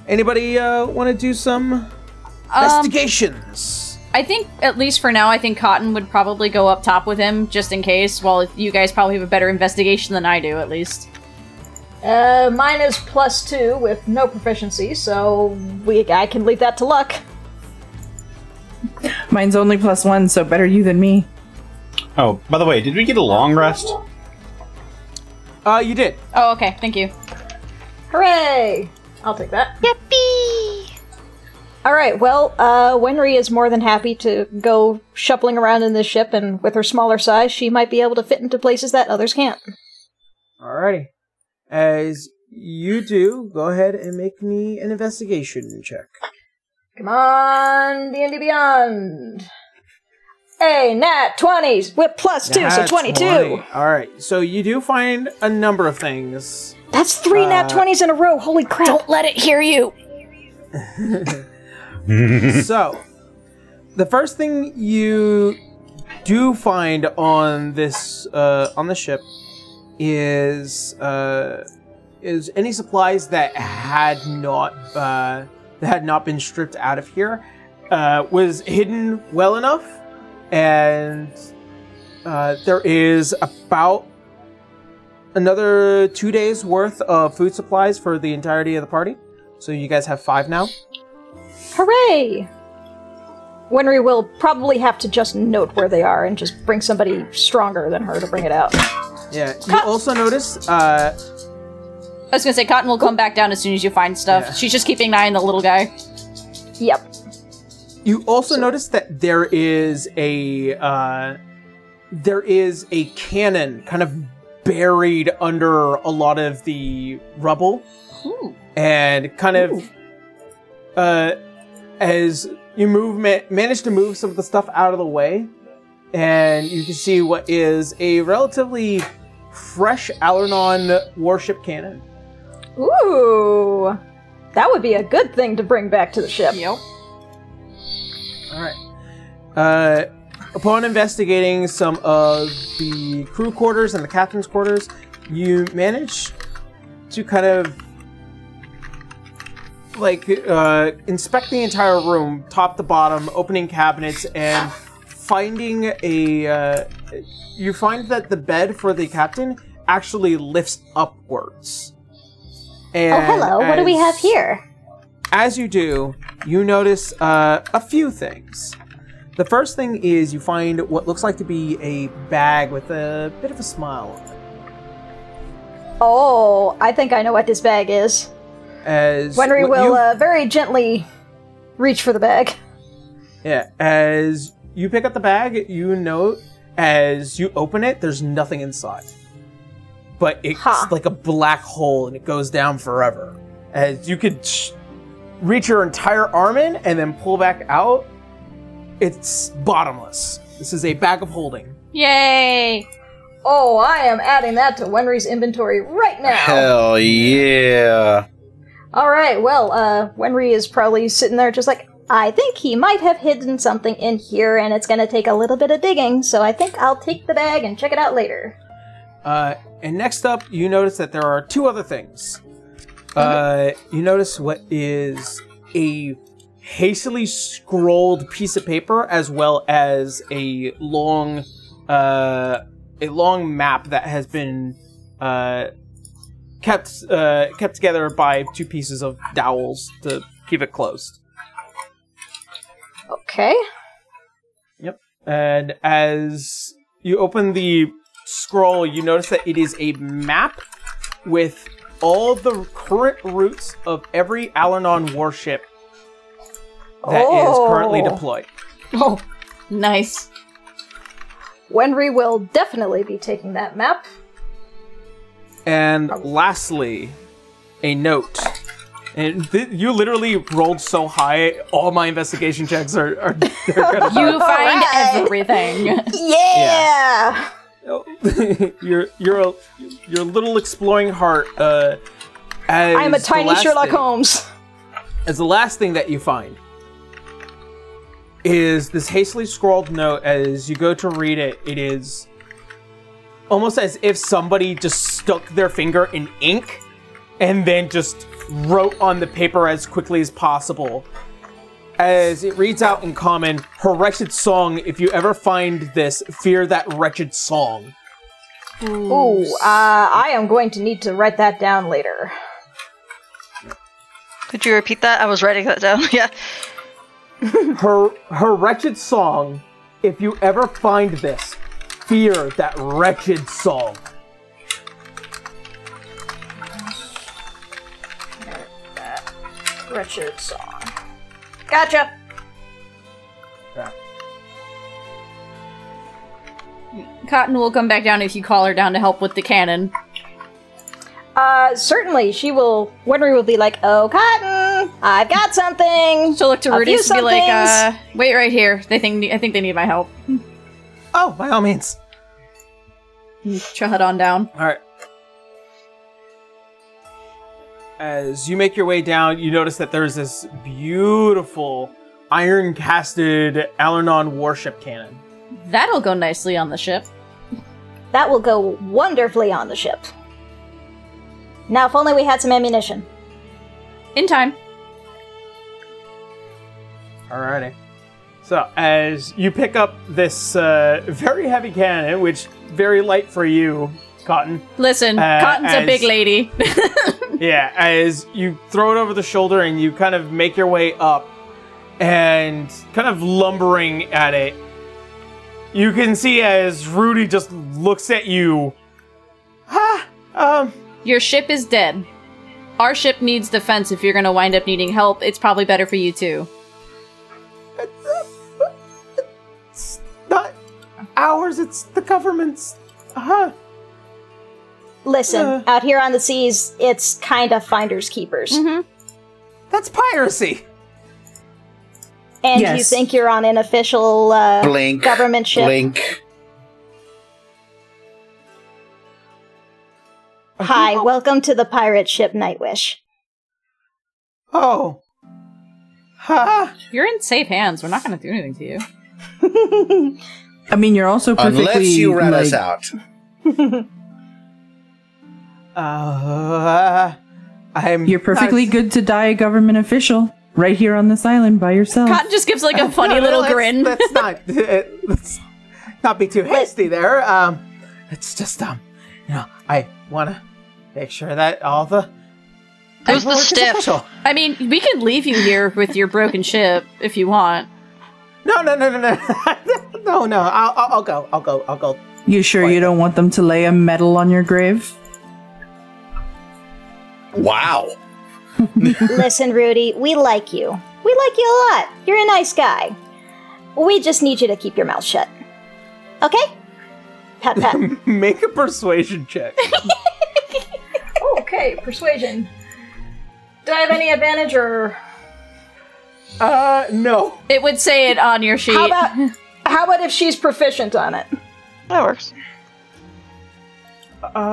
Anybody uh, want to do some Um, investigations? I think, at least for now, I think Cotton would probably go up top with him, just in case, while you guys probably have a better investigation than I do, at least. uh, mine is plus two with no proficiency, so we I can leave that to luck. Mine's only plus one, so better you than me. Oh, by the way, did we get a long rest? Uh, you did. Oh, okay, thank you. Hooray! I'll take that. Yippee! All right. Well, uh, Winry is more than happy to go shuffling around in this ship, and with her smaller size, she might be able to fit into places that others can't. Alrighty. As you do, go ahead and make me an investigation check. Come on, D&D Beyond. Hey, nat 20s with plus two, so Nat 22. 20. Alright, so you do find a number of things. That's three nat Uh, 20s in a row. Holy crap. Don't let it hear you! <laughs> <laughs> so, the first thing you do find on this uh, on the ship is uh, is any supplies that had not uh, that had not been stripped out of here uh, was hidden well enough, and uh, there is about another two days worth of food supplies for the entirety of the party. So you guys have five now. Hooray! Winry will probably have to just note where they are and just bring somebody stronger than her to bring it out. Yeah. You also notice uh, I was gonna say, Cotton will come back down as soon as you find stuff. Yeah. She's just keeping an eye on the little guy. Yep. You also notice that there is a uh, there is a cannon kind of buried under a lot of the rubble, Ooh. and kind of uh, as you move ma- manage to move some of the stuff out of the way, and you can see what is a relatively fresh Alernon warship cannon. Ooh. That would be a good thing to bring back to the ship. Yep. All right. Uh, upon investigating some of the crew quarters and the captain's quarters, you manage to kind of like uh, inspect the entire room, top to bottom, opening cabinets, and finding a. Uh, you find that the bed for the captain actually lifts upwards. And Oh, hello. What do we have here? as you do, you notice uh, a few things. The first thing is you find what looks like to be a bag with a bit of a smile on it. Oh, I think I know what this bag is. As Winry will you- uh, very gently reach for the bag. yeah, as you pick up the bag, you note as you open it, there's nothing inside, but it's Huh. like a black hole and it goes down forever. As you could sh- reach your entire arm in and then pull back out, it's bottomless. This is a bag of holding. Yay! Oh, I am adding that to Winry's inventory right now. Hell yeah. All right, well, uh, Winry is probably sitting there just like, I think he might have hidden something in here, and it's gonna take a little bit of digging, so I think I'll take the bag and check it out later. Uh, and next up, you notice that there are two other things. Uh, you notice what is a hastily scrolled piece of paper as well as a long uh, a long map that has been uh, kept uh, kept together by two pieces of dowels to keep it closed. Okay. Yep. And as you open the scroll, you notice that it is a map with all the current routes of every Alanon warship that is currently Oh. deployed. Oh, Nice. Winry will definitely be taking that map. And lastly, a note. And th- you literally rolled so high, all my investigation checks are. are <laughs> they're gonna You find Alright. everything. <laughs> Yeah. your your your little exploring heart. Uh, as I'm a tiny Sherlock thing- Holmes. as the last thing that you find is this hastily scrawled note as you go to read it it is almost as if somebody just stuck their finger in ink and then just wrote on the paper as quickly as possible as it reads out in common her wretched song if you ever find this fear that wretched song Ooh, uh, I am going to need to write that down later. Could you repeat that? I was writing that down. <laughs> yeah. her her wretched song if you ever find this fear that wretched song Wretched song. Gotcha. Cotton will come back down if you call her down to help with the cannon. Uh, certainly, she will. Winry will be like, "Oh, Cotton, I've got something." She'll look to Rudy few and be like, uh, wait right here. They think I think they need my help. Oh by all means She'll on down. all right as you make your way down you notice that there's this beautiful iron casted Alanon warship cannon That'll go nicely on the ship. That will go wonderfully on the ship. Now, if only we had some ammunition. In time. Alrighty. So as you pick up this uh, very heavy cannon, which very light for you, Cotton. Listen, Uh, Cotton's a big lady. <laughs> Yeah, as you throw it over the shoulder and you kind of make your way up, and kind of lumbering at it, you can see as Rudy just looks at you. Ah, um, Your ship is dead. Our ship needs defense if you're gonna wind up needing help. It's probably better for you too. It's not ours. It's the government's. Uh-huh. Listen, Uh. out here on the seas, it's kind of finders keepers. Mm-hmm. That's piracy. And you Yes. think you're on an official uh, Blink. government ship? Blink. Hi, welcome to the pirate ship Nightwish. Oh. Ha! You're in safe hands. We're not gonna do anything to you. <laughs> I mean, you're also perfectly Unless you rat us out. <laughs> Uh, I'm. You're perfectly I- good to die a government official right here on this island by yourself. Cotton just gives like a <laughs> funny No, no, little let's- grin. Let's not. uh, Let's not be too hasty there. Um, it's just um, you know, I want to make sure that all the Who's the stiff? official. I mean, we can leave you here with your broken ship if you want. No, no, no, no, no, <laughs> no, no. I'll, I'll, I'll go. I'll go. I'll go. You sure you don't want them to lay a medal on your grave? Wow. <laughs> Listen, Rudy, we like you. We like you a lot. You're a nice guy. We just need you to keep your mouth shut. Okay? Pat pat. <laughs> Make a persuasion check. okay, persuasion. Do I have any advantage or uh, no. It would say it on your sheet. how about how about if she's proficient on it? That works.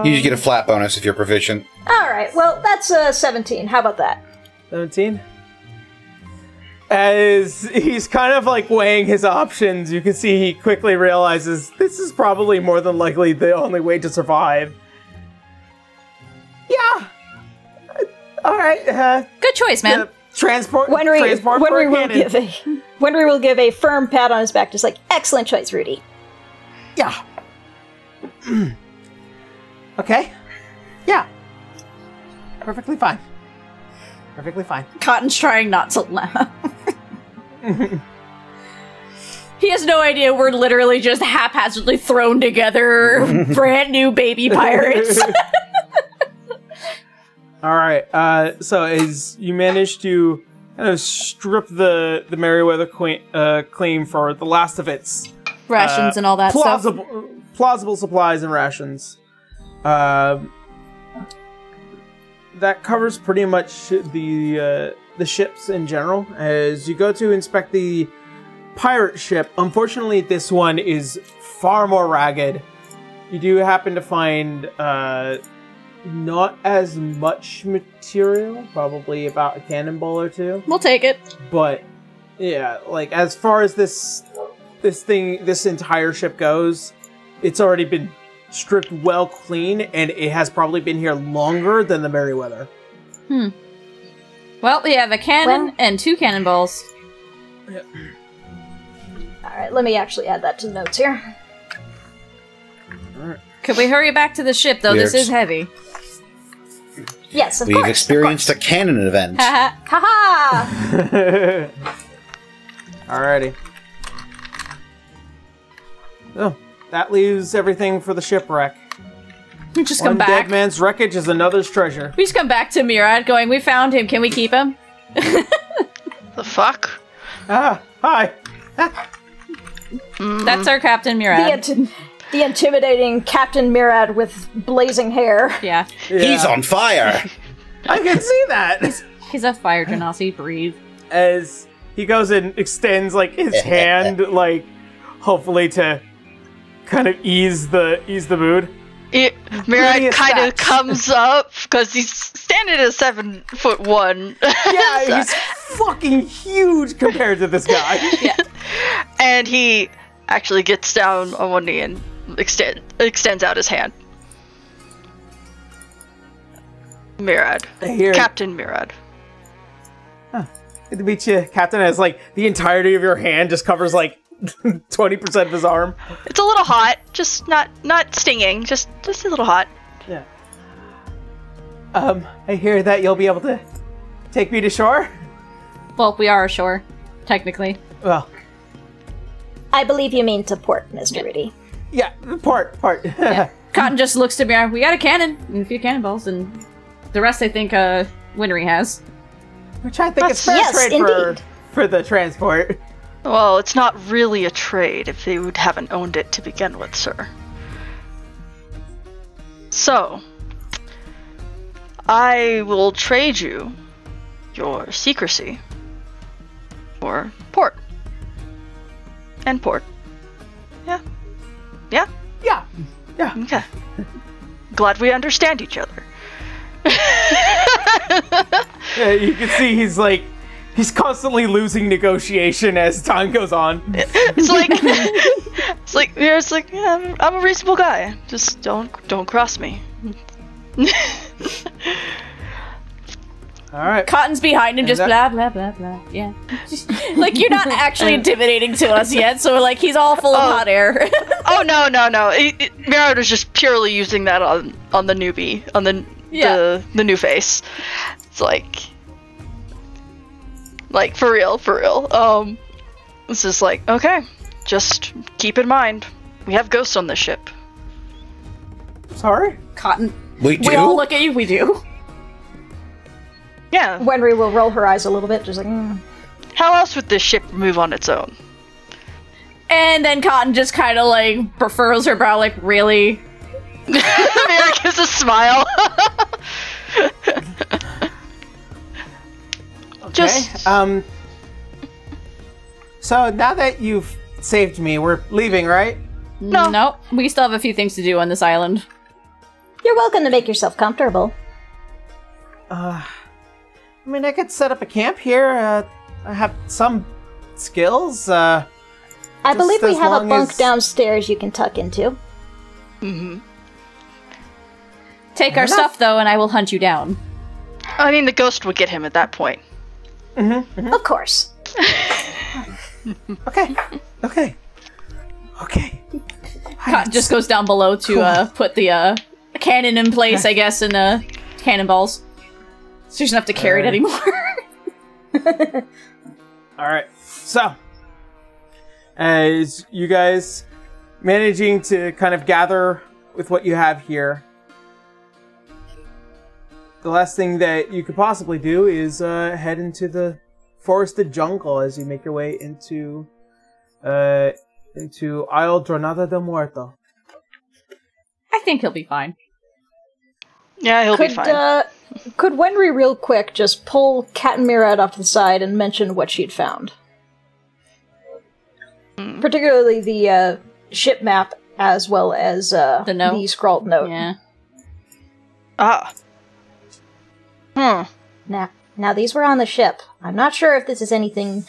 You just get a flat bonus if you're proficient. All right. Well, that's uh 17. How about that? 17. As he's kind of like weighing his options, you can see he quickly realizes this is probably more than likely the only way to survive. Yeah. All right. Uh, Good choice, man. Transport Winry, transport for Winry will give a Winry will give a firm pat on his back, just like excellent choice, Rudy. Yeah. <clears throat> okay. Yeah. Perfectly fine. Perfectly fine. Cotton's trying not to laugh. <laughs> he has no idea we're literally just haphazardly thrown together <laughs> brand new baby pirates. <laughs> All right. Uh, so as you manage to kind of strip the the Meriwether uh, claim for the last of its Rations uh, and all that stuff. plausible, plausible supplies and rations. Um, that covers pretty much the uh, the ships in general. As you go to inspect the pirate ship, unfortunately, this one is far more ragged. You do happen to find uh, not as much material, probably about a cannonball or two We'll take it. but yeah like as far as this this thing this entire ship goes it's already been stripped well clean and it has probably been here longer than the merryweather Hmm. Well, we have a cannon Well- and two cannonballs. Yeah. All right, let me actually add that to the notes here. Could we hurry back to the ship, though? This Weird. is heavy. Yes, of We've course. experienced a cannon event. Haha. Haha! <laughs> alrighty oh that leaves everything for the shipwreck we just one come back. dead man's wreckage is another's treasure We just come back to Murad going, we found him. Can we keep him? <laughs> The fuck? ah hi That's our Captain the, Murad. inti- the intimidating Captain Murad with blazing hair. yeah. He's on fire. <laughs> i can see that He's a fire genasi. Breathe. as he goes and extends like his <laughs> hand like hopefully to kind of ease the ease the mood It, Murad kind of comes <laughs> up because he's standing at seven foot one. yeah he's fucking huge compared to this guy yeah, and he actually gets down on one knee and extend, extends out his hand. Murad. I hear Captain Murad. Good to meet you, Captain. As like the entirety of your hand just covers like <laughs> twenty percent of his arm. It's a little hot, just not not stinging, just just a little hot. Yeah. Um, I hear that you'll be able to take me to shore. Well, we are ashore, technically. Well, I believe you mean to port, Mr. Rudy. Yeah, part, part. <laughs> Cotton just looks to Murad. We got a cannon and a few cannonballs, and the rest I think uh, Winry has. Which I think is fair Yes, trade for for the transport. Well, it's not really a trade if they would haven't owned it to begin with, sir. So, I will trade you your secrecy for port. And port. Yeah. Yeah? Yeah, yeah. Okay. Glad we understand each other. <laughs> Yeah, you can see he's like he's constantly losing negotiation as time goes on. It's like <laughs> it's like yeah, it's like yeah, I'm, I'm a reasonable guy. Just don't don't cross me. <laughs> All right. Cotton's behind him, just that- blah blah blah blah. Yeah, like you're not <laughs> actually intimidating to us yet, so like he's all full of Oh. hot air. <laughs> Oh no no no! It, it, Murad was just purely using that on on the newbie on the Yeah. the the new face. It's like like for real for real. Um, it's just like okay, just keep in mind we have ghosts on this ship. Sorry. Cotton, We do. we all look at you. We do. Yeah, Winry will roll her eyes a little bit, just like, mm. how else would this ship move on its own? And then Cotton just kind of like prefers her brow, like really. <laughs> Mary gives a smile. Just Okay. Um. So now that you've saved me, we're leaving, right? No. Nope. We still have a few things to do on this island. you're welcome to make yourself comfortable. Uh, I mean, I could set up a camp here. Uh, I have some skills. Uh, I believe we have a bunk as- downstairs you can tuck into. Take our enough. stuff though, and I will hunt you down. I mean, the ghost would get him at that point. Of course. <laughs> Okay. Okay. Okay. Cotton just goes down below to uh, put the uh, cannon in place, I guess, and uh, cannonballs. So she doesn't have to carry it anymore. <laughs> All right. So, as you guys managing to kind of gather with what you have here, the last thing that you could possibly do is uh, head into the forested jungle as you make your way into uh, into Isle Dronada del Muerto. I think he'll be fine. Yeah, he'll be Could fine. uh, could Winry real quick just pull Cat and Murad off to the side and mention what she'd found? Hmm. Particularly the uh, ship map as well as uh, The note? the scrawled note. Yeah. ah. Hmm. Now, now these were on the ship. I'm not sure if this is anything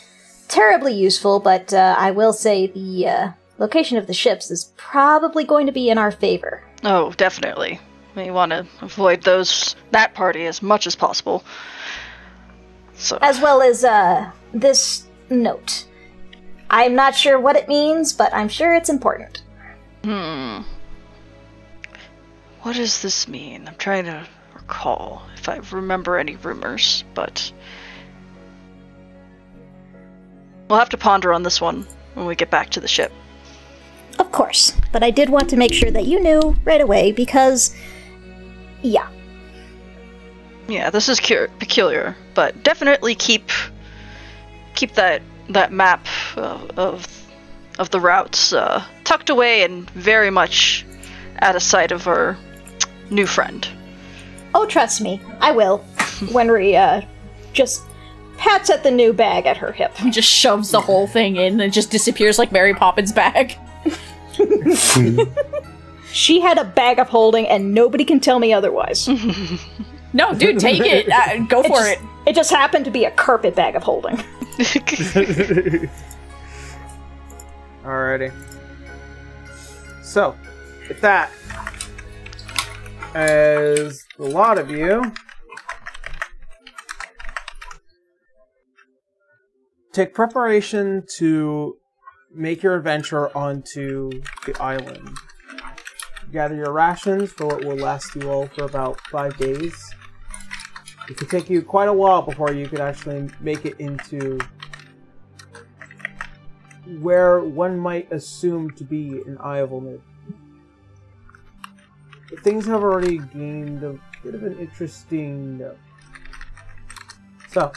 terribly useful, but uh, I will say the uh, location of the ships is probably going to be in our favor. Oh, definitely. We want to avoid those that party as much as possible. So as well as uh, this note. I'm not sure what it means, but I'm sure it's important. Hmm. What does this mean? I'm trying to recall if I remember any rumors, but we'll have to ponder on this one when we get back to the ship. Of course, but I did want to make sure that you knew right away because, yeah, Yeah, this is cur- peculiar, but definitely keep keep that that map of of, of the routes uh, tucked away and very much out of sight of our new friend. oh, trust me, I will. <laughs> Winry uh, just pats at the new bag at her hip. He just shoves the whole thing in and just disappears like Mary Poppins' bag. <laughs> <laughs> She had a bag of holding, and nobody can tell me otherwise. <laughs> No, dude, take it. Uh, go for just, it. It just happened to be a carpet bag of holding. <laughs> Alrighty. So, with that, as a lot of you take preparation to make your adventure onto the island. Gather your rations for what will last you all for about five days. It could take you quite a while before you could actually make it into where one might assume to be an Eye of Olmid. But things have already gained a bit of an interesting note. So,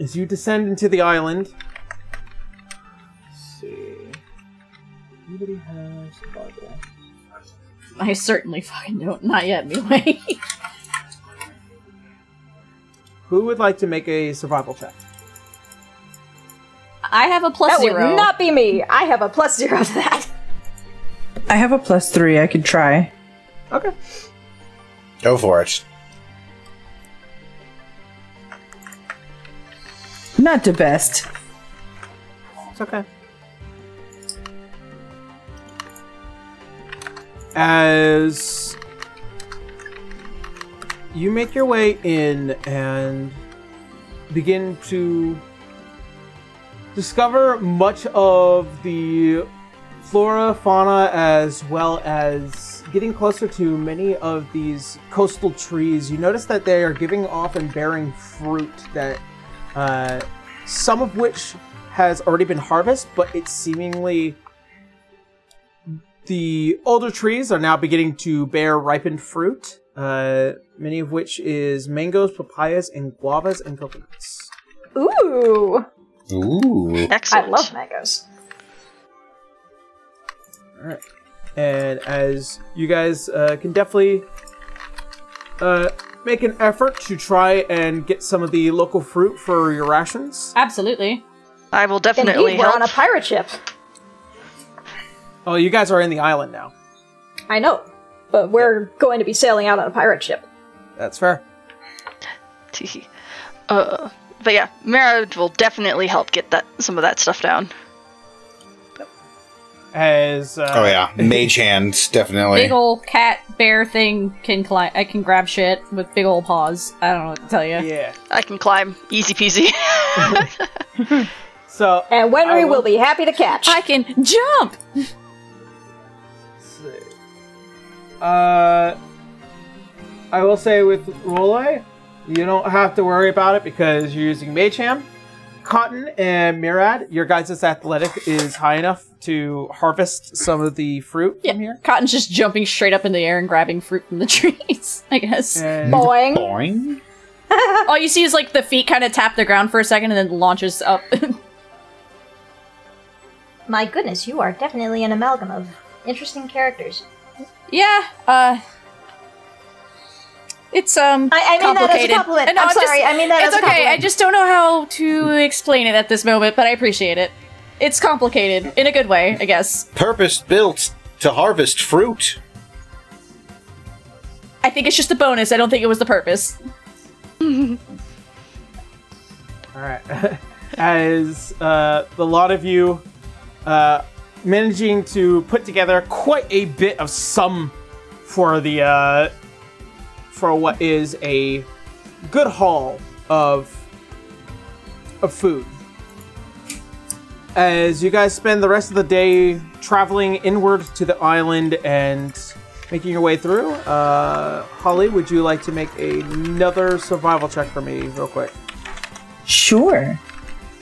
as you descend into the island, see. Anybody has a Bible? I certainly fucking don't. Not yet, <laughs> anyway. Who would like to make a survival check? I have a plus that zero. would not be me. I have a plus zero to that. I have a plus three. I could try. Okay. Go for it. Not the best. It's okay. As you make your way in and begin to discover much of the flora, fauna, as well as getting closer to many of these coastal trees, you notice that they are giving off and bearing fruit that uh, some of which has already been harvested, but it's seemingly the older trees are now beginning to bear ripened fruit. Uh, many of which is mangoes, papayas, and guavas and coconuts. Ooh, Ooh. Excellent. I love mangoes. All right. And as you guys uh, can definitely uh, make an effort to try and get some of the local fruit for your rations. Absolutely. I will definitely Indeed, we're help. on a pirate ship. Oh, you guys are in the island now. I know, but we're going to be sailing out on a pirate ship. That's fair. <laughs> uh, but yeah, Mara will definitely help get that some of that stuff down. As uh, Oh yeah, mage hands definitely. Big ol' cat bear thing can climb. I can grab shit with big ol' paws. I don't know what to tell you. yeah. I can climb. Easy peasy. <laughs> <laughs> So And I Winry will- will be happy to catch. I can jump. Let's see. Uh, I will say with Roloy, you don't have to worry about it because you're using Mage Hand. Cotton and Murad, your guys' athletic is high enough to harvest some of the fruit Yeah, from here. Cotton's just jumping straight up in the air and grabbing fruit from the <laughs> trees. I guess. And Boing. Boing. <laughs> All you see is like the feet kind of tap the ground for a second and then launches up. <laughs> My goodness, you are definitely an amalgam of interesting characters. Yeah. Uh. It's um. I- I mean that as a complicated. compliment. No, I'm just- sorry, I mean that it's as a company. It's okay. I just don't know how to explain it at this moment, but I appreciate it. It's complicated in a good way, I guess. Purpose built to harvest fruit. I think it's just a bonus. I don't think it was the purpose. <laughs> All right. <laughs> As uh, the lot of you uh, managing to put together quite a bit of sum for the uh, for what is a good haul of of food. As you guys spend the rest of the day traveling inward to the island and making your way through, uh, Holly, would you like to make another survival check for me, real quick? Sure.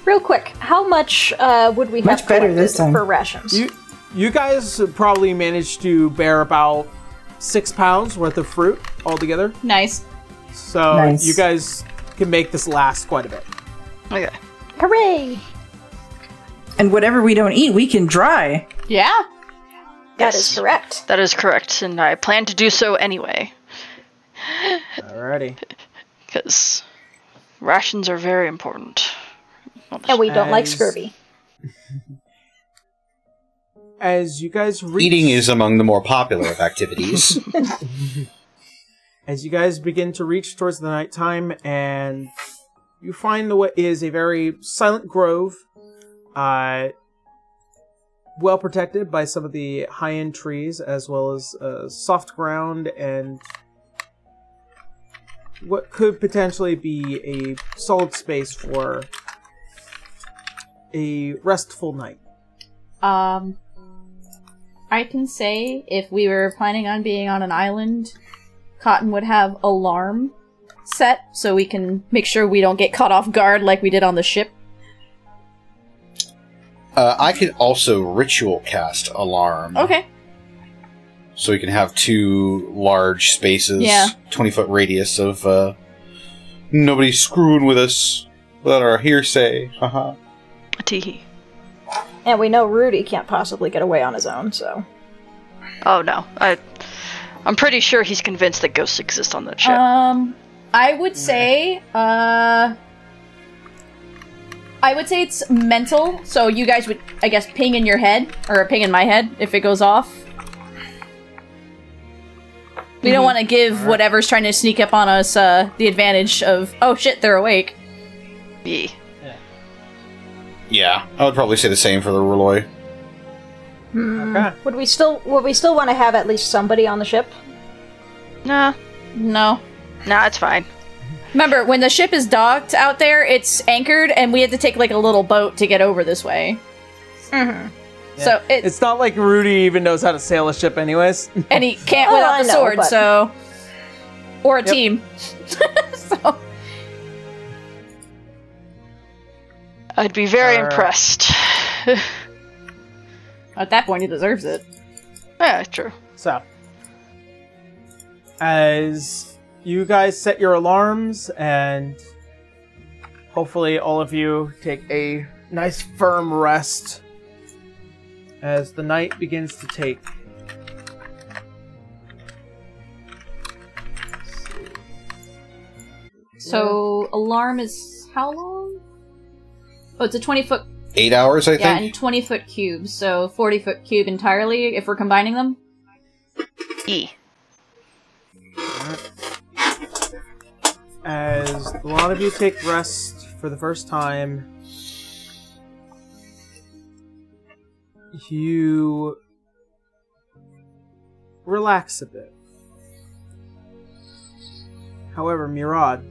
Real quick, how much uh, would we Much have better this time. for rations? You you guys probably managed to bear about six pounds worth of fruit altogether. Nice. So Nice. you guys can make this last quite a bit. okay. Hooray! And whatever we don't eat, we can dry. Yeah. That Yes. is correct. That is correct, and I plan to do so anyway, Alrighty. <laughs> because rations are very important. And we don't like scurvy. <laughs> As you guys reach, Eating is among the more popular of activities. <laughs> <laughs> as you guys begin to reach towards the nighttime, and you find the what is a very silent grove, uh, well protected by some of the high-end trees, as well as uh, soft ground and what could potentially be a solid space for a restful night. Um, I can say if we were planning on being on an island, Cotton would have alarm set so we can make sure we don't get caught off guard like we did on the ship. uh, I could also ritual cast alarm. Okay. So we can have two large spaces, Yeah. 20 foot radius of uh, nobody screwing with us without our hearsay. Haha. Teehee. And we know Rudy can't possibly get away on his own, so. Oh no, I. I'm pretty sure he's convinced that ghosts exist on that ship. Um, I would say, uh, I would say it's mental. So you guys would, I guess, ping in your head or ping in my head if it goes off. We don't want to give whatever's trying to sneak up on us uh, the advantage of, oh shit, they're awake. Yeah. Yeah, I would probably say the same for the Roloy. Okay. Would we still would we still want to have at least somebody on the ship? Nah, No. nah, it's fine. Remember, when the ship is docked out there, it's anchored, and we had to take like a little boat to get over this way. Mm-hmm. So it, It's not like Rudy even knows how to sail a ship, anyways. and he can't Oh, without I the know, sword, but- so or a Yep. team. <laughs> so I'd be very Uh, impressed. <laughs> at that point, he deserves it. yeah, true. So, as you guys set your alarms and hopefully all of you take a nice firm rest as the night begins to take. So alarm is how long? Oh, it's a twenty foot. Eight hours, I Yeah, think. and twenty foot cubes, so forty foot cube entirely if we're combining them. E. As a lot of you take rest for the first time, you relax a bit. However, Murad,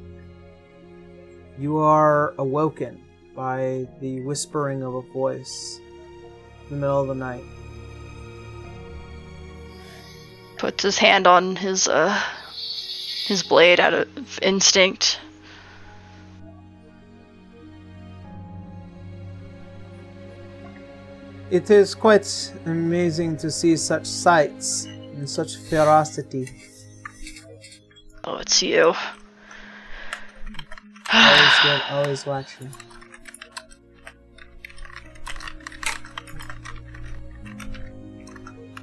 you are awoken by the whispering of a voice in the middle of the night. Puts his hand on his uh his blade out of instinct. It is quite amazing to see such sights and such ferocity. Oh, it's you. Always always watching.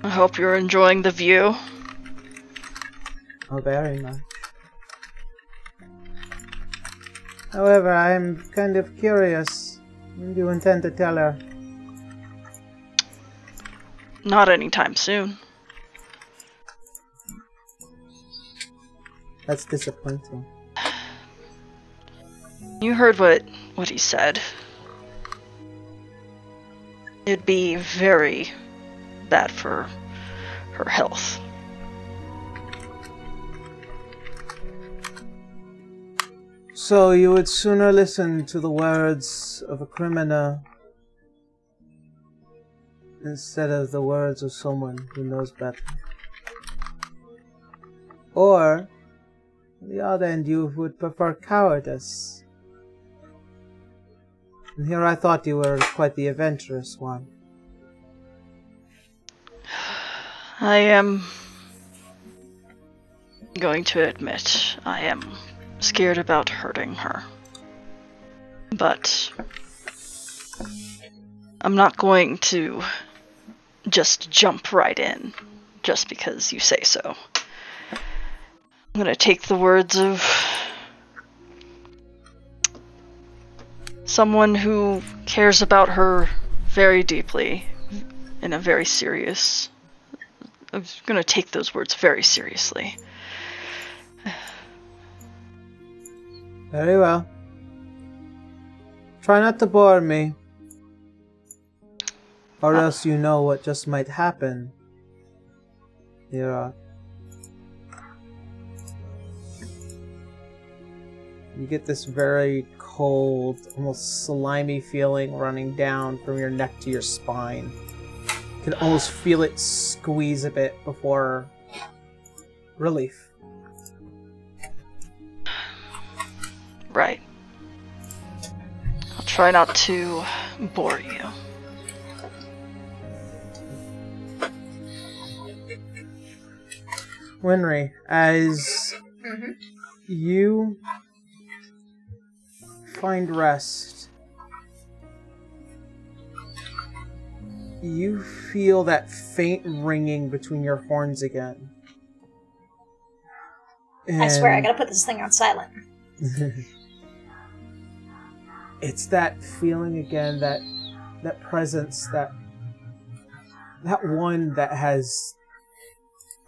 I hope you're enjoying the view. Oh, very much. However, I am kind of curious. When do you intend to tell her? Not anytime soon. That's disappointing. You heard what what he said. It'd be very bad for her health. So you would sooner listen to the words of a criminal instead of the words of someone who knows better. Or, the other end, you would prefer cowardice. And here I thought you were quite the adventurous one. I am going to admit I am scared about hurting her. But I'm not going to just jump right in just because you say so. I'm going to take the words of someone who cares about her very deeply in a very serious I'm going to take those words very seriously. Very well. Try not to bore me. Or uh. else you know what just might happen. Here You get this very cold, almost slimy feeling running down from your neck to your spine. You can almost feel it squeeze a bit before relief. Right. I'll try not to bore you. Winry, as mm-hmm. you find rest, you feel that faint ringing between your horns again. I swear, I gotta put this thing on silent. <laughs> it's that feeling again that that presence that that one that has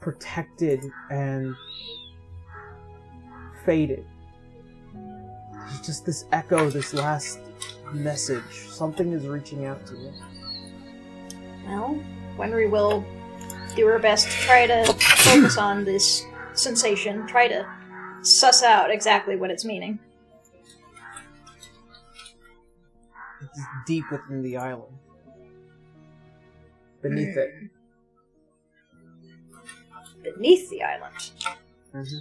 protected and faded There's just this echo this last message something is reaching out to you Well, Winry will do her best to try to focus on this sensation, try to suss out exactly what it's meaning. it's deep within the island beneath it Beneath the island, Mhm.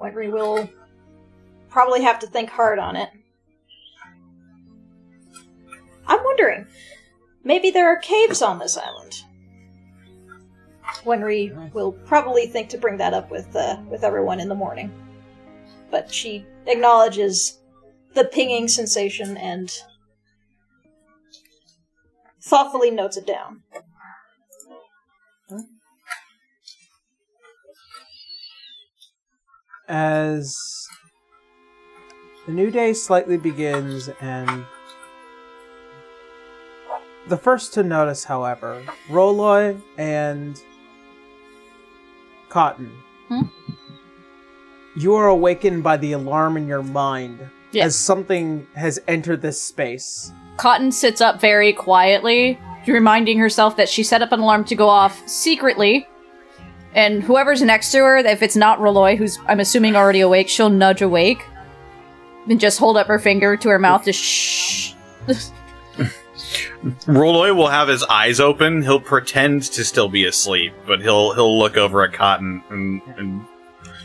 Winry will probably have to think hard on it. I'm wondering, maybe there are caves on this island. Winry will probably think to bring that up with uh, with everyone in the morning, but she acknowledges the pinging sensation and thoughtfully notes it down. as the new day slightly begins and the first to notice however roloy and cotton Hmm? you are awakened by the alarm in your mind as something has entered this space. Cotton sits up very quietly, reminding herself that she set up an alarm to go off secretly. And whoever's next to her, if it's not Roloy, who's I'm assuming already awake, she'll nudge awake. And just hold up her finger to her mouth to shh. <laughs> Roloy will have his eyes open. He'll pretend to still be asleep, but he'll he'll look over at Cotton and, and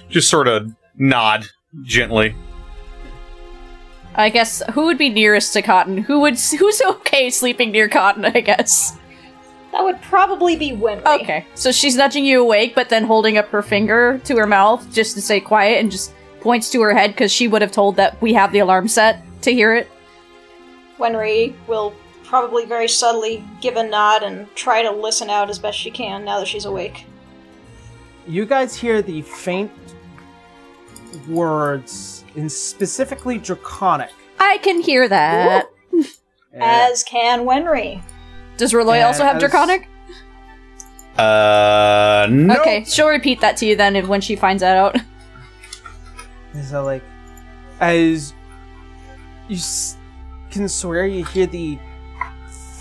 just sort of nod gently. I guess who would be nearest to Cotton? Who would <laughs> who's okay sleeping near Cotton? I guess. That would probably be Winry. Okay, so she's nudging you awake, but then holding up her finger to her mouth just to stay quiet, and just points to her head because she would have told that we have the alarm set to hear it. Winry will probably very subtly give a nod and try to listen out as best she can now that she's awake. You guys hear the faint words in specifically draconic. I can hear that. <laughs> As can Winry. Does Roloy also have As- Draconic? Uh, no. Okay, she'll repeat that to you then if, when she finds that out. <laughs> So like, as you s- can swear, you hear the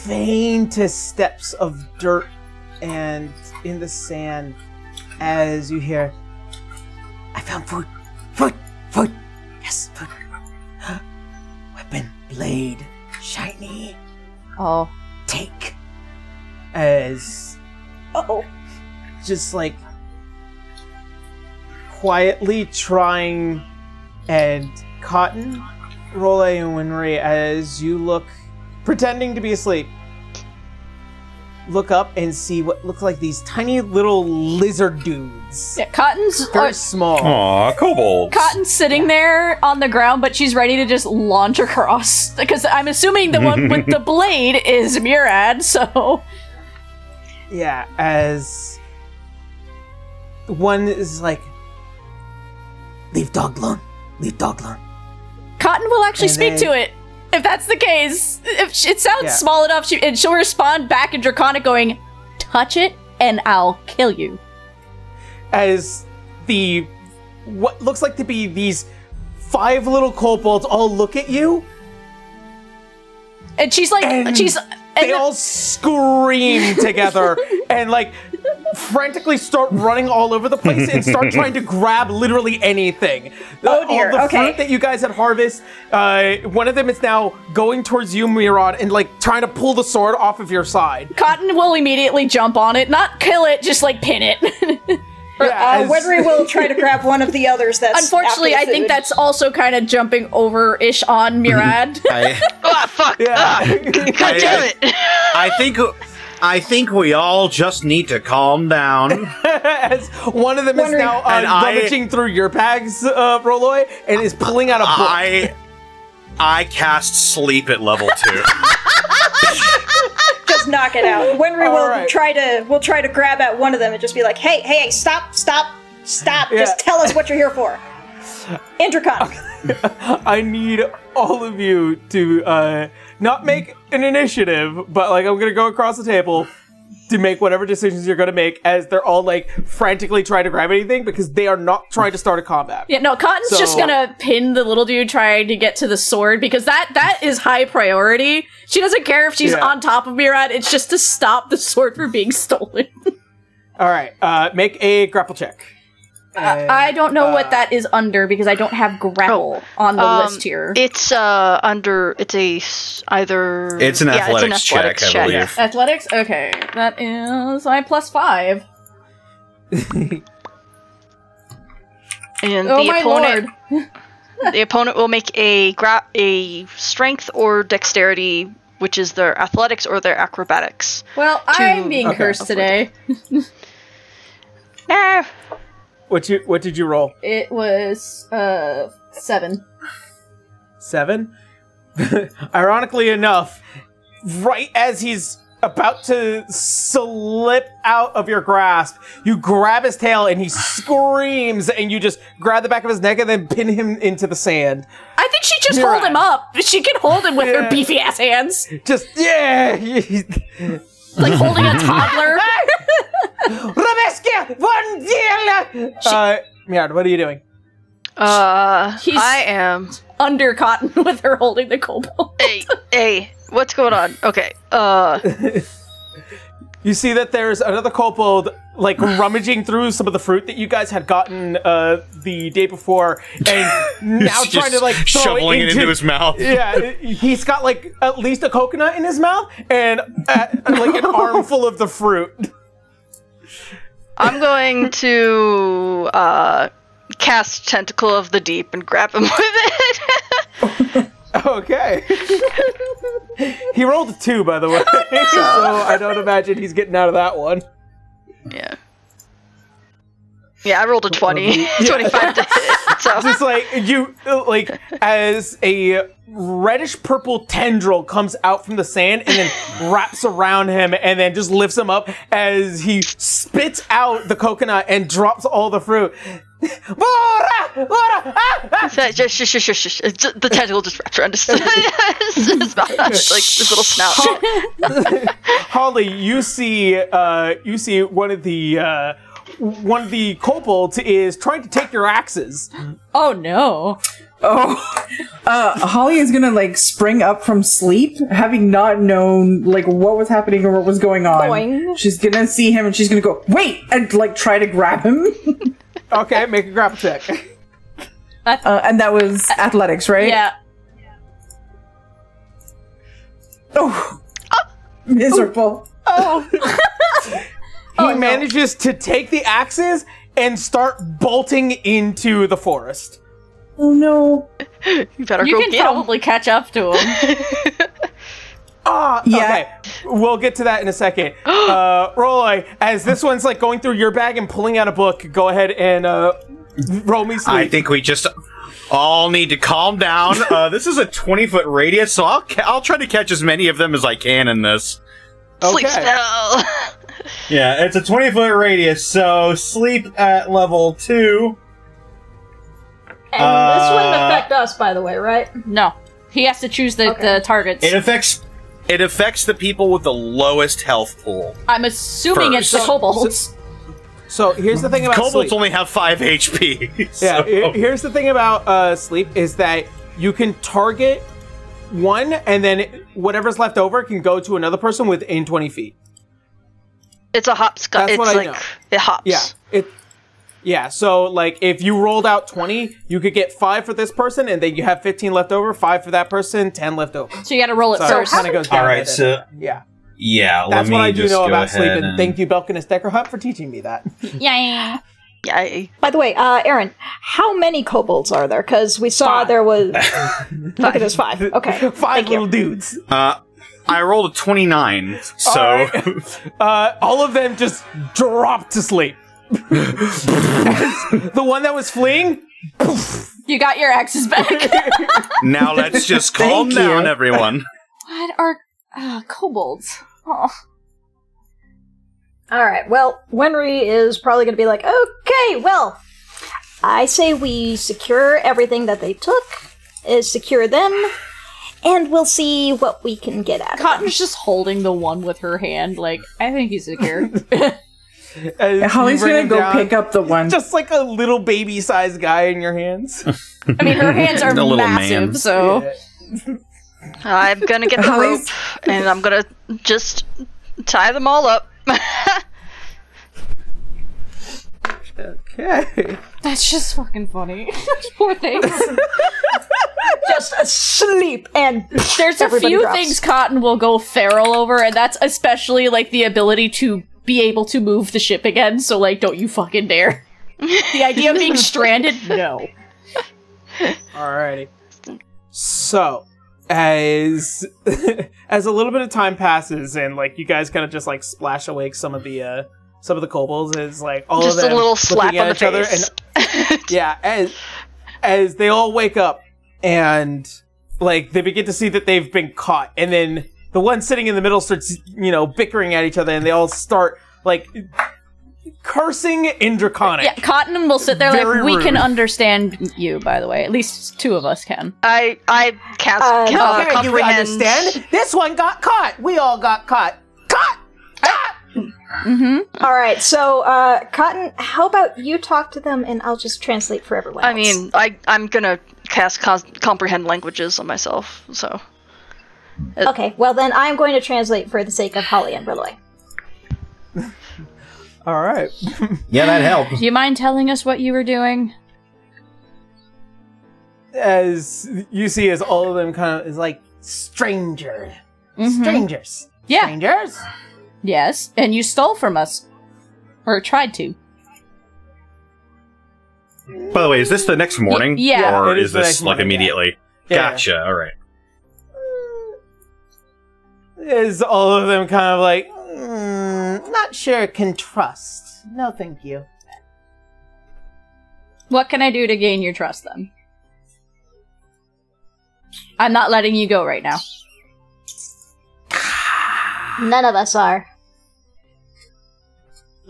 faintest steps of dirt and in the sand as you hear, "I found food, food, food, yes, food, <gasps> weapon, blade, shiny, Oh. take." As oh. just like quietly trying and cotton Role and Winry as you look pretending to be asleep look up and see what look like these tiny little lizard dudes Yeah, Cotton's very uh, small Aw, kobolds. Cotton's sitting there on the ground, but she's ready to just launch across. Because I'm assuming the one with the <laughs> blade is Murad, so yeah as one is like leave dog alone leave dog alone Cotton will actually And speak then- to it. If that's the case, if it sounds Yeah. small enough, she, and she'll respond back in Draconic, going, "Touch it, and I'll kill you." as the what looks like to be these five little kobolds all look at you And she's like, And she's. And they the- all scream together <laughs> and like frantically start running all over the place and start <laughs> trying to grab literally anything. Oh, dear, All the okay. fruit that you guys had harvest, uh, one of them is now going towards you, Murad, and like trying to pull the sword off of your side. Cotton will immediately jump on it, not kill it, just like pin it. <laughs> Uh, as- Winry will try to grab one of the others that's Unfortunately, I think that's also kind of jumping over ish on Murad. <laughs> I, Ah, fuck! Yeah. Ah, God damn it! I think I think we all just need to calm down. <laughs> as one of them is now uh, And I- rummaging through your bags, uh, Roloy, and is pulling out a book. I I cast sleep at level two. <laughs> just knock it out. Winry All will right. try to we'll try to grab at one of them and just be like, "Hey, hey, hey, stop, stop, stop! Yeah. Just tell us what you're here for." Intercom. <laughs> I need all of you to uh, not make an initiative, but like I'm gonna go across the table to make whatever decisions you're gonna make as they're all like frantically trying to grab anything because they are not trying to start a combat. yeah, no, Cotton's just gonna pin the little dude trying to get to the sword because that that is high priority. She doesn't care if she's Yeah. on top of Murad. It's just to stop the sword from being stolen. <laughs> All right, uh, make a grapple check. And, I don't know uh, what that is under because I don't have grapple on the Um, list here. It's uh under. It's a either. It's an yeah, athletics, it's an athletics check, I believe. Athletics? Okay. That is my plus five. And Oh the my opponent, lord. <laughs> the opponent will make a gra- a strength or dexterity, which is their athletics or their acrobatics. Well, I'm being Okay. cursed today. <laughs> Nah. What you what did you roll? It was uh seven. Seven. <laughs> Ironically enough, right as he's about to slip out of your grasp, you grab his tail and he screams, and you just grab the back of his neck and then pin him into the sand. I think she just You're hold right. him up. She can hold him with Yeah. her beefy ass hands, Just yeah. <laughs> like holding a toddler. <laughs> Rebecca, one deal. Uh, Murad, what are you doing? Uh, He's- I am. Under Cotton <laughs> with her holding the kobold. Hey, hey, what's going on? Okay. Uh, <laughs> You see that there's another kobold like <sighs> rummaging through some of the fruit that you guys had gotten uh, the day before, and <laughs> now Just trying to like throw shoveling it into his mouth. Yeah, he's got like at least a coconut in his mouth and uh, like an armful of the fruit. I'm going <laughs> to uh cast Tentacle of the Deep and grab him <laughs> with it. Okay. he rolled a two, by the way, <laughs> so I don't imagine he's getting out of that one. yeah. Yeah, I rolled a 20. 25 to hit. So Just like you, like as a reddish purple tendril comes out from the sand and then <laughs> wraps around him and then just lifts him up as he spits out the coconut and drops all the fruit. <laughs> Bora! Bora! Ah! Ah! So, just, shush, shush, shush, shush. The tentacle just wraps around his, <laughs> his mouth, like his little snout. Holly, you see, uh, you see one of the uh, one of the kobolds is trying to take your axes. Oh no. Oh, <laughs> uh, Holly is gonna like spring up from sleep, having not known like what was happening or what was going on. Boing. She's gonna see him and she's gonna go wait and like try to grab him. <laughs> Okay, make a grab check. Uh, and that was athletics, right? Yeah. Oh, miserable. Oh. <laughs> he manages to take the axes and start bolting into the forest. Oh no. You better You go can get him. probably catch up to him. <laughs> Ah, Yeah. okay. We'll get to that in a second. <gasps> uh, Roy, as this one's like going through your bag and pulling out a book, go ahead and uh, roll me sleep. I think we just all need to calm down. <laughs> Uh, this is a 20 foot radius, so I'll ca- I'll try to catch as many of them as I can in this. Sleep Okay. spell. Yeah, it's a 20 foot radius, so sleep at level 2. And this wouldn't Uh, affect us, by the way, right? no. He has to choose the, Okay. the targets. It affects it affects the people with the lowest health pool. I'm assuming it's the First. kobolds. So here's the thing about Kobolds sleep. only have 5 HP. <laughs> yeah, so- he- here's the thing about uh, sleep is that you can target one, and then whatever's left over can go to another person within 20 feet. It's a hop sc- That's It's what I like know. it hops. Yeah, it. Yeah, so like if you rolled out 20, you could get five for this person, and then you have 15 left over, five for that person, 10 left over. So you gotta roll it So first. it goes down. All right, so yeah, yeah, let that's me what I do know about sleep, ahead and thank you, Belkinus Decker Hunt, for teaching me that. <laughs> <laughs> Yeah. Yeah. By the way, uh, Aaron, how many kobolds are there? Because we saw Five. there was. okay, there's <laughs> five. Okay. Five little dudes. Uh, I rolled a 29, so All right. uh, all of them just dropped to sleep. <laughs> the one that was fleeing, You got your axes back. <laughs> now let's just calm Thank down, you. everyone. what are uh, kobolds? Oh. All right. Well, Winry is probably going to be like, okay, well, I say we secure everything that they took, is secure them, and we'll see what we can get out of them. Cotton's just holding the one with her hand, like, I think he's secure. <laughs> as Holly's gonna go down, pick up the one. just like a little baby-sized guy in your hands. <laughs> I mean, her hands are <laughs> little massive, man. so. Uh, I'm gonna get the rope and I'm gonna just tie them all up. Okay. That's just fucking funny. <laughs> Poor things. Just asleep and There's a few drops. things Cotton will go feral over, and that's especially like the ability to be able to move the ship again. So, like, don't you fucking dare. <laughs> the idea of being stranded? <laughs> No. Alrighty. So, as <laughs> as a little bit of time passes and like you guys kind of just like splash awake some of the uh some of the kobolds is like all just of a them little looking slap at on the each other face. and yeah, as as they all wake up and like they begin to see that they've been caught and then the one sitting in the middle starts you know bickering at each other and they all start like cursing in draconic. Yeah, Cotton will sit there Very like, we can understand you, by the way. At least two of us can. I I cast Uh, ca- uh, Okay, you comprehend. understand? This one got caught. We all got caught. Caught. Ah! Mm-hmm. All right, so uh, Cotton, how about you talk to them and I'll just translate for everyone. I mean, I I'm gonna cast cos- comprehend languages on myself, so okay, well then I'm going to translate for the sake of Holly and Roloy. <laughs> All right. <laughs> Yeah, that helped. Do you mind telling us what you were doing? As you see, as all of them kind of is like stranger, Mhm. strangers, Yeah. strangers. Yes. And you stole from us. Or tried to. By the way, is this the next morning? Y- yeah. Or It is is this like morning, immediately? Yeah. Gotcha. All right. Is all of them kind of like, mm, not sure can trust. No, thank you. What can I do to gain your trust then? I'm not letting you go right now. None of us are.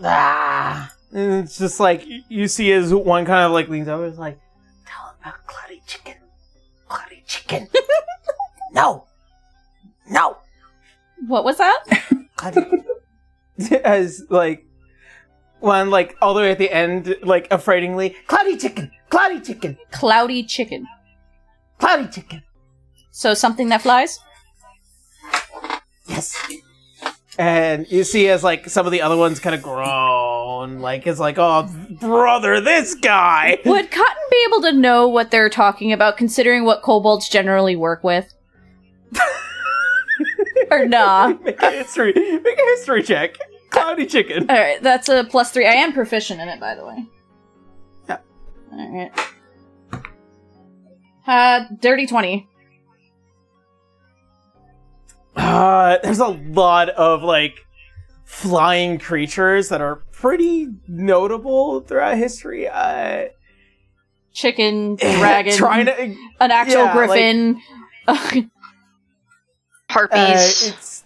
Ah. And it's just like you see as one kind of like leans over, is like, tell him about Cloudy Chicken. Cloudy Chicken. <laughs> no, no. What was that? Cloudy. <laughs> as like one like all the way at the end, like affrightingly, Cloudy Chicken, Cloudy Chicken, Cloudy chicken. Cloudy Chicken. So something that flies? Yes. And you see as like some of the other ones kind of groan, like it's like, oh brother, this guy. Would Cotton be able to know what they're talking about, considering what kobolds generally work with? <laughs> <laughs> or nah? make a history, make a history check. Cloudy chicken. Alright, that's a plus three. I am proficient in it, by the way. Yeah. Alright. Uh, dirty 20. Uh, there's a lot of like flying creatures that are pretty notable throughout history. Uh, Chicken, <laughs> dragon, trying to an actual yeah, like- griffin. <laughs> harpies. uh, it's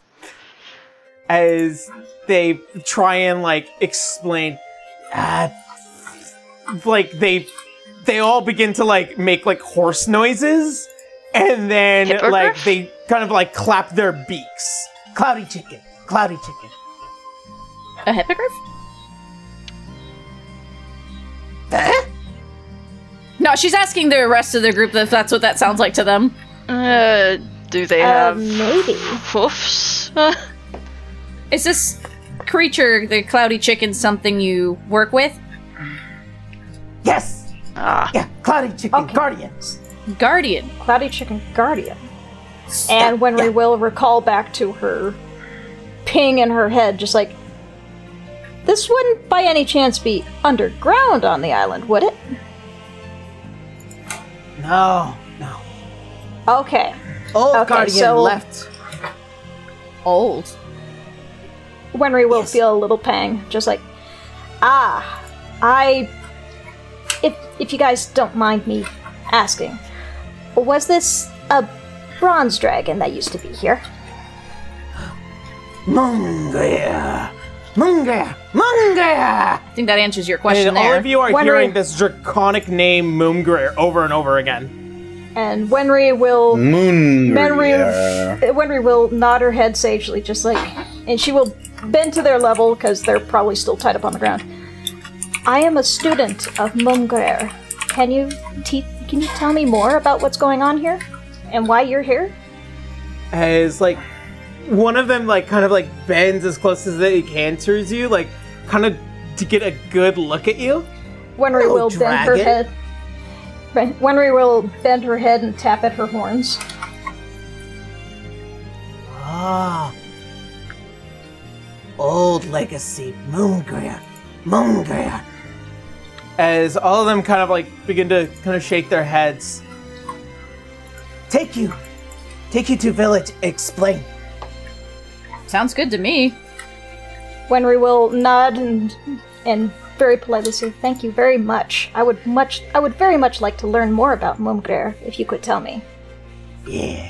as they try and like explain uh, like they they all begin to like make like horse noises and then Hippogriff? like they kind of like clap their beaks cloudy chicken cloudy chicken a hippogriff? No, she's asking the rest of the group if that's what that sounds like to them. uh, do they Uh, have maybe. hoofs? Uh, <laughs> Is this creature, the cloudy chicken, something you work with? yes ah, yeah cloudy chicken Okay. guardians Guardian. Cloudy Chicken Guardian. And when we will recall back to her ping in her head, just like, this wouldn't by any chance be underground on the island, would it? no no Okay. Old Okay, guardian so- left Old. Winry will Yes. feel a little pang, just like, ah, I. If if you guys don't mind me asking, was this a bronze dragon that used to be here? Mungia Mungia Mungia I think that answers your question and there. all of you are When hearing this draconic name Moongrir over and over again And Winry will Moon. Menry, uh, Winry will nod her head sagely, just like, and she will bend to their level because they're probably still tied up on the ground. I am a student of Mumgrer. Can you te- can you tell me more about what's going on here and why you're here? as like one of them like kind of like bends as close as they can towards you, like kind of to get a good look at you. Winry Hello, oh, will bend her dragon. head. Wen- Winry will bend her head and tap at her horns. Ah, old legacy Moongria, Moongria. As all of them kind of like begin to kind of shake their heads. Take you, take you to village. Explain. Sounds good to me. Winry will nod and and very politely say, "Thank you very much. I would much, I would very much like to learn more about Mumgrer if you could tell me." Yeah.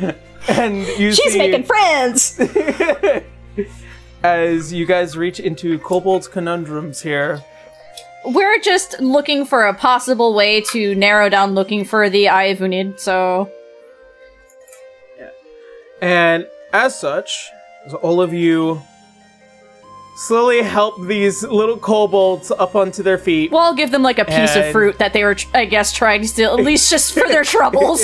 <laughs> and you She's see- making friends. <laughs> as you guys reach into Kobold's conundrums here. We're just looking for a possible way to narrow down looking for the Eye of Unid, so Yeah. And as such, as all of you slowly help these little kobolds up onto their feet. Well, I'll give them like a piece of fruit that they were, I guess, trying to steal, at least just for their <laughs> troubles.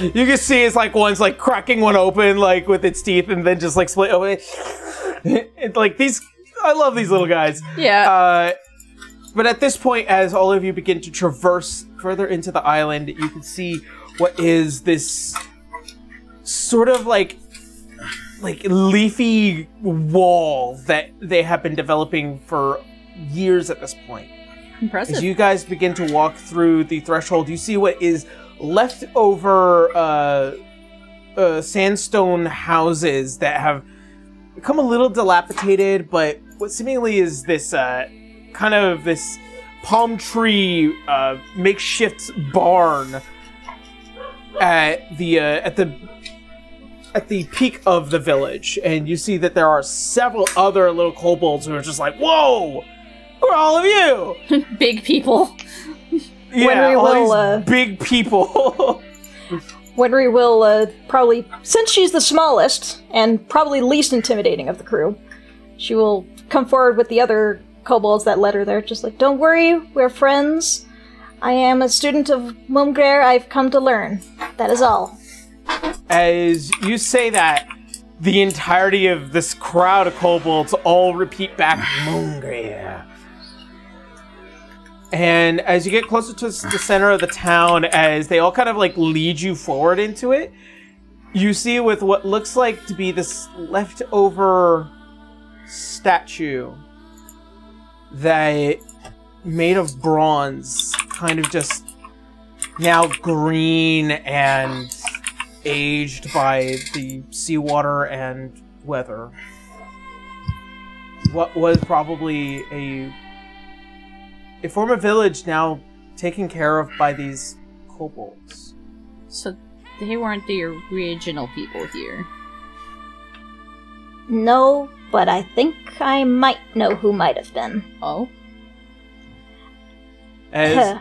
you can see it's like one's like cracking one open like with its teeth and then just like split open. <laughs> it's like these I love these little guys. yeah. Uh but at this point as all of you begin to traverse further into the island, you can see what is this sort of like like leafy wall that they have been developing for years at this point. Impressive. As you guys begin to walk through the threshold, you see what is left over uh, uh, sandstone houses that have become a little dilapidated, but what seemingly is this uh, kind of this palm tree uh, makeshift barn at the uh, at the at the peak of the village, and you see that there are several other little kobolds who are just like, "Whoa, who are all of you?" <laughs> Big people. Yeah, all will, these uh, big people. <laughs> Winry will uh, probably, since she's the smallest and probably least intimidating of the crew, she will come forward with the other kobolds that led her there, just like, don't worry, we're friends. I am a student of Mumgrer. I've come to learn. That is all. As you say that, the entirety of this crowd of kobolds all repeat back, Mungria. And as you get closer to the center of the town, as they all kind of like lead you forward into it, you see with what looks like to be this leftover statue that made of bronze, kind of just now green and aged by the seawater and weather. What was probably a a former village now taken care of by these kobolds. So they weren't the original people here. No, but I think I might know who might have been. Oh. As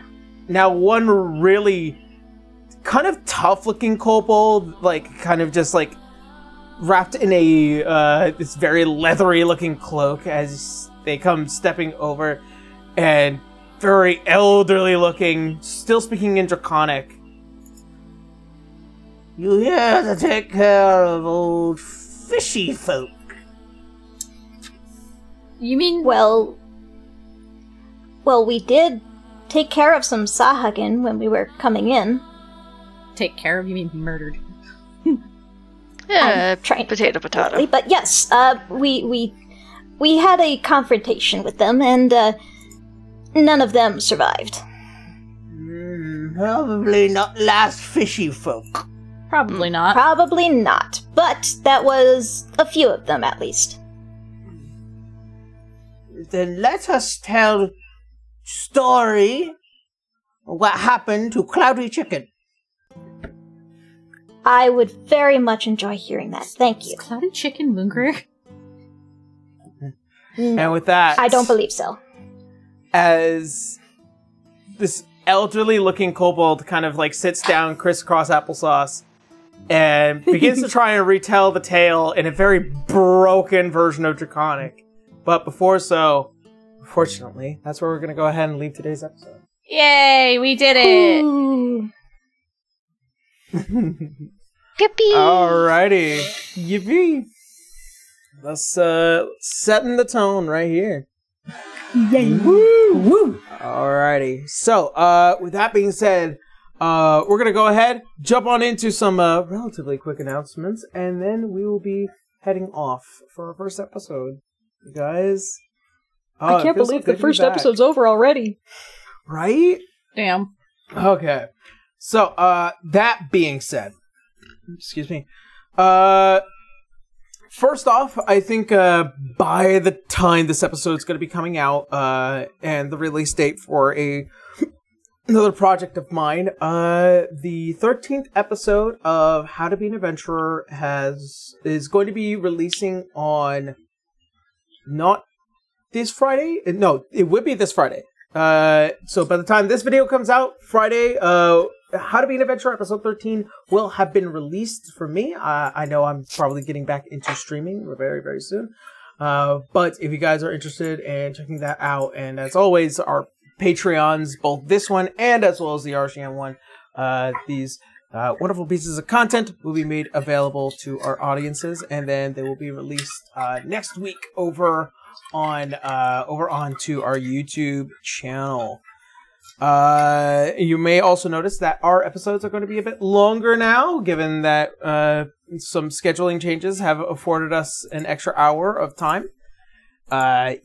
now one really kind of tough looking kobold, like kind of just like wrapped in a uh, this very leathery looking cloak as they come stepping over, and very elderly looking, still speaking in Draconic. You here to take care of old fishy folk? You mean Well, well, we did take care of some Sahuagin when we were coming in. Take care of? You mean murdered? Yeah, trying- potato, potato. But yes, uh, we we we had a confrontation with them, and uh, none of them survived. Hmm, probably not last fishy folk. Probably not. Probably not, but that was a few of them at least. Then let us tell story what happened to Cloudy Chicken. I would very much enjoy hearing that. Thank you. Cloudy chicken Moongrer? Mm. And with that, I don't believe so. as this elderly looking kobold kind of like sits down crisscross applesauce and <laughs> begins to try and retell the tale in a very broken version of Draconic. But before so, fortunately, that's where we're going to go ahead and leave today's episode. Yay, we did it! Ooh. Yippee! Alrighty. Yippee. Let's uh setting the tone right here. Yay! Woo! Woo! Alrighty. So, uh with that being said, uh we're gonna go ahead, jump on into some uh relatively quick announcements, and then we will be heading off for our first episode. You guys. Oh, I can't believe the first episode's over already. Right? Damn. Okay. So, uh, that being said, excuse me. Uh, first off, I think, uh, by the time this episode is going to be coming out, uh, and the release date for a, another project of mine, uh, the 13th episode of How to Be an Adventurer has, is going to be releasing on not this Friday. No, it would be this Friday. Uh, so by the time this video comes out, Friday, uh, How to Be an Adventurer episode 13 will have been released for me. Uh, I know I'm probably getting back into streaming very, very soon. Uh, but if you guys are interested in checking that out, and as always, our Patreons, both this one and as well as the RGM one, uh, these uh, wonderful pieces of content will be made available to our audiences, and then they will be released uh, next week over on uh, over onto our YouTube channel. Uh, you may also notice that our episodes are going to be a bit longer now, given that uh, some scheduling changes have afforded us an extra hour of time. Uh,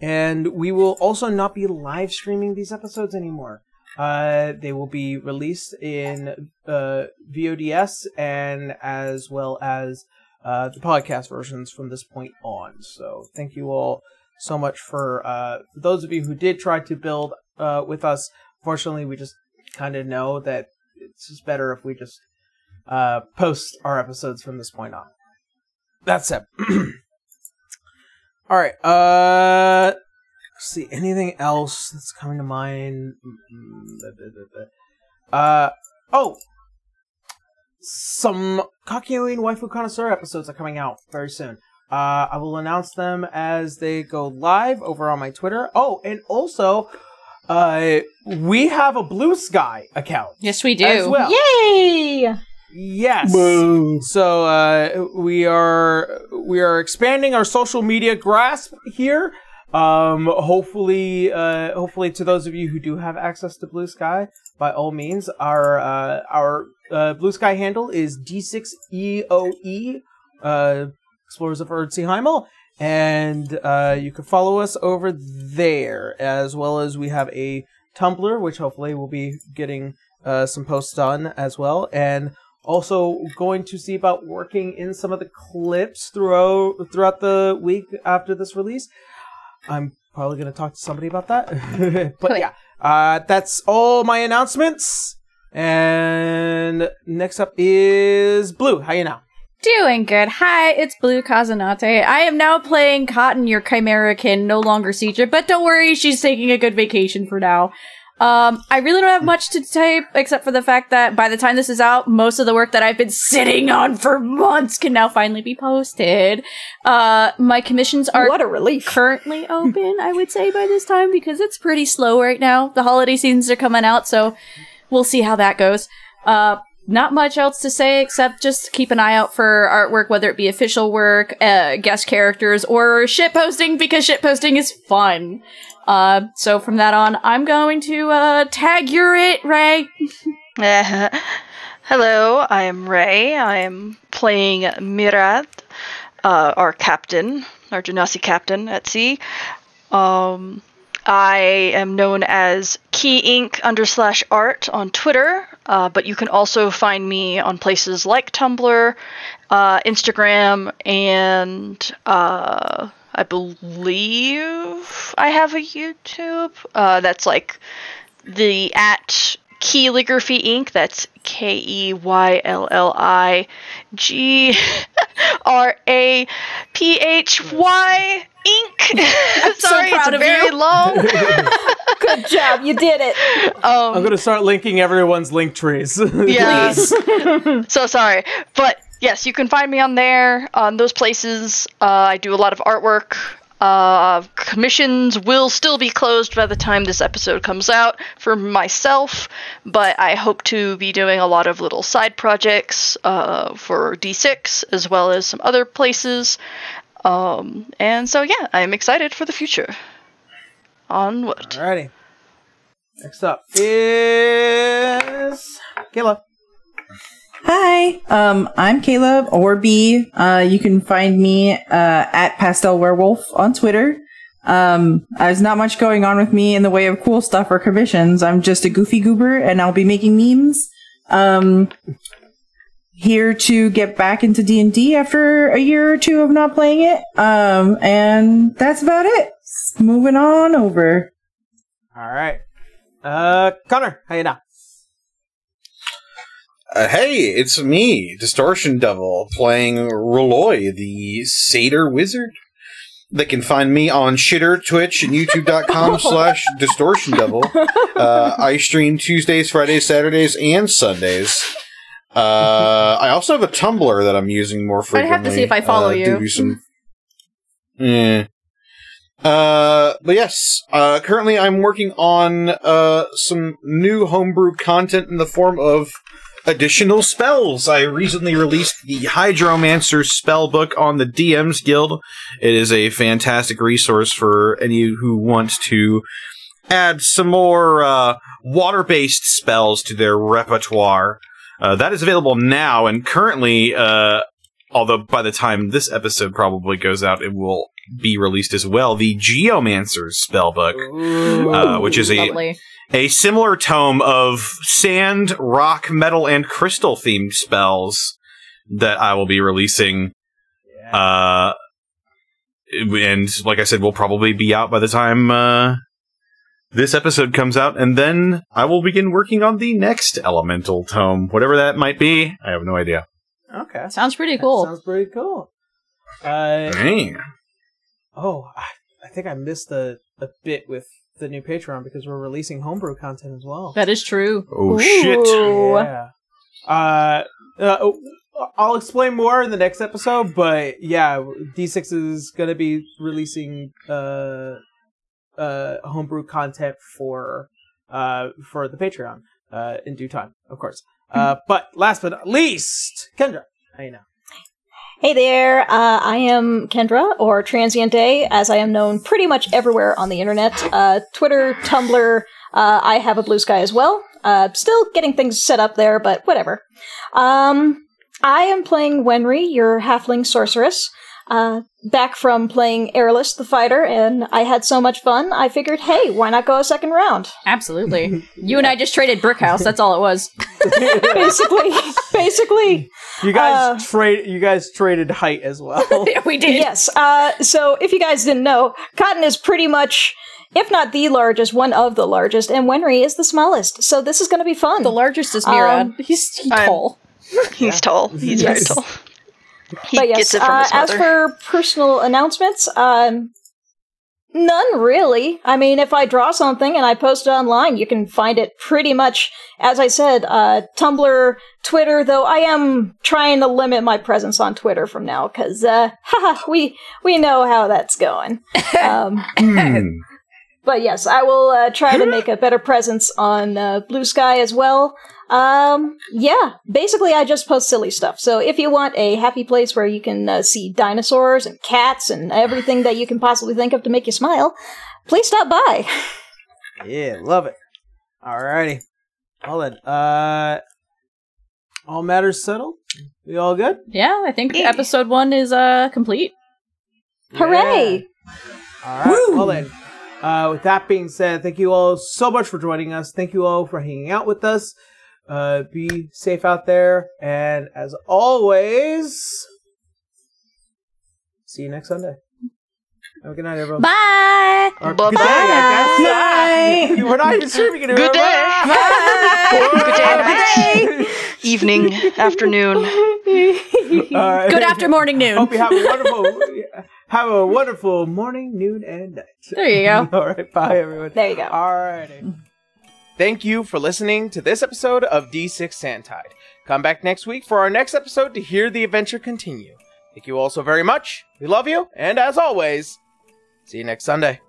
and we will also not be live streaming these episodes anymore. Uh, they will be released in uh, VODS and as well as uh, the podcast versions from this point on. So thank you all so much for uh, those of you who did try to build uh, with us. Fortunately, we just kind of know that it's just better if we just uh, post our episodes from this point on. That's it. <clears throat> all right. Uh, see anything else that's coming to mind. Uh oh, some Kakyoin Waifu Connoisseur episodes are coming out very soon. Uh, I will announce them as they go live over on my Twitter. Oh, and also, uh, we have a Blue Sky account Yes, we do. as well. Yay! Yes. So uh, we are we are expanding our social media grasp here. Um, hopefully, uh, hopefully to those of you who do have access to Blue Sky, by all means, our uh, our uh, Blue Sky handle is D6EOE, uh, Explorers of Eardsihimmle, and uh, you can follow us over there, as well as we have a Tumblr, which hopefully we'll be getting uh, some posts on as well, and also going to see about working in some of the clips throughout throughout the week after this release. I'm probably going to talk to somebody about that. <laughs> but yeah, uh, that's all my announcements. And next up is Blue. How you now? Doing good. Hi, it's Blue Kazanate. I am now playing Cotton, your Chimerakin, no longer Siege, but don't worry, she's taking a good vacation for now. Um, I really don't have much to type except for the fact that by the time this is out, most of the work that I've been sitting on for months can now finally be posted. Uh, my commissions are What a relief. currently <laughs> open, I would say, by this time, because it's pretty slow right now. The holiday seasons are coming out, so we'll see how that goes. Uh, not much else to say except just keep an eye out for artwork, whether it be official work, uh, guest characters, or shit posting, because shit posting is fun. Uh, so from that on, I'm going to, uh, tag your it, Ray. <laughs> Hello, I am Ray. I am playing Murad, uh, our captain, our Genasi captain at sea. Um, I am known as Key Ink. under slash art on Twitter, uh, but you can also find me on places like Tumblr, uh, Instagram, and uh, I believe I have a YouTube. Uh, that's like the at Keylligraphy Ink. That's K E Y L L I G R A P H Y Inc. <laughs> <laughs> so Sorry, proud it's of very you. long. <laughs> Good job, you did it. I'm Um, going to start linking everyone's link trees. yeah. so sorry, but yes, you can find me on there on those places. Uh, I do a lot of artwork. Uh, commissions will still be closed by the time this episode comes out for myself, but I hope to be doing a lot of little side projects uh, for D6 as well as some other places. Um, and so, yeah, I'm excited for the future. Onward. Alrighty. Next up is Kayla. Hi, um, I'm Caleb or B. Uh, you can find me uh, at Pastel Werewolf on Twitter. Um, there's not much going on with me in the way of cool stuff or commissions. I'm just a goofy goober, and I'll be making memes. Um, here to get back into D and D after a year or two of not playing it. Um, and that's about it. Moving on over. All right. Uh, Connor, how you now? Uh, hey, it's me, Distortion Devil, playing Roloy, the Satyr Wizard. They can find me on Shitter, Twitch, and YouTube.com <laughs> slash Distortion Devil. Uh, I stream Tuesdays, Fridays, Saturdays, and Sundays. Uh, I also have a Tumblr that I'm using more frequently. I'd have to see if I follow uh, you. to some Eh. Uh, but yes, uh, currently I'm working on, uh, some new homebrew content in the form of additional spells. I recently released the Hydromancer spell book on the DM's Guild. It is a fantastic resource for any who wants to add some more, uh, water-based spells to their repertoire. Uh, that is available now, and currently, uh, although by the time this episode probably goes out, it will be released as well. The Geomancer's spellbook, uh, which is a Lovely. A similar tome of sand, rock, metal, and crystal themed spells that I will be releasing. Uh, and like I said, will probably be out by the time uh, this episode comes out, and then I will begin working on the next elemental tome, whatever that might be. I have no idea. Okay. Sounds pretty That cool. sounds pretty cool. Uh, Dang. oh, I, I think I missed a, a bit with the new Patreon because we're releasing homebrew content as well. that is true. Oh shit! Yeah. Uh, uh, I'll explain more in the next episode, but yeah, D6 is gonna be releasing uh, uh, homebrew content for uh for the Patreon uh in due time, of course. Uh, but last but not least, Kendra, how you know? Hey there, uh, I am Kendra, or Transient Day, as I am known pretty much everywhere on the internet. Uh, Twitter, Tumblr, uh, I have a blue sky as well. Uh, still getting things set up there, but whatever. Um, I am playing Winry, your halfling sorceress. Uh, back from playing Airless the Fighter, and I had so much fun, I figured, hey, why not go a second round? Absolutely. you and I just traded Brickhouse. That's all it was. <laughs> basically, basically. You guys Uh, trade. You guys traded height as well. <laughs> we did. Yes. Uh, so if you guys didn't know, Cotton is pretty much, if not the largest, one of the largest, and Winry is the smallest. So this is going to be fun. The largest is Murad. Um, he's, he's tall. He's tall. He's very tall. He but yes, gets it from uh, his as for personal announcements, um, none really. I mean, if I draw something and I post it online, you can find it pretty much, as I said, uh, Tumblr, Twitter. Though I am trying to limit my presence on Twitter from now because, uh, <laughs> we we know how that's going. <laughs> Um, Hmm. but yes, I will uh, try to make a better presence on uh, Blue Sky as well. Um, yeah, basically, I just post silly stuff. So if you want a happy place where you can uh, see dinosaurs and cats and everything that you can possibly think of to make you smile, please stop by. <laughs> Yeah, love it. Alrighty. Well then, uh, all matters settled. We all good? Yeah, I think Yeah. episode one is uh complete. Hooray! All right. Woo! Well then, uh, with that being said, thank you all so much for joining us. Thank you all for hanging out with us. Uh, be safe out there, and as always, see you next Sunday. Have a good night, everyone. Bye. Or Bye-bye. good day, I guess. Night. <laughs> We're not even streaming it. Good day. Good day, night. <laughs> Evening, afternoon. <laughs> All right. Good after morning noon. Hope you have a wonderful have a wonderful morning, noon, and night. There you go. All right, bye everyone. There you go. Alrighty. Thank you for listening to this episode of D6 Sandtide. Come back next week for our next episode to hear the adventure continue. Thank you all so very much. We love you, and as always, see you next Sunday.